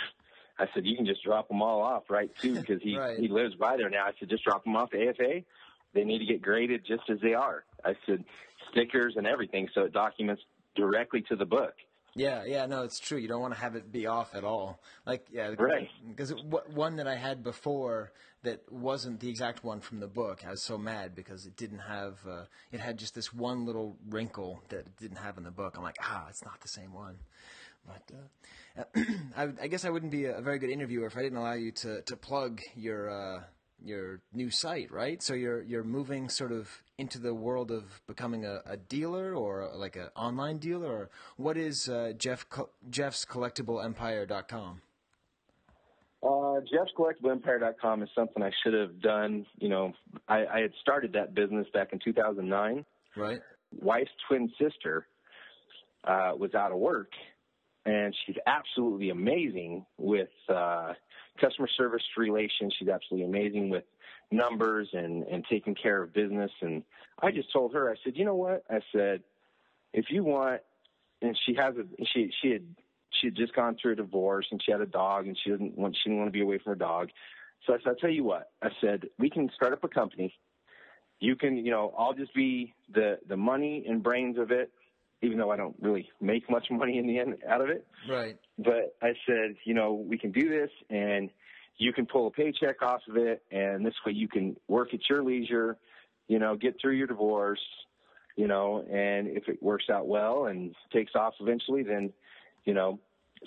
S8: I said you can just drop them all off right too, because he
S1: Right.
S8: he lives by there now. I said just drop them off to AFA. They need to get graded just as they are. I said stickers and everything, so it documents directly to the book.
S1: Yeah, yeah, no, it's true. You don't want to have it be off at all. Like, yeah,
S8: Right.
S1: Because one that I had before that wasn't the exact one from the book, I was so mad because it didn't have. Uh, it had just this one little wrinkle that it didn't have in the book. I'm like, ah, it's not the same one. But uh, I, I guess I wouldn't be a very good interviewer if I didn't allow you to to plug your. Uh, your new site, right? So you're you're moving sort of into the world of becoming a, a dealer or like an online dealer, or what is uh, Jeff Co- Jeff's Collectible Empire.com?
S8: Uh, JeffsCollectibleEmpire.com is something I should have done. You know, I, I had started that business back in 2009.
S1: Right.
S8: Wife's twin sister uh, was out of work, and she's absolutely amazing with uh, customer service relations. She's absolutely amazing with numbers and and taking care of business. And I just told her, I said, you know what? I said, if you want, and she has a she she had she had just gone through a divorce and she had a dog and she didn't want she didn't want to be away from her dog. So I said, I'll tell you what. I said, we can start up a company. You can, you know, I'll just be the the money and brains of it, even though I don't really make much money in the end out of it.
S1: Right.
S8: But I said, you know, we can do this and you can pull a paycheck off of it and this way you can work at your leisure, you know, get through your divorce, you know, and if it works out well and takes off eventually, then, you know,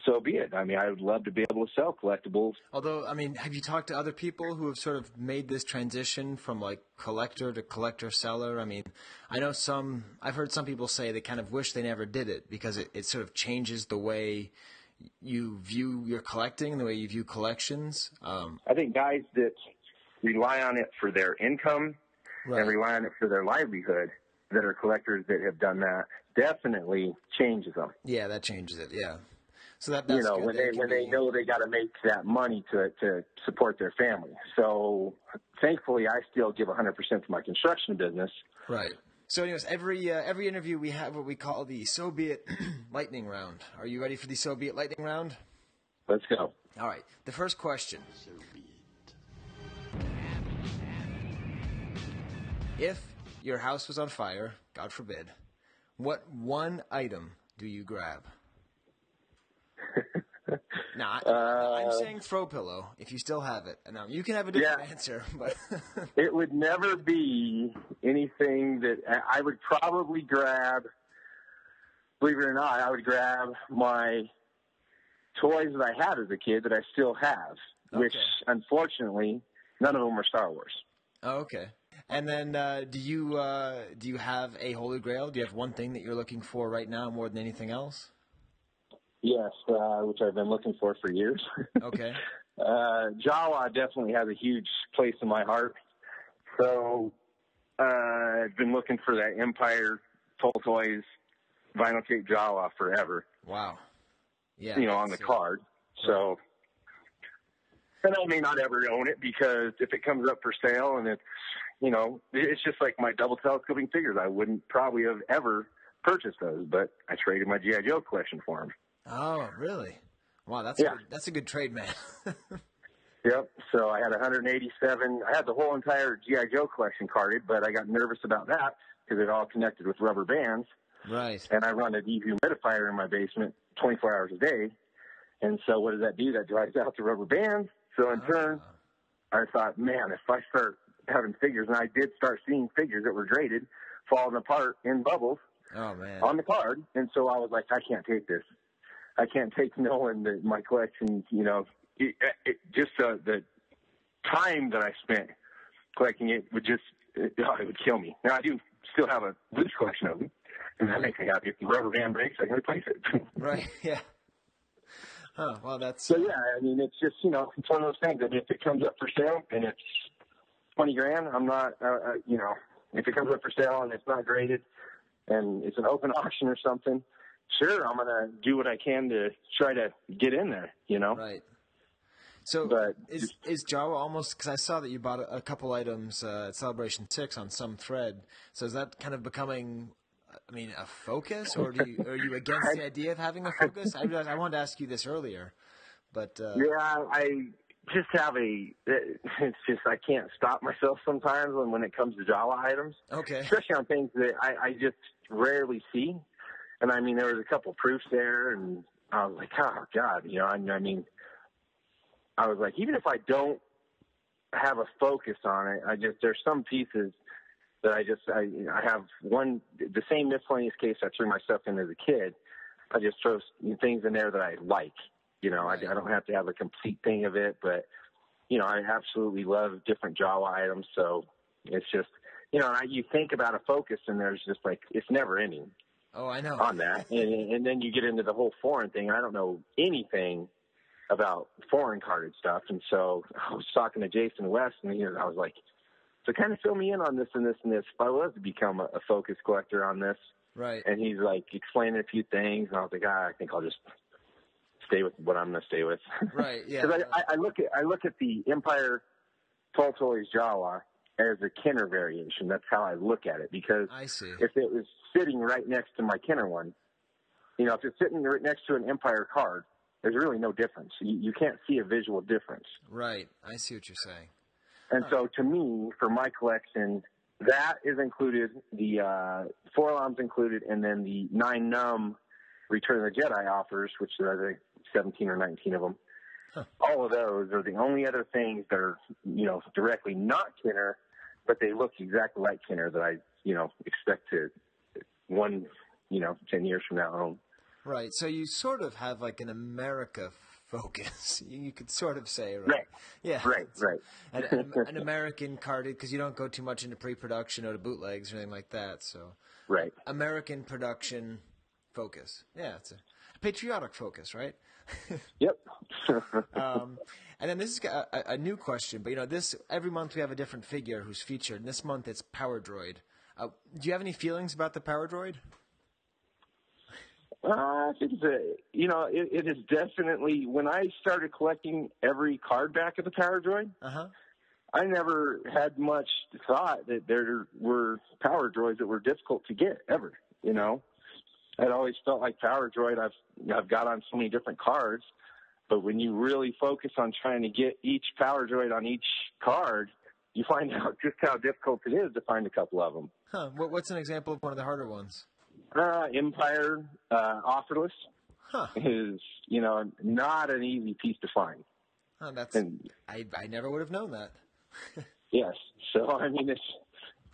S8: so be it. I mean, I would love to be able to sell collectibles.
S1: Although, I mean, have you talked to other people who have sort of made this transition from like collector to collector seller? I mean, I know some, I've heard some people say they kind of wish they never did it because it, it sort of changes the way you view your collecting, the way you view collections. Um,
S8: I think guys that rely on it for their income and rely on it for their livelihood that are collectors that have done that definitely changes them.
S1: yeah, that changes it. Yeah. So that
S8: you know
S1: good.
S8: when they
S1: can
S8: when they know they got to make that money to to support their family. So thankfully, I still give 100% to my construction business.
S1: Right. So, anyways, every uh, every interview we have what we call the "So Be It" lightning round. Are you ready for the "So Be It" lightning round?
S8: Let's go.
S1: All right. The first question. If your house was on fire, God forbid, what one item do you grab? Not. I'm saying throw pillow. If you still have it, now you can have a different
S8: Yeah.
S1: answer, but
S8: It would never be anything that I I would probably grab. Believe it or not, I would grab my toys that I had as a kid that I still have, which unfortunately none of them are Star Wars.
S1: Oh, okay. And then, uh, do you uh, do you have a holy grail? Do you have one thing that you're looking for right now more than anything else?
S8: Yes, uh, which I've been looking for for years.
S1: Okay.
S8: uh, Jawa definitely has a huge place in my heart. So uh, I've been looking for that Empire Toll Toys vinyl cape Jawa forever.
S1: Wow. Yeah.
S8: you know, on the
S1: uh,
S8: card. So, and I may not ever own it because if it comes up for sale and it's, you know, it's just like my double telescoping figures. I wouldn't probably have ever purchased those, but I traded my GI Joe collection for them.
S1: Oh, really? Wow, that's
S8: Yeah.
S1: a good, that's a good trade, man.
S8: Yep. So I had 187. I had the whole entire GI Joe collection carded, but I got nervous about that because it all connected with rubber bands.
S1: right.
S8: and I run a dehumidifier in my basement 24 hours a day. And so what does that do? That dries out the rubber bands. So in turn, ah. I thought, man, if I start having figures, and I did start seeing figures that were graded falling apart in bubbles
S1: Oh man.
S8: on the card. And so I was like, I can't take this. I can't take knowing that my collection, you know, it, it, just uh, the time that I spent collecting it would just, it, oh, it would kill me. Now I do still have a loose collection of them, and that makes me happy. If the rubber band breaks, I can replace it.
S1: Right. Yeah. Huh. Well, that's
S8: so yeah, I mean, it's just you know, it's one of those things that if it comes up for sale and it's twenty grand, I'm not, uh, uh, you know, if it comes up for sale and it's not graded and it's an open auction or something, sure, I'm gonna do what I can to try to get in there. You know.
S1: Right. So
S8: But
S1: is is Jawa almost? Because I saw that you bought a, a couple items uh, at Celebration Six on some thread. So is that kind of becoming? I mean, a focus, or do you, are you against the idea of having a focus? I realized I wanted to ask you this earlier, but uh,
S8: Yeah, I just have a. It's just I can't stop myself sometimes when when it comes to Jawa items.
S1: Okay.
S8: Especially on things that I, I just rarely see. And I mean, there was a couple proofs there, and I was like, oh god, you know. I, I mean, I was like, even if I don't have a focus on it, I just there's some pieces that I just I I have one the same miscellaneous case I threw my stuff in as a kid. I just throw things in there that I like. You know, I, I don't have to have a complete thing of it, but you know, I absolutely love different Jawa items. So it's just you know, I, you think about a focus, and there's just like it's never ending
S1: oh, I know.
S8: on that, and, and then you get into the whole foreign thing. I don't know anything about foreign carded stuff, and so I was talking to Jason West, and he, I was like, "So kind of fill me in on this and this and this." If I was to become a, a focus collector on this,
S1: Right.
S8: and he's like explaining a few things, and I was like, ah, "I think I'll just stay with what I'm going to stay with."
S1: Right. Yeah.
S8: Because I, I, I look at I look at the Empire Toltoys Jawa as a Kenner variation. That's how I look at it. Because
S1: I see.
S8: if it was sitting right next to my Kenner one, you know, if it's sitting right next to an Empire card, there's really no difference. You, you can't see a visual difference.
S1: Right. I see what you're saying.
S8: And so, to me, for my collection, that is included. The uh, four alarms included, and then the Nien Nunb Return of the Jedi offers, which are I think 17 or 19 of them. All of those are the only other things that are, you know, directly not Kenner, but they look exactly like Kenner that I, you know, expect to one, you know, 10 years from now.
S1: Right. So you sort of have like an America focus. You could sort of say, right?
S8: Right.
S1: Yeah.
S8: Right, right.
S1: An, an, an American carded because you don't go too much into pre-production or to bootlegs or anything like that. So
S8: Right.
S1: American production focus. Yeah, it's a patriotic focus, right?
S8: yep.
S1: um, and then this is a, a, a new question, but you know, this every month we have a different figure who's featured. And this month it's Power Droid. Uh, do you have any feelings about the Power Droid?
S8: Uh, I think it's a, you know, it, it is definitely when I started collecting every card back of the Power Droid.
S1: Uh-huh.
S8: I never had much thought that there were Power Droids that were difficult to get ever. You know, I'd always felt like Power Droid. I've I've got on so many different cards, but when you really focus on trying to get each Power Droid on each card, you find out just how difficult it is to find a couple of them.
S1: Huh. What's an example of one of the harder ones?
S8: Uh, Empire uh, offerless
S1: huh.
S8: is, you know, not an easy piece to find.
S1: Huh, that's
S8: And-
S1: I I never would have known that.
S8: Yes. So I mean, it's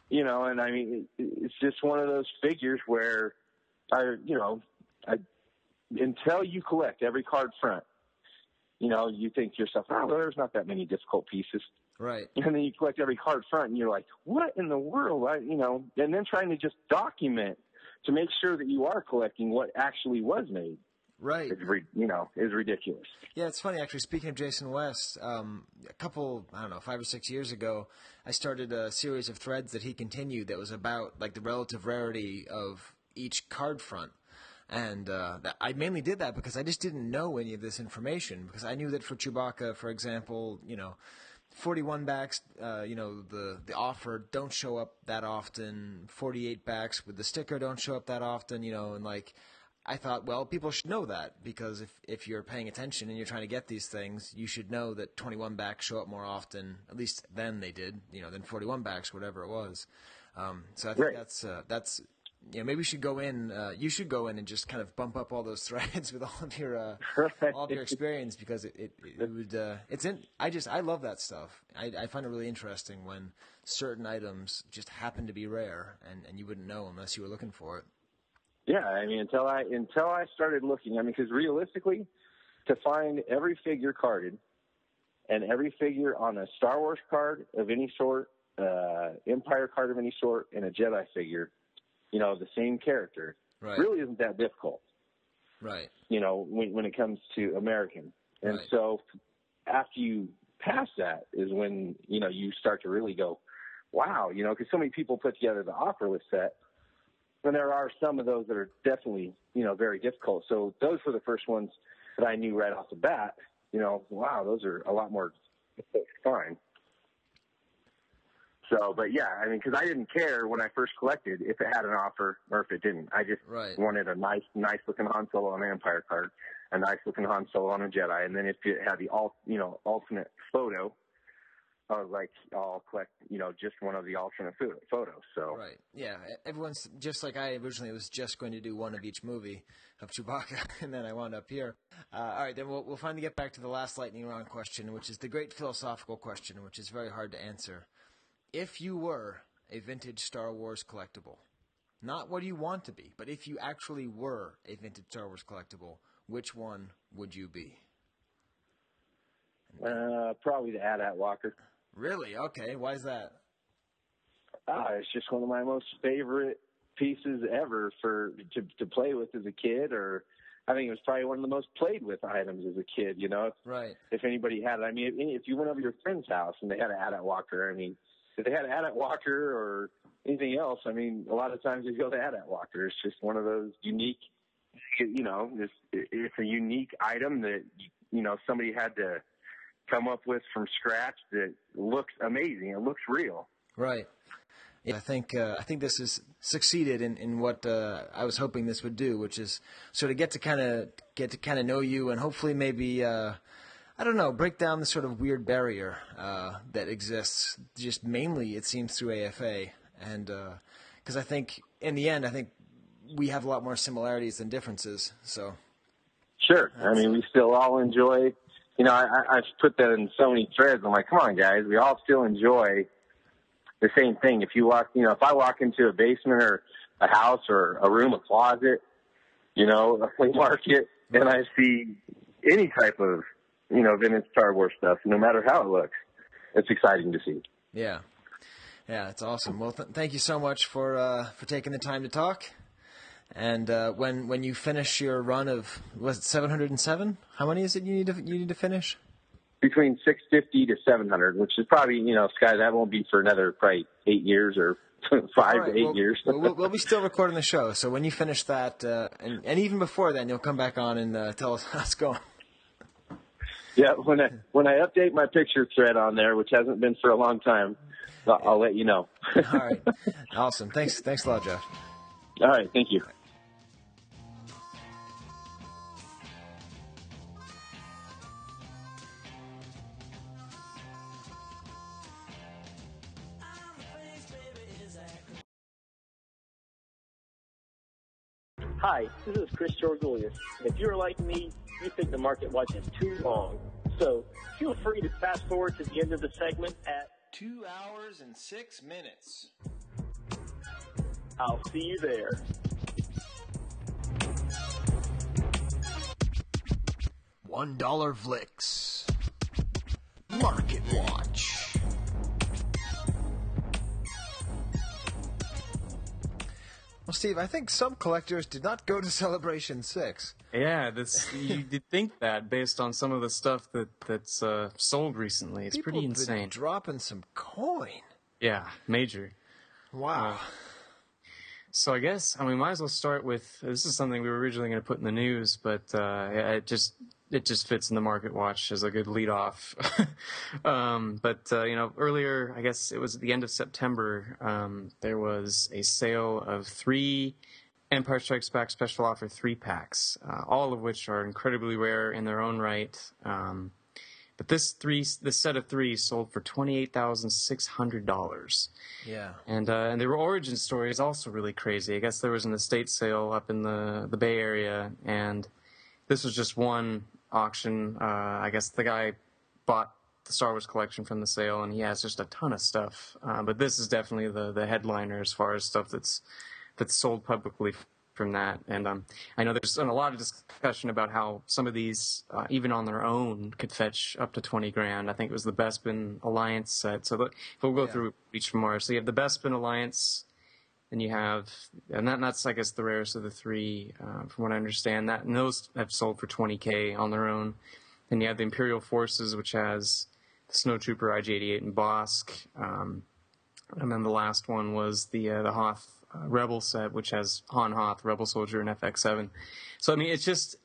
S8: you know, and I mean, it, it's just one of those figures where I, you know, I until you collect every card front, you know, you think to yourself, oh, there's not that many difficult pieces.
S1: Right.
S8: And then you collect every card front, and you're like, what in the world? I, you know, and then trying to just document to make sure that you are collecting what actually was made.
S1: Right.
S8: Is re- you know is ridiculous.
S1: Yeah, it's funny actually. Speaking of Jason West, um, a couple I don't know five or six years ago, I started a series of threads that he continued that was about like the relative rarity of each card front. And uh, I mainly did that because I just didn't know any of this information. Because I knew that for Chewbacca, for example, you know, 41 backs, uh, you know, the, the offer don't show up that often. 48 backs with the sticker don't show up that often, you know, and like, I thought, well, people should know that because if, if you're paying attention and you're trying to get these things, you should know that 21 backs show up more often, at least then they did, you know, than 41 backs, whatever it was. Um, so I think
S8: Right.
S1: that's, uh, that's, yeah, maybe we should go in, uh, you should go in and just kind of bump up all those threads with all of your, uh, all of your experience because it, it, it would, uh, it's in, I just, I love that stuff. I, I find it really interesting when certain items just happen to be rare and, and you wouldn't know unless you were looking for it.
S8: Yeah, I mean, until I until I started looking, I mean, because realistically, to find every figure carded and every figure on a Star Wars card of any sort, uh, Empire card of any sort, and a Jedi figure, you know, the same character,
S1: Right.
S8: really isn't that difficult.
S1: Right.
S8: You know, when when it comes to American, and
S1: Right.
S8: so after you pass that is when you know you start to really go, wow, you know, because so many people put together the offer list set and there are some of those that are definitely, you know, very difficult. So those were the first ones that I knew right off the bat. You know, wow, those are a lot more find. So, but yeah, I mean, because I didn't care when I first collected if it had an offer or if it didn't. I just
S1: Right.
S8: wanted a nice, nice looking Han Solo on an Empire card, a nice looking Han Solo on a Jedi, and then if it had the alt, you know, alternate photo, I was like, I'll collect, you know, just one of the alternate pho- photos. So,
S1: Right. Yeah. Everyone's just like I originally was just going to do one of each movie of Chewbacca, and then I wound up here. Uh, all right, then we'll, we'll finally get back to the last lightning round question, which is the great philosophical question, which is very hard to answer. If you were a vintage Star Wars collectible, not what you want to be, but if you actually were a vintage Star Wars collectible, which one would you be?
S8: uh, probably the AT-AT Walker.
S1: Really? Okay. Why is that?
S8: Ah, it's just one of my most favorite pieces ever for to to play with as a kid, or I think it was probably one of the most played with items as a kid. You know, if,
S1: Right.
S8: if anybody had it, I mean, if, if you went over to your friend's house and they had an AT-AT Walker, I mean, if they had an AT-AT Walker or anything else, I mean, a lot of times they go to AT-AT Walker. It's just one of those unique, you know, it's it's a unique item that you know somebody had to come up with from scratch that looks amazing. It looks real.
S1: Right. Yeah, I think uh, I think this has succeeded in, in what uh, I was hoping this would do, which is sort of get to kind of get to kind of know you and hopefully maybe uh, I don't know break down the sort of weird barrier uh, that exists. Just mainly it seems through AFA, and because I think in the end I think we have a lot more similarities than differences. So
S8: Sure. I mean, we still all enjoy. You know, I, I- I've put that in so many threads. I'm like, come on, guys, we all still enjoy the same thing. If you walk, you know, if I walk into a basement or a house or a room, a closet, you know, a flea market, and I see any type of, you know, vintage Star Wars stuff, no matter how it looks, it's exciting to see.
S1: yeah, yeah, it's awesome. Well, th- thank you so much for uh, for taking the time to talk. And uh, when when you finish your run of was it 707? How many is it you need to you need to finish?
S8: Between 650 to 700, which is probably you know, Skye, that won't be for another probably eight years or five
S1: right,
S8: to eight
S1: well,
S8: years.
S1: we'll, we'll be still recording the show, so when you finish that, uh, and, and even before then, you'll come back on and uh, tell us how it's going.
S8: Yeah, when I when I update my picture thread on there, which hasn't been for a long time, I'll, I'll let you know.
S1: All right, awesome. Thanks, thanks a lot, Jeff.
S8: All right, thank you.
S14: Hi, this is Chris Georgoulias. If you're like me, you think the market watch is too long. So feel free to fast forward to the end of the segment at
S1: two hours and six minutes.
S14: I'll see you there.
S1: One dollar Vlix. Market Watch. Well, Steve, I think some collectors did not go to Celebration Six.
S7: Yeah, this you did think that based on some of the stuff that that's uh, sold recently. It's
S1: People
S7: pretty
S1: have been
S7: insane.
S1: dropping some coin.
S7: Yeah, major.
S1: Wow.
S7: Uh, so I guess I mean, might as well start with this is something we were originally going to put in the news, but uh, it just it just fits in the market watch as a good lead off. um, but uh, you know, earlier I guess it was at the end of September. Um, there was a sale of three Empire Strikes Back special offer three packs, uh, all of which are incredibly rare in their own right. Um, but this three, this set of three sold for twenty eight thousand six hundred dollars.
S1: Yeah.
S7: And uh, and their origin story is also really crazy. I guess there was an estate sale up in the the Bay Area, and this was just one auction. Uh, I guess the guy bought the Star Wars collection from the sale, and he has just a ton of stuff. Uh, but this is definitely the the headliner as far as stuff that's that's sold publicly from that. And um, I know there's been a lot of discussion about how some of these, uh, even on their own, could fetch up to 20 grand. I think it was the Bespin Alliance set. So we'll go
S1: Yeah.
S7: through each more. So you have the Bespin Alliance, and you have, and that, that's I guess the rarest of the three, uh, from what I understand. That and those have sold for 20k on their own. Then you have the Imperial Forces, which has the Snowtrooper IG-88 and Bossk. Um, and then the last one was the uh, the Hoth uh, Rebel set, which has Han Hoth, Rebel Soldier, and FX7. So I mean, it's just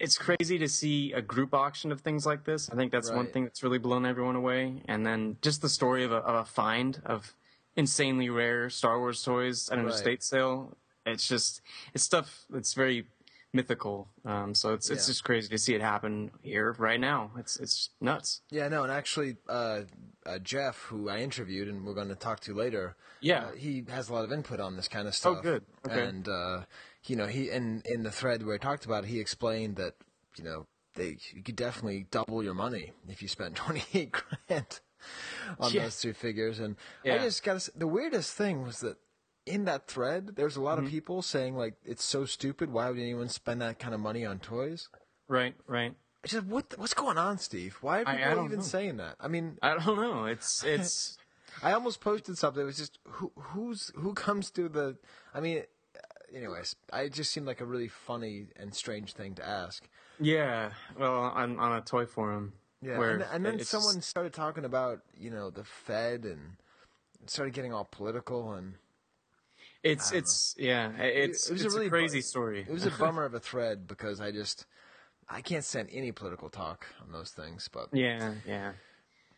S7: it's crazy to see a group auction of things like this. I think that's one thing that's really blown everyone away. And then just the story of a, of a find of insanely rare Star Wars toys at an
S1: Right.
S7: estate sale. It's just it's stuff that's very mythical. Um, so it's it's
S1: Yeah.
S7: just crazy to see it happen here right now. It's it's nuts.
S1: Yeah, no, and actually, uh, uh, Jeff, who I interviewed and we're going to talk to later,
S7: Yeah.
S1: uh, he has a lot of input on this kind of stuff.
S7: Oh, good. Okay.
S1: And uh, you know, he in in the thread where he talked about it, he explained that you know they you could definitely double your money if you spent twenty eight grand on
S7: Yeah.
S1: those two figures. And I just got the weirdest thing was that. In that thread, there's a lot
S7: Mm-hmm.
S1: of people saying like it's so stupid. Why would anyone spend that kind of money on toys?
S7: Right, right.
S1: It's just what what's going on, Steve? Why are
S7: I- I
S1: people even
S7: know.
S1: saying that? I mean,
S7: I don't know. It's it's
S1: I almost posted something. It was just who who's who comes to the. I mean, uh, anyways, I it just seemed like a really funny and strange thing to ask.
S7: Yeah, well, on on a toy forum.
S1: Yeah, and, and then someone
S7: just-
S1: started talking about you know the Fed and started getting all political and
S7: it's it's yeah, it's
S1: it was
S7: it's
S1: a really
S7: crazy
S1: bu-
S7: story.
S1: It was a bummer of a thread because I just I can't send any political talk on those things. But
S7: yeah, yeah.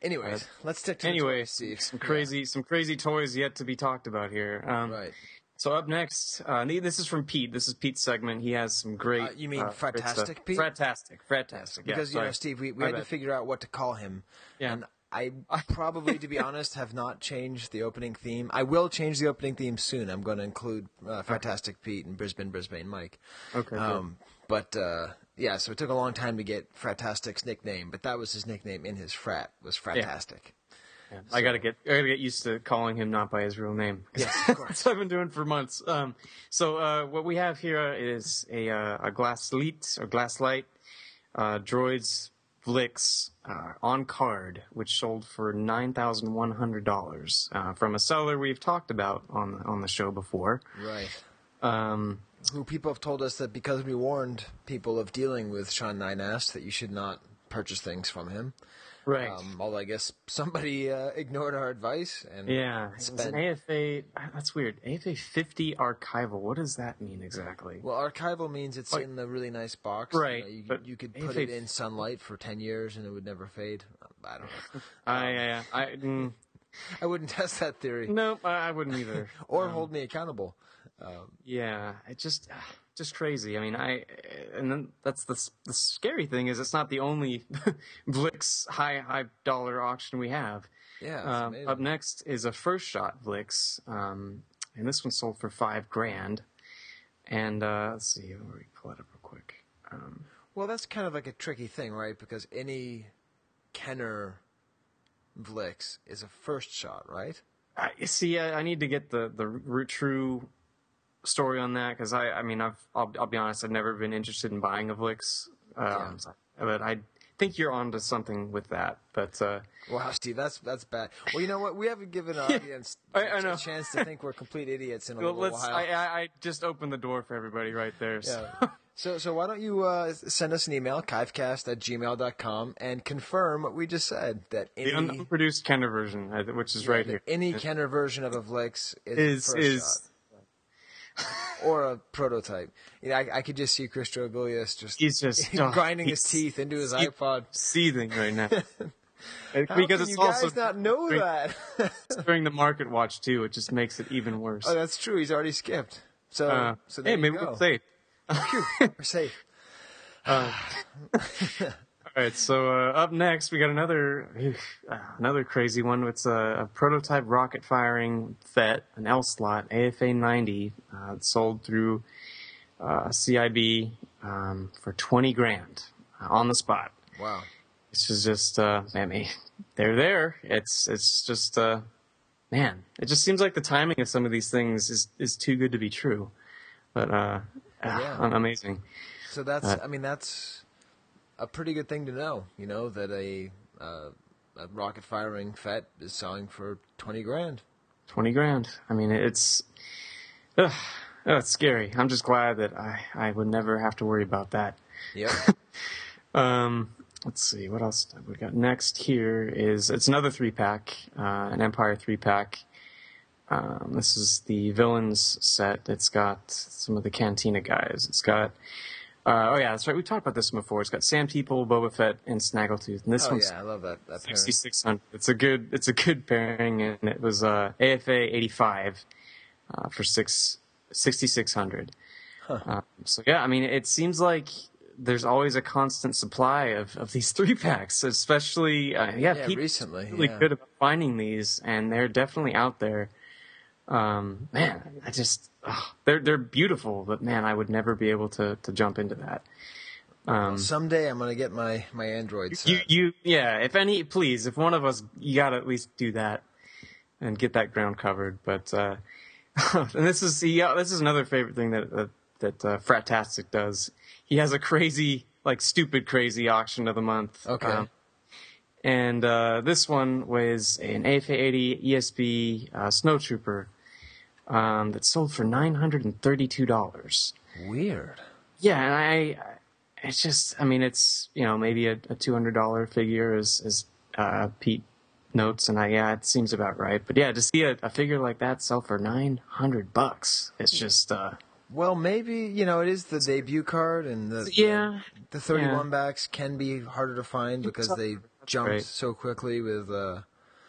S1: anyways, let's stick to
S7: Anyway,
S1: toys,
S7: some crazy some crazy toys yet to be talked about here. Um,
S1: right.
S7: So up next, uh, this is from Pete. This is Pete's segment. He has some great.
S1: Uh, you mean
S7: uh.
S1: Fratastic Pete?
S7: Fratastic, Fratastic. Yeah,
S1: because you know. Steve, we, we had to figure out what to call him.
S7: Yeah.
S1: And I probably, to be honest, have not changed the opening theme. I will change the opening theme soon. I'm going to include uh, Fantastic Pete and Brisbane, Brisbane Mike.
S7: Okay.
S1: Um, but uh, yeah, so it took a long time to get Fratastic's nickname, but that was his nickname in his frat was Fratastic.
S7: Yeah, I gotta get I gotta get used to calling him not by his real name.
S1: Yes, of course.
S7: That's what I've been doing for months. Um, so uh, what we have here is a uh, a Glasslite or Glasslite uh, droids Vlix uh, on card, which sold for nine thousand one hundred dollars uh, from a seller we've talked about on on the show before.
S1: Right.
S7: Um,
S1: who people have told us that because we warned people of dealing with Sean Nynast that you should not purchase things from him.
S7: Right.
S1: Um, although I guess somebody uh, ignored our advice and
S7: Yeah, it's
S1: spent.
S7: an AFA. That's weird. AFA 50 archival. What does that mean exactly?
S1: Well, archival means it's
S7: Like-
S1: in the really nice box.
S7: Right,
S1: You, know, you, you could put
S7: AFA
S1: it in sunlight for ten years and it would never fade. I don't know.
S7: I, I, I, mm,
S1: I wouldn't test that theory.
S7: no, I I wouldn't either.
S1: Or
S7: Um,
S1: hold me accountable. Um,
S7: Yeah, it just just crazy. I mean, I and then that's the the scary thing is it's not the only Vlix high high dollar auction we have.
S1: Yeah,
S7: Um, up next is a first shot Vlix, um, and this one sold for five grand. And uh, let's see, let me pull it up real quick. Um,
S1: well, that's kind of like a tricky thing, right? Because any Kenner Vlix is a first shot, right?
S7: I, see, I, I need to get the the true story on that because I, I mean, I've I'll, I'll be honest, I've never been interested in buying a Vlix, um, but I think you're onto something with that. But uh,
S1: Wow, Steve, that's that's bad. Well, you know what? We haven't given our audience
S7: I- I know.
S1: a chance to think we're complete idiots in a
S7: well,
S1: little
S7: let's.
S1: while.
S7: I, I, just opened the door for everybody right there. So.
S1: Yeah. So, so why don't you uh, send us an email, kivecast at gmail.com, and confirm what we just said, that
S7: the
S1: any,
S7: unproduced Kenner version, which is right here,
S1: any Kenner version of a Vlix is,
S7: is is.
S1: Or a prototype. You know, I, I could just see Chris Georgoulias just,
S7: he's just
S1: grinding his teeth into his iPod.
S7: seething right now. Because it's
S1: you
S7: also
S1: guys not know
S7: during,
S1: that?
S7: during the market watch too. It just makes it even worse.
S1: oh, that's true. He's already skipped. So,
S7: Uh,
S1: so
S7: hey, maybe
S1: go.
S7: we're safe.
S1: Phew, we're safe.
S7: Uh, all right, so uh, up next we got another uh, another crazy one. It's a, a prototype rocket firing Fett, an L slot AFA 90, uh, sold through uh, CIB um, for 20 grand uh, on the spot.
S1: Wow.
S7: This is just, uh, I mean, they're there. It's it's just, uh, man, it just seems like the timing of some of these things is is too good to be true. But uh,
S1: Yeah.
S7: ah, amazing.
S1: So that's, I mean, that's a pretty good thing to know. You know that a, uh, a rocket firing Fett is selling for twenty grand.
S7: 20 grand. I mean, it's, ugh, oh, it's scary. I'm just glad that I, I would never have to worry about that.
S1: Yep.
S7: Um, let's see, what else have we got next here is, it's another three pack, uh, an Empire three pack. Um, this is the villains set. It's got some of the Cantina guys. It's got, uh, oh yeah, that's right. We talked about this one before. It's got Sand People, Boba Fett, and Snaggletooth. And this
S1: oh
S7: one's
S1: yeah, I love that. That
S7: 6600. It's a good, it's a good pairing, and it was uh, AFA 85 uh, for six, 6600. Um, so yeah, I mean, it seems like there's always a constant supply of, of these three packs, especially uh, yeah,
S1: Yeah,
S7: people
S1: recently,
S7: are really
S1: yeah.
S7: good about finding these, and they're definitely out there. Um, man, I just ugh, they're they're beautiful, but man, I would never be able to to jump into that. Um,
S1: Someday I'm gonna get my my Android set.
S7: you, you, yeah. If any, please, if one of us, you gotta at least do that and get that ground covered. But uh, and this is yeah, this is another favorite thing that that, that uh, Fratastic does. He has a crazy, like stupid, crazy auction of the month.
S1: Okay.
S7: Um, and uh, this one was an AFA 80 ESB uh, Snowtrooper um, that sold for nine hundred and thirty-two dollars.
S1: Weird.
S7: Yeah, and I, it's just, I mean, it's you know maybe a, a two hundred dollar figure as as uh, Pete notes, and I yeah, it seems about right. But yeah, to see a, a figure like that sell for nine hundred bucks, it's just uh,
S1: Well, maybe you know it is the debut card, and the
S7: Yeah.
S1: the, the 31
S7: Yeah.
S1: backs can be harder to find because they jumped
S7: right.
S1: so quickly with. Uh,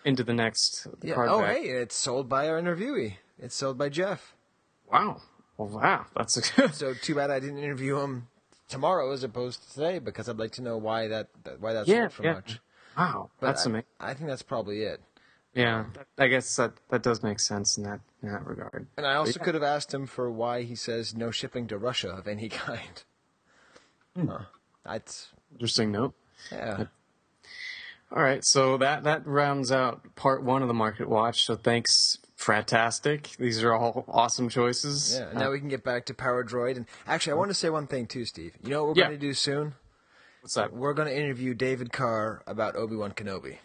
S7: into the next
S1: yeah.
S7: card
S1: Oh,
S7: back.
S1: hey, it's sold by our interviewee. It's sold by Jeff.
S7: Wow. Well, wow, that's a
S1: So too bad I didn't interview him tomorrow as opposed to today because I'd like to know why that, that why that's
S7: Yeah,
S1: sold for
S7: yeah.
S1: much.
S7: wow.
S1: But
S7: that's
S1: I,
S7: amazing.
S1: I think that's probably it.
S7: Yeah, I guess that that does make sense in that in that regard.
S1: And I also
S7: yeah.
S1: could have asked him for why he says no shipping to Russia of any kind.
S7: Hmm.
S1: Huh. That's
S7: Interesting note.
S1: yeah.
S7: All right, so that that rounds out part one of the market watch. So thanks, Fratastic. These are all awesome choices.
S1: Yeah, now we can get back to Power Droid. And actually, I want to say one thing too, Steve. You know what we're
S7: Yeah.
S1: going to do soon?
S7: What's that?
S1: We're going to interview David Carr about Obi Wan Kenobi.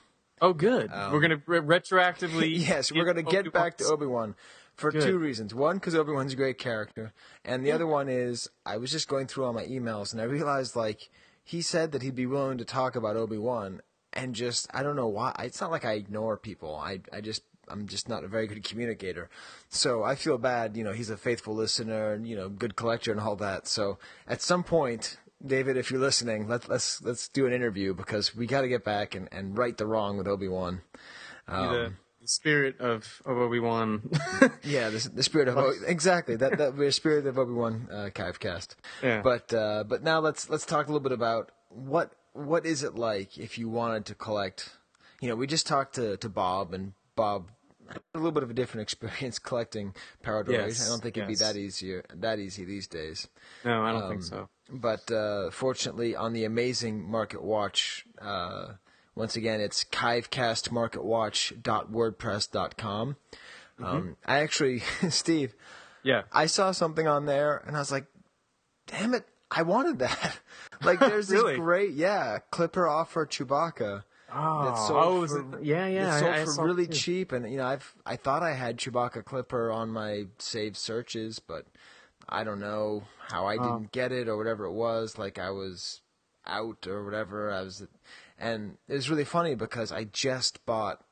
S7: Oh, good.
S1: Um,
S7: we're gonna re- retroactively.
S1: yes, we're going to get back to Obi Wan for
S7: Good.
S1: two reasons. One, because Obi Wan's a great character, and the
S7: Yeah.
S1: other one is I was just going through all my emails and I realized like he said that he'd be willing to talk about Obi Wan, and just I don't know why. It's not like I ignore people. I I just I'm just not a very good communicator, so I feel bad. You know, he's a faithful listener and you know good collector and all that. So at some point. David, if you're listening, let's let's let's do an interview because we got to get back and, and right the wrong with Obi Wan.
S7: the, the spirit of, of Obi Wan.
S1: Yeah, the, the spirit of exactly that that the spirit of Obi Wan uh, 'Chive Cast.
S7: Yeah.
S1: But uh, but now let's let's talk a little bit about what what is it like if you wanted to collect. You know, we just talked to to Bob and Bob a little bit of a different experience collecting Power.
S7: Yes,
S1: I don't think it'd
S7: yes.
S1: be that easier that easy these days.
S7: no, I don't
S1: Um,
S7: think so.
S1: But uh, fortunately, on the amazing Market Watch, uh, once again, it's kivecastmarketwatch.wordpress.com. Um, I actually, Steve,
S7: Yeah.
S1: I saw something on there, and I was like, "Damn it, I wanted that!" like, there's
S7: Really?
S1: this great, yeah, Clipper offer Chewbacca.
S7: Oh,
S1: that's sold
S7: oh,
S1: for,
S7: it- yeah, yeah,
S1: It's sold
S7: I- I
S1: for
S7: saw
S1: really
S7: too.
S1: cheap, and you know, I've I thought I had Chewbacca Clipper on my saved searches, but I don't know how I
S7: Oh.
S1: didn't get it or whatever it was. Like I was out or whatever. I was, and it was really funny because I just bought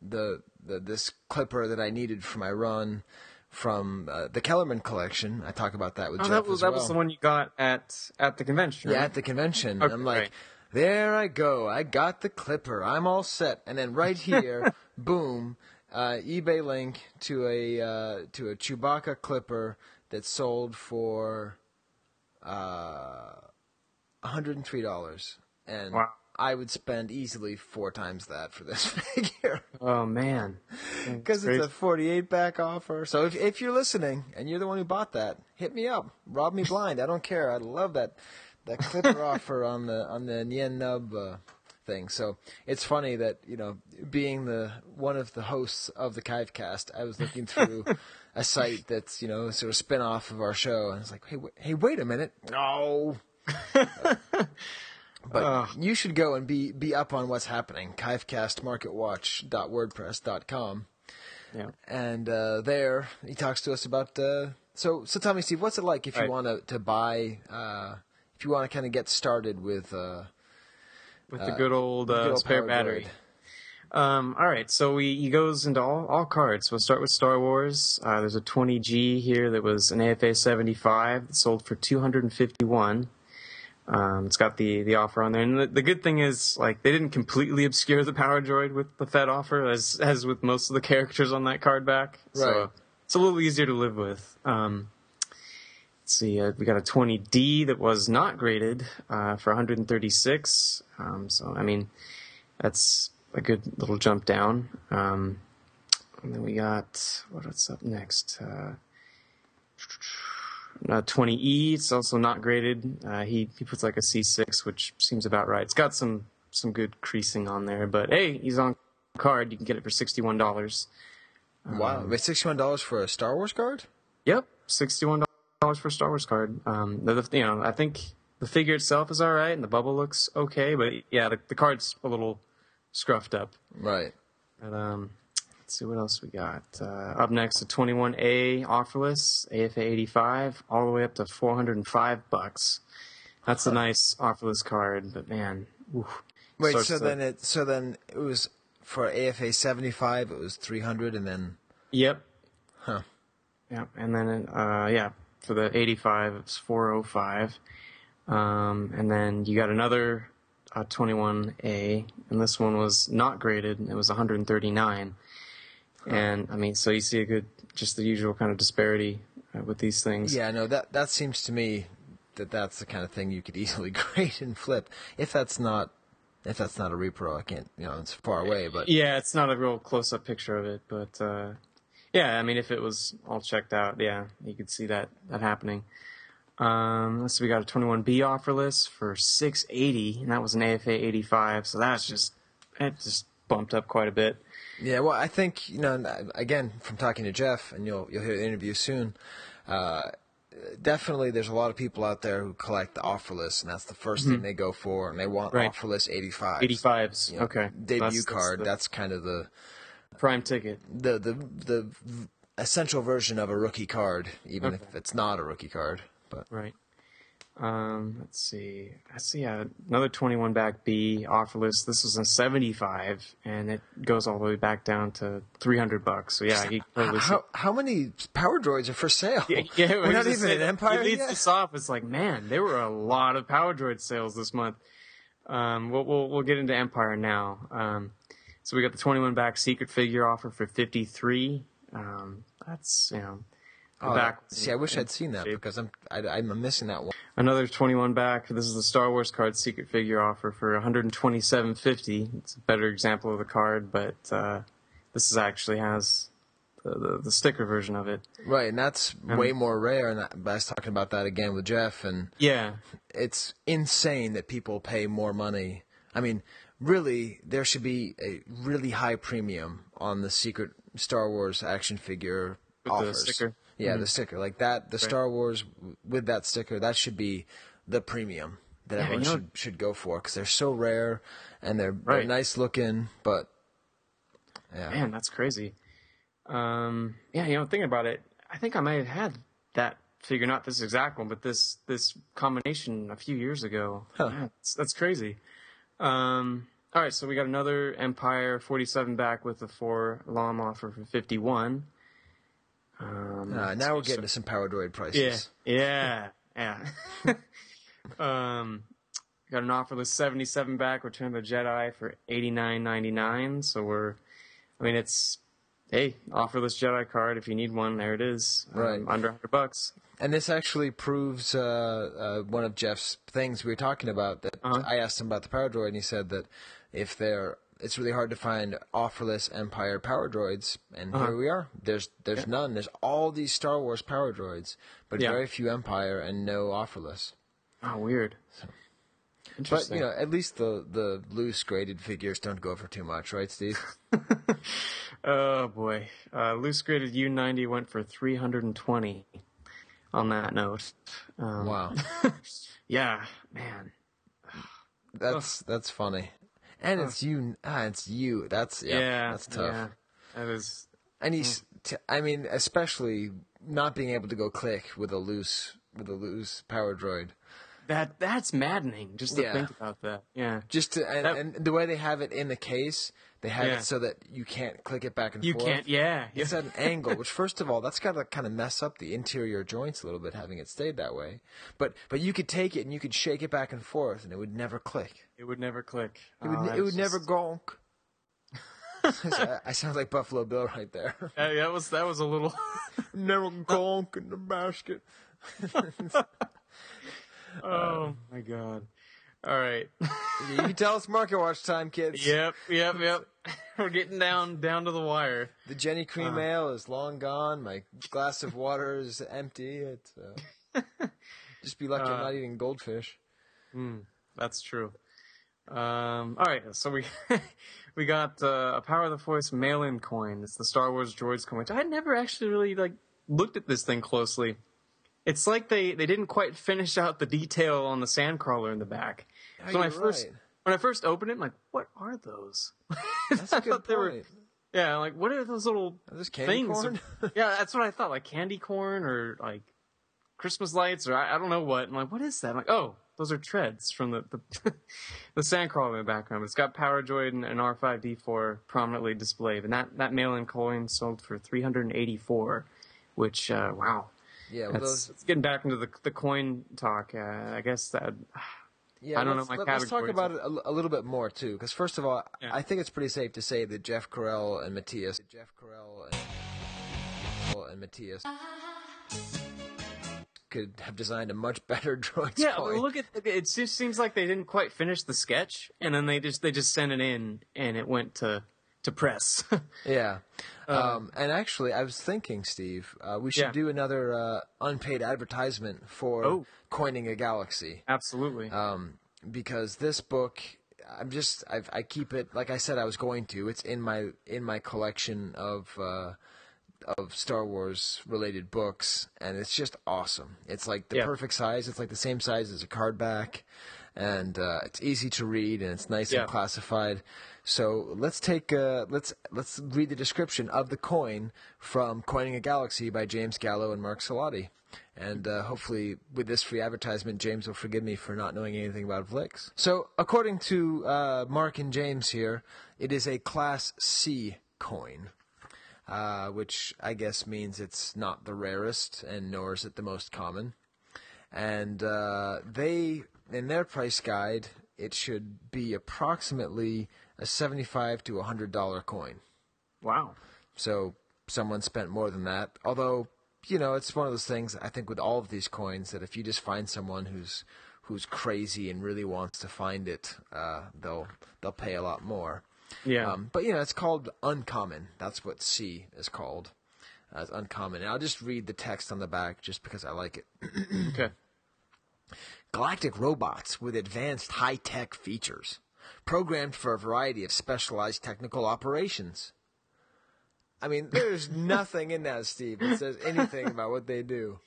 S1: the, the this clipper that I needed for my run from uh, the Kellerman collection. I talk about that with
S7: Oh,
S1: Jeff
S7: that was
S1: as
S7: that was the one you got at at the convention.
S1: Yeah, at the convention.
S7: Okay,
S1: I'm like,
S7: right.
S1: There I go. I got the clipper. I'm all set. And then right here, boom, uh, eBay link to a uh, to a Chewbacca clipper that sold for uh, $103. And
S7: Wow.
S1: I would spend easily four times that for this figure.
S7: Oh man,
S1: Because it's a 48 back offer. So if, if you're listening and you're the one who bought that, hit me up. Rob me blind. I don't care. I love that that clipper offer on the on the Nien Nunb uh, thing. So it's funny that you know, being the one of the hosts of the 'Chive Cast, I was looking through a site that's you know sort of spin off of our show, and I was like, hey, w- hey, wait a minute, no. But you should go and be be up on what's happening. Kivecastmarketwatch.wordpress.com.
S7: Yeah.
S1: And uh, there he talks to us about. Uh, so so tell me, Steve, what's it like if
S7: Right.
S1: you want to to buy uh, if you want to kind of get started with uh,
S7: with the
S1: uh,
S7: good old,
S1: the
S7: uh,
S1: good old
S7: spare battery.
S1: Droid?
S7: Um, all right, so we, he goes into all, all cards. We'll start with Star Wars. Uh, there's a 20G here that was an AFA 75 that sold for 251. Um, it's got the, the offer on there, and the, the good thing is, like, they didn't completely obscure the Power Droid with the Fett offer, as as with most of the characters on that card back.
S1: Right.
S7: So it's a little easier to live with. Um, let's see, uh, we got a 20D that was not graded uh, for 136. Um, so I mean, that's a good little jump down. Um, and then we got what's up next? Uh, uh, 20E. It's also not graded. Uh, he he puts like a C6, which seems about right. It's got some some good creasing on there, but hey, he's on card. You can get it for sixty one dollars.
S1: Wow, wait, sixty one dollars for a Star Wars card?
S7: Yep, sixty one dollars for a Star Wars card. Um, the, you know, I think the figure itself is all right, and the bubble looks okay, but yeah, the, the card's a little scruffed up.
S1: Right.
S7: But, um, let's see what else we got. Uh, up next, the 21A offerless AFA 85, all the way up to 405 bucks. That's a nice offerless card, but man, oof,
S1: Wait,
S7: starts
S1: so
S7: to-
S1: then it so then it was for AFA seventy five. It was three hundred, and then
S7: Yep.
S1: Huh.
S7: Yep. And then, uh, yeah, for the 85, it's 405. Um, and then you got another uh, 21A, and this one was not graded. It was 139. And I mean, so you see a good, just the usual kind of disparity uh, with these things.
S1: Yeah, no, that that seems to me that that's the kind of thing you could easily grade and flip. If that's not if that's not a repro, I can't. You know, it's far away, but
S7: Yeah, it's not a real close up picture of it, but uh, yeah, I mean, if it was all checked out, yeah, you could see that that happening. Um, let's see, we got a 21B offer list for 680, and that was an AFA 85, so that's just it just bumped up quite a bit.
S1: yeah. Well, I think you know. Again, from talking to Jeff, and you'll you'll hear the interview soon. Uh, definitely there's a lot of people out there who collect the offerless, and that's the 1st
S7: Mhm.
S1: thing they go for, and they want
S7: Right.
S1: offerless 85s.
S7: 85s,
S1: You know,
S7: okay.
S1: Debut
S7: That's- that's
S1: card.
S7: the-
S1: That's kind of the
S7: prime ticket.
S1: The the the essential version of a rookie card, even
S7: Okay.
S1: if it's not a rookie card. But
S7: Right. Um, let's see. I see uh, another 21 back B offer list. This was a 75, and it goes all the way back down to 300 bucks. So yeah, totally
S1: how how many power droids are for sale?
S7: Yeah,
S1: We're
S7: I
S1: not even an empire
S7: He leads
S1: yet.
S7: this off. It's like, man, there were a lot of Power Droid sales this month. Um, we'll, we'll we'll get into Empire now. Um, so we got the 21 back secret figure offer for 53. Um, that's you know,
S1: Oh,
S7: back.
S1: see, I wish I'd seen that because I'm I, I'm missing that one.
S7: Another 21 back. This is the Star Wars card secret figure offer for 127.50. It's a better example of the card, but uh, this is actually has the, the, the sticker version of it.
S1: Right, and that's
S7: Um,
S1: way more rare. And I, I was talking about that again with Jeff, and
S7: Yeah.
S1: it's insane that people pay more money. I mean, really, there should be a really high premium on the secret Star Wars action figure
S7: With the sticker?
S1: Yeah, the
S7: Mhm.
S1: sticker like that. The
S7: Right.
S1: Star Wars with that sticker, that should be the premium that
S7: Yeah,
S1: everyone
S7: you know-
S1: should should go for because they're so rare and they're, they're nice looking, but yeah.
S7: Man, that's crazy. Um, yeah, you know, thinking about it, I think I might have had that figure, not this exact one, but this this combination a few years ago.
S1: Huh.
S7: Yeah, that's, that's crazy. Um, all right, so we got another Empire 47 back with the 4-LOM offer for 51. Um,
S1: Uh, now we're getting to some Power Droid
S7: yeah,
S1: prices.
S7: yeah, yeah. um, got an offer list 77 back, Return of the Jedi for 89.99. So we're, I mean, it's, hey, offerless Jedi card. If you need one, there it is. Um,
S1: Right.
S7: under 100 bucks.
S1: And this actually proves uh, uh, one of Jeff's things we were talking about. That
S7: Uh-huh.
S1: I asked him about the Power Droid, and he said that if they're, it's really hard to find offerless Empire Power Droids, and
S7: Uh-huh.
S1: here we are. There's there's
S7: Yeah.
S1: none. There's all these Star Wars Power Droids, but
S7: Yeah.
S1: very few Empire and no offerless.
S7: Oh, weird.
S1: But you know, at least the the loose graded figures don't go for too much, right, Steve?
S7: Oh boy, uh, loose graded U90 went for 320. On that note, um,
S1: Wow.
S7: yeah, man.
S1: That's that's funny, and it's you. Ah, it's you. That's yeah.
S7: Yeah,
S1: that's tough.
S7: yeah. That is.
S1: And he's, t- I mean, especially not being able to go click with a loose with a loose power droid.
S7: That that's maddening. Just to
S1: Yeah.
S7: think about that. Yeah.
S1: Just to, and,
S7: That-
S1: and the way they have it in the case, they have
S7: Yeah.
S1: it so that you can't click it back and
S7: You
S1: forth.
S7: can't- yeah,
S1: It's
S7: yeah.
S1: at an angle, which first of all, that's got to kind of mess up the interior joints a little bit, having it stayed that way. But but you could take it and you could shake it back and forth, and it would never click.
S7: It would never click.
S1: It would,
S7: Oh,
S1: it would never
S7: just-
S1: gonk. I- sound like Buffalo Bill right there.
S7: Uh, that was that was a little.
S1: never gonk in the basket.
S7: Oh my god! All right.
S1: you can tell it's market watch time, kids.
S7: Yep, yep, yep. We're getting down down to the wire.
S1: The Genny Cream
S7: Uh.
S1: Ale is long gone. My glass of water is empty. It's uh, just be lucky I'm
S7: Uh.
S1: not eating goldfish.
S7: Hmm, that's true. Um, all right, so we we got uh, a Power of the Force mail-in coin. It's the Star Wars Droids coin. Which I never actually really like looked at this thing closely. It's like they, they didn't quite finish out the detail on the sandcrawler in the back.
S1: Yeah,
S7: so when I first
S1: right.
S7: when I first opened it, I'm like, what are those?
S1: That's a
S7: I
S1: good
S7: thought they were-
S1: point.
S7: yeah, like what are those little
S1: Are those
S7: things? yeah, that's what I thought, like candy corn or like Christmas lights or I, I don't know what. I'm like, what is that? I'm like, oh, those are treads from the the, the sandcrawler in the background. It's got Power Droid and an R5D4 prominently displayed, and that that mail-in coin sold for 384, which uh, wow.
S1: Yeah, well, those-
S7: it's getting back into the the coin talk. Uh, I guess that
S1: Yeah,
S7: I don't know
S1: let's,
S7: my
S1: let, us talk about it a little bit more too, because first of all,
S7: Yeah.
S1: I think it's pretty safe to say that Jeff Carell and Matthias, Jeff Carell and, and Matthias, could have designed a much better droid.
S7: Yeah,
S1: coin.
S7: look at it. Just seems like they didn't quite finish the sketch, and then they just they just sent it in, and it went to to press.
S1: Yeah.
S7: Uh,
S1: Um, and actually, I was thinking, Steve, uh, we should
S7: Yeah.
S1: do another uh, unpaid advertisement for
S7: Oh.
S1: Coining a Galaxy.
S7: Absolutely.
S1: Um, because this book, I'm just, I've, I keep it, like I said I was going to, it's in my, in my collection of, uh, of Star Wars related books, and it's just awesome. It's like the
S7: Yeah.
S1: perfect size. It's like the same size as a card back, and uh, it's easy to read, and it's nice
S7: Yeah.
S1: and classified. So let's take uh, let's let's read the description of the coin from Coining a Galaxy by James Gallo and Mark Salotti. And uh, hopefully, with this free advertisement, James will forgive me for not knowing anything about Vlix. So, according to uh, Mark and James here, it is a Class C coin, uh, which I guess means it's not the rarest, and nor is it the most common. And uh, they, in their price guide, it should be approximately a seventy-five to a hundred dollar coin.
S7: Wow.
S1: So someone spent more than that. Although, you know, it's one of those things I think with all of these coins that if you just find someone who's who's crazy and really wants to find it, uh, they'll they'll pay a lot more.
S7: Yeah.
S1: Um, but you know, it's called uncommon. That's what C is called. Uh, it's uncommon. And I'll just read the text on the back just because I like it.
S7: okay.
S1: Galactic robots with advanced high-tech features, programmed for a variety of specialized technical operations. I mean, there's nothing in that, Steve, that says anything about what they do.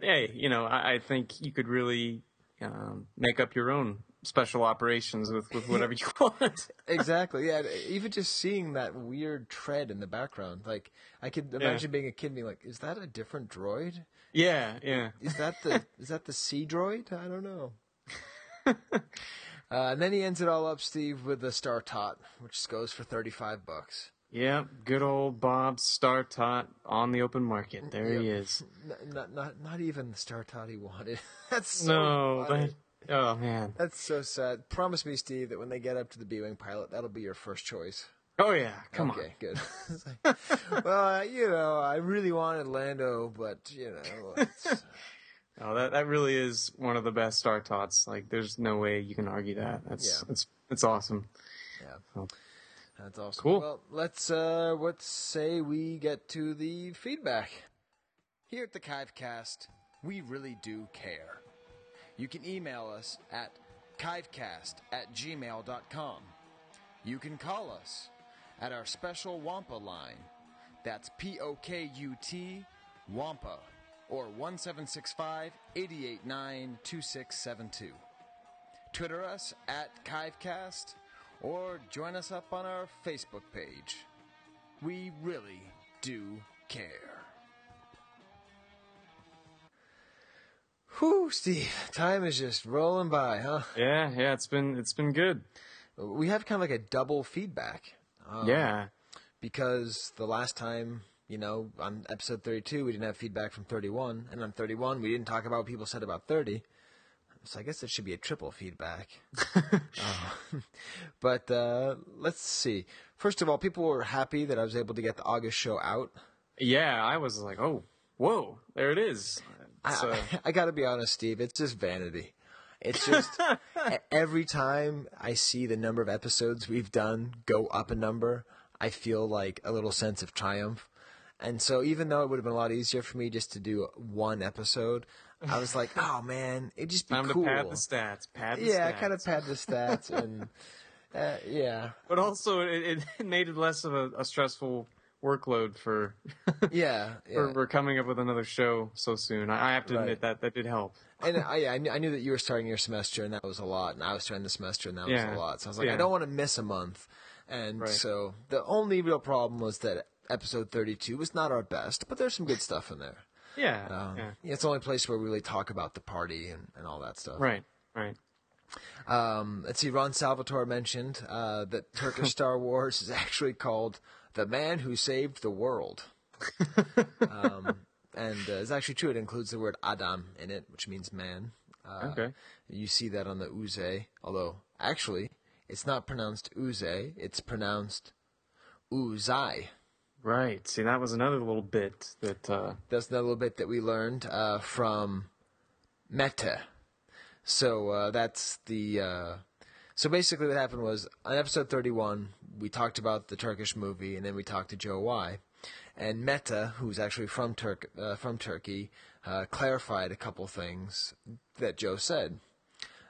S7: Hey, you know, I, I think you could really um, make up your own special operations with, with whatever you want.
S1: Exactly. Yeah. Even just seeing that weird tread in the background, like I could imagine being a kid and being like, "Is that a different droid?
S7: yeah, yeah.
S1: Is that the is that the C droid? I don't know." uh, and then he ends it all up, Steve, with the Star Tot, which goes for thirty-five bucks.
S7: Yep, good old Bob Star Tot on the open market. There he is.
S1: Not, not, not even the Star Tot he wanted. That's so
S7: no, that, oh man.
S1: That's so sad. Promise me, Steve, that when they get up to the B-wing pilot, that'll be your first choice.
S7: Oh yeah, come
S1: okay,
S7: on.
S1: Okay, good. Like, well, uh, you know, I really wanted Lando, but you know, it's,
S7: Oh, that that really is one of the best Star Tots. Like, there's no way you can argue that. That's
S1: Yeah.
S7: it's it's awesome.
S1: yeah,
S7: Oh.
S1: that's awesome.
S7: Cool.
S1: Well, let's uh, let's say we get to the feedback. Here at the 'Chive Cast, we really do care. You can email us at chivecast at gmail.com. You can call us at our special Wampa line. That's P O K U T Wampa or 1765 889 2672. Twitter us at 'Chive Cast or join us up on our Facebook page. We really do care. Whew, Steve, time is just rolling by, huh?
S7: Yeah, yeah. It's been it's been good.
S1: We have kind of like a double feedback. Um,
S7: yeah.
S1: Because the last time, you know, on episode 32, we didn't have feedback from 31. And on 31, we didn't talk about what people said about 30. So I guess it should be a triple feedback. Uh, but uh, let's see. First of all, people were happy that I was able to get the August show out.
S7: Yeah, I was like, oh, whoa, there it is. Uh,
S1: I, I got to be honest, Steve. It's just vanity. It's just every time I see the number of episodes we've done go up a number, I feel like a little sense of triumph. And so, even though it would have been a lot easier for me just to do one episode, I was like, "Oh man, it'd just be
S7: time
S1: cool."
S7: to pad the stats. Pad the
S1: yeah,
S7: stats.
S1: kind of pad the stats, and uh, yeah,
S7: But also, it, it made it less of a, a stressful workload for
S1: yeah,
S7: for,
S1: yeah.
S7: for coming up with another show so soon. I, I have to
S1: Right.
S7: admit that that did help.
S1: And I, I knew, I knew that you were starting your semester, and that was a lot. And I was starting the semester, and that
S7: Yeah.
S1: was a lot. So I was like,
S7: Yeah.
S1: I don't want to miss a month. And
S7: Right.
S1: so the only real problem was that episode 32 was not our best, but there's some good stuff in there.
S7: Yeah,
S1: Um,
S7: yeah.
S1: It's the only place where we really talk about the party and, and all that stuff.
S7: Right, right.
S1: Um, let's see, Ron Salvatore mentioned uh, that Turkish Star Wars is actually called The Man Who Saved the World. um, and uh, it's actually true. It includes the word Adam in it, which means man. Uh,
S7: Okay.
S1: You see that on the Uze, although actually it's not pronounced Uze, it's pronounced Uzay.
S7: Right. See, that was another little bit that. Uh,
S1: That's another little bit that we learned uh, from Mete. So uh, that's the. Uh, so basically, what happened was on episode 31, we talked about the Turkish movie, and then we talked to Joe Y. And Mete, who's actually from Turk uh, from Turkey, uh, clarified a couple things that Joe said.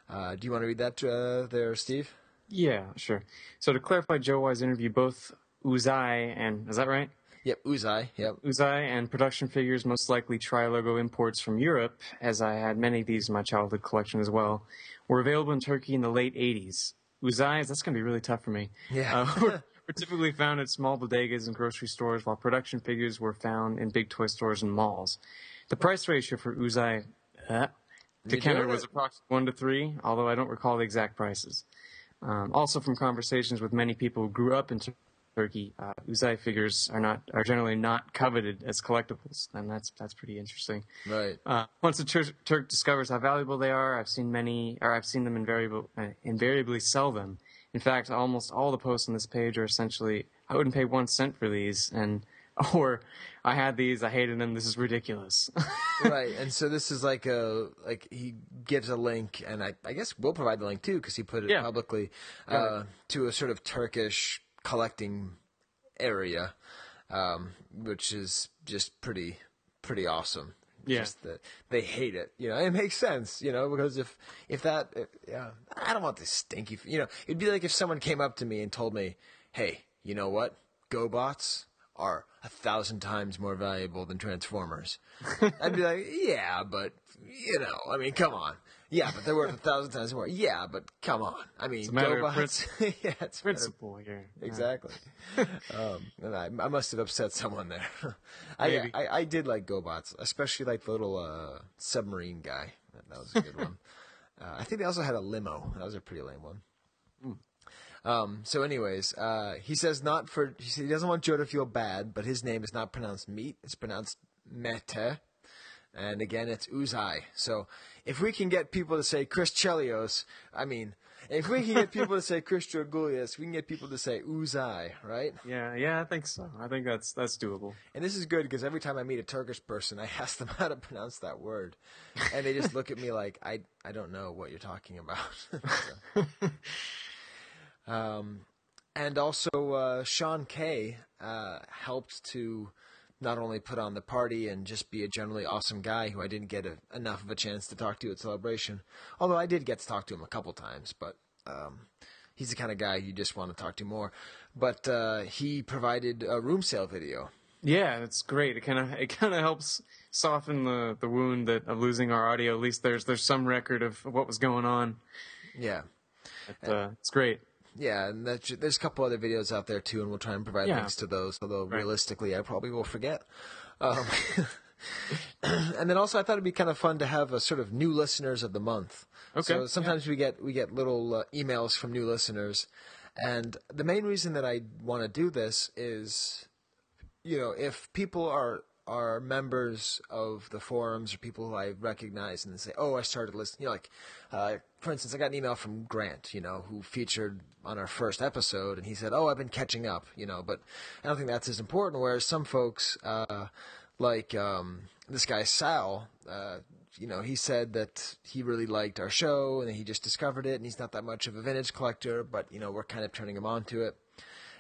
S1: Uh, do you want to read that uh, there, Steve?
S7: yeah, sure. So to clarify Joe Y's interview, both Uzay and is that right?
S1: Yep, Uzay. Yep.
S7: Uzay and production figures, most likely Tri-Logo imports from Europe, as I had many of these in my childhood collection as well, were available in Turkey in the late 80s. Uzays, that's going to be really tough for me.
S1: Yeah.
S7: Uh, were, were typically found at small bodegas and grocery stores, while production figures were found in big toy stores and malls. The price ratio for Uzay uh, to Kenner was approximately 1 to 3, although I don't recall the exact prices. Um, also, from conversations with many people who grew up in Tur- Turkey, uh, Uzay figures are not are generally not coveted as collectibles, and that's that's pretty interesting.
S1: Right.
S7: Uh, once a Tur- Turk discovers how valuable they are, I've seen many, or I've seen them invariable, uh, invariably sell them. In fact, almost all the posts on this page are essentially, "I wouldn't pay one cent for these," and or "I had these, I hated them, this is ridiculous."
S1: right, and so this is like a like he gives a link, and I, I guess we'll provide the link too because he put it
S7: Yeah.
S1: publicly uh, to a sort of Turkish collecting area, um, which is just pretty pretty awesome.
S7: Yeah.
S1: Just that they hate it, you know. It makes sense, you know, because if if that, if, yeah, I don't want this stinky, you know. It'd be like if someone came up to me and told me, "Hey, you know what? GoBots are a thousand times more valuable than Transformers." I'd be like, "Yeah, but you know, I mean, come on." Yeah, but they're worth a thousand times more. Yeah, but come on. I mean,
S7: It's a matter of
S1: GoBots. yeah, it's a matter-
S7: principle here.
S1: Exactly. um, and I, I must have upset someone there. I,
S7: Maybe.
S1: I I did like GoBots, especially like the little uh, submarine guy. That, that was a good one. Uh, I think they also had a limo. That was a pretty lame one. Um, so, anyways, uh, he says not for. He, said he doesn't want Joe to feel bad, but his name is not pronounced meat. It's pronounced mete. And again, it's Uzay. So, if we can get people to say Chris Chelios, I mean, if we can get people to say Chris Georgoulias, we can get people to say Uzay, right?
S7: Yeah, yeah, I think so. I think that's that's doable.
S1: And this is good because every time I meet a Turkish person, I ask them how to pronounce that word, and they just look at me like I I don't know what you're talking about. So. um, and also uh, Sean Kay uh, helped to not only put on the party and just be a generally awesome guy who I didn't get a, enough of a chance to talk to at Celebration, although I did get to talk to him a couple times, but. Um, He's the kind of guy you just want to talk to more, but uh, he provided a room sale video.
S7: Yeah, it's great. It kind of it kind of helps soften the, the wound that of losing our audio. At least there's there's some record of what was going on.
S1: Yeah.
S7: Uh, it's great.
S1: Yeah, and that's, there's a couple other videos out there too, and we'll try and provide
S7: Yeah.
S1: links to those. Although
S7: Right.
S1: realistically, I probably will forget. Um, and then also, I thought it'd be kind of fun to have a sort of new listeners of the month.
S7: Okay,
S1: So sometimes we get we get little uh, emails from new listeners, and the main reason that I want to do this is, you know, if people are are members of the forums or people who I recognize and they say, "Oh, I started listening," you know, like, uh, for instance, I got an email from Grant, you know, who featured on our first episode, and he said, "Oh, I've been catching up," you know, but I don't think that's as important. Whereas some folks, uh, like um, this guy Sal, uh, you know, he said that he really liked our show and he just discovered it, and he's not that much of a vintage collector, but you know, we're kind of turning him on to it.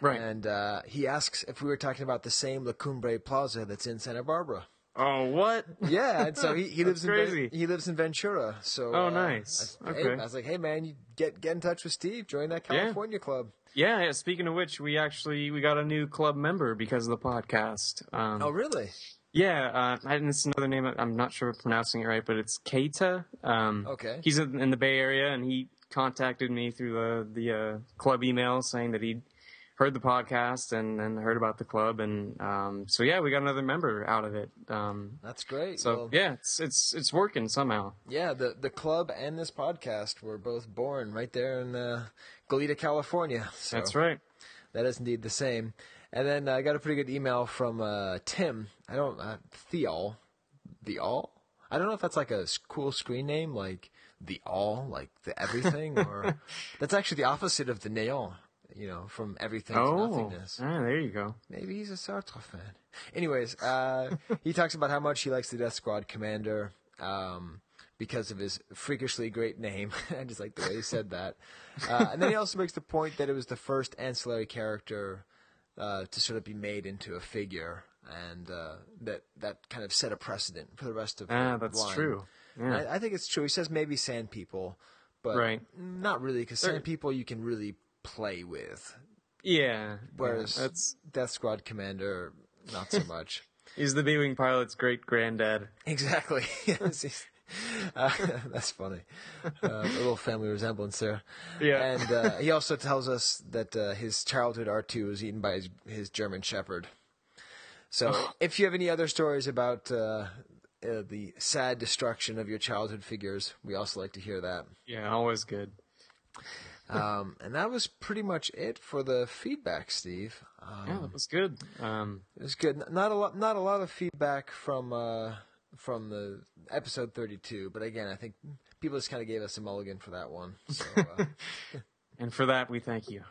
S7: Right.
S1: And uh, he asks if we were talking about the same La Cumbre Plaza that's in Santa Barbara.
S7: Oh, what?
S1: Yeah, and so he, he lives
S7: That's
S1: in
S7: crazy.
S1: he lives in Ventura. So
S7: Oh,
S1: uh,
S7: nice.
S1: I, hey,
S7: Okay.
S1: I was like, hey man, you get get in touch with Steve, join that
S7: Yeah.
S1: California club.
S7: Yeah, yeah. Speaking of which, we actually we got a new club member because of the podcast. Um,
S1: Oh really?
S7: Yeah, uh, and it's another name. I'm not sure if I'm pronouncing it right, but it's Keita. Um,
S1: Okay.
S7: He's in, in the Bay Area, and he contacted me through the the uh, club email saying that he'd heard the podcast and, and heard about the club, and um, so yeah, we got another member out of it. Um,
S1: That's great.
S7: so
S1: Well,
S7: yeah, it's it's it's working somehow.
S1: Yeah, the the club and this podcast were both born right there in uh, Goleta, California. So
S7: That's right.
S1: That is indeed the same. And then I got a pretty good email from uh, Tim. I don't uh, Theol, the all. I don't know if that's like a cool screen name, like the all, like the everything, or that's actually the opposite of the néant. You know, from everything to
S7: Oh,
S1: nothingness.
S7: ah, there you go.
S1: Maybe he's a Sartre fan. Anyways, uh, he talks about how much he likes the Death Squad commander um, because of his freakishly great name. I just like the way he said that. Uh, and then he also makes the point that it was the first ancillary character uh, to sort of be made into a figure, and uh, that that kind of set a precedent for the rest of the
S7: Ah, that's
S1: line.
S7: true. Yeah.
S1: I, I think it's true. He says maybe Sand People, but
S7: Right.
S1: not really, because Sand People you can really play with.
S7: Yeah,
S1: Whereas
S7: yeah, that's
S1: Death Squad Commander, not so much.
S7: He's the B-wing pilot's great granddad.
S1: Exactly. uh, that's funny. Uh, a little family resemblance there.
S7: Yeah.
S1: And uh, he also tells us that uh, his childhood R2 was eaten by his, his German Shepherd. So, if you have any other stories about uh, uh, the sad destruction of your childhood figures, we also like to hear that.
S7: Yeah, always good.
S1: Um, and that was pretty much it for the feedback, Steve. Um,
S7: Yeah, that was good. Um,
S1: It was good. Not a lot. Not a lot of feedback from uh, from the episode thirty-two, but again, I think people just kind of gave us a mulligan for that one. So uh,
S7: and for that, we thank you.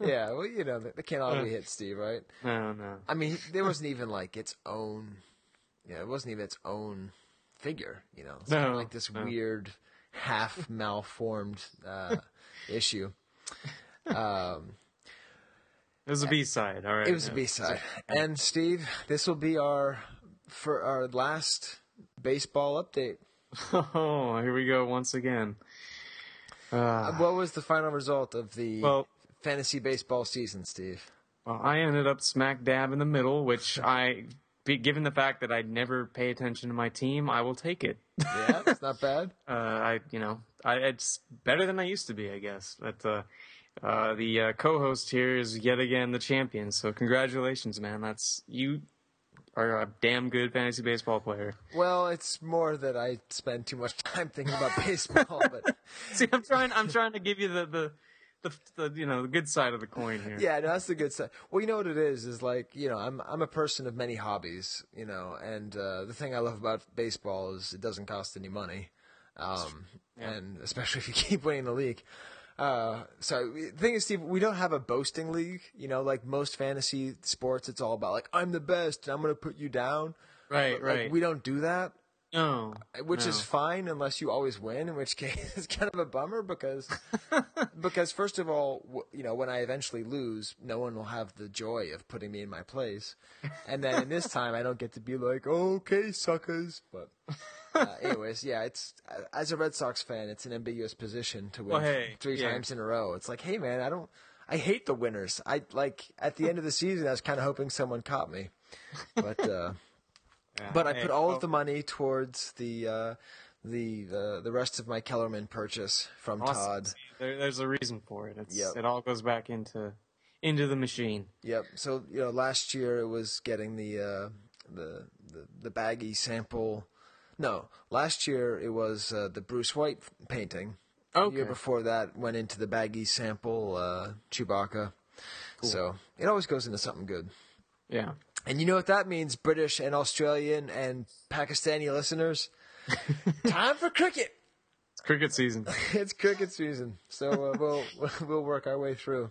S1: yeah, well, you know, they can't all be hit, Steve, right?
S7: No, no.
S1: I mean, there wasn't even like its own. Yeah, it wasn't even its own figure. You know, it's kind of like this
S7: no.
S1: weird, half malformed uh, issue. Um,
S7: It was a B-side, all right.
S1: It was a
S7: Yeah.
S1: B side. And Steve, this will be our for our last baseball update.
S7: Oh, here we go once again.
S1: Uh, what was the final result of the
S7: Well-
S1: fantasy baseball season, Steve?
S7: Well, I ended up smack dab in the middle, which I, given the fact that I never pay attention to my team, I will take it.
S1: Yeah, it's not bad.
S7: Uh, I, you know, I, it's better than I used to be, I guess. But uh, uh, the uh, co-host here is yet again the champion. So congratulations, man. That's you are a damn good fantasy baseball player.
S1: Well, it's more that I spend too much time thinking about baseball, but
S7: See, I'm trying. I'm trying to give you the the. The, the you know the good side of the coin here.
S1: yeah, no, that's the good side. Well, you know what it is is like you know I'm I'm a person of many hobbies, you know, and uh, the thing I love about baseball is it doesn't cost any money, um, and especially if you keep winning the league. Uh, so the thing is, Steve, we don't have a boasting league. You know, like most fantasy sports, it's all about like I'm the best and I'm going to put you down.
S7: Right,
S1: But, like,
S7: right.
S1: we don't do that.
S7: No,
S1: which is fine unless you always win. In which case, it's kind of a bummer because because first of all, you know, when I eventually lose, no one will have the joy of putting me in my place, and then in this time, I don't get to be like, okay, suckers. But uh, anyways, yeah, it's uh, as a Red Sox fan, it's an ambiguous position to win
S7: Well, hey,
S1: three
S7: yeah.
S1: times in a row. It's like, hey, man, I don't. I hate the winners. I like at the end of the season, I was kind of hoping someone caught me, but. uh
S7: Yeah,
S1: but I put all of the money towards the uh, the uh, the rest of my Kellerman purchase from
S7: Awesome.
S1: Todd.
S7: There, there's a reason for it. It's,
S1: Yep.
S7: It all goes back into into the machine.
S1: Yep. So you know, last year it was getting the uh, the, the the baggy sample. No, last year it was uh, the Bruce White painting. The year before that went into the baggy sample uh, Chewbacca. So it always goes into something good.
S7: Yeah.
S1: And you know what that means, British and Australian and Pakistani listeners? Time for cricket.
S7: It's cricket season.
S1: it's cricket season, so uh, we'll we'll work our way through.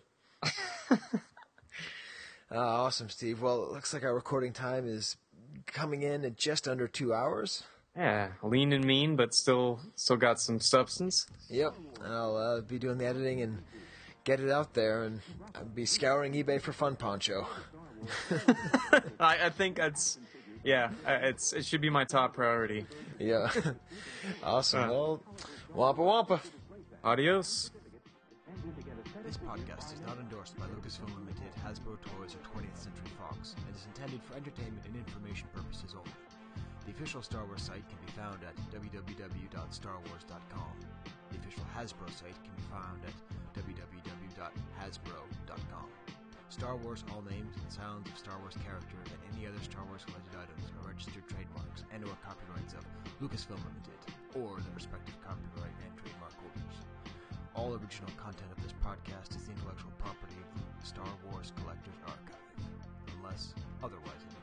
S1: Uh, awesome, Steve. Well, it looks like our recording time is coming in at just under two hours.
S7: Yeah, lean and mean, but still still got some substance.
S1: Yep, I'll uh, be doing the editing and get it out there, and I'll be scouring eBay for Fun Poncho.
S7: I, I think that's yeah, uh, it's it should be my top priority.
S1: Yeah, awesome. Uh. Well, wampa wampa.
S7: Adios.
S1: This podcast is not endorsed by Lucasfilm Limited, Hasbro Toys, or 20th Century Fox, and is intended for entertainment and information purposes only. The official Star Wars site can be found at www.starwars.com. The official Hasbro site can be found at www.hasbro.com. Star Wars all names and sounds of Star Wars characters and any other Star Wars related items are registered trademarks and or copyrights of Lucasfilm Limited or the respective copyright and trademark holders. All original content of this podcast is the intellectual property of the Star Wars Collectors Archive, unless otherwise.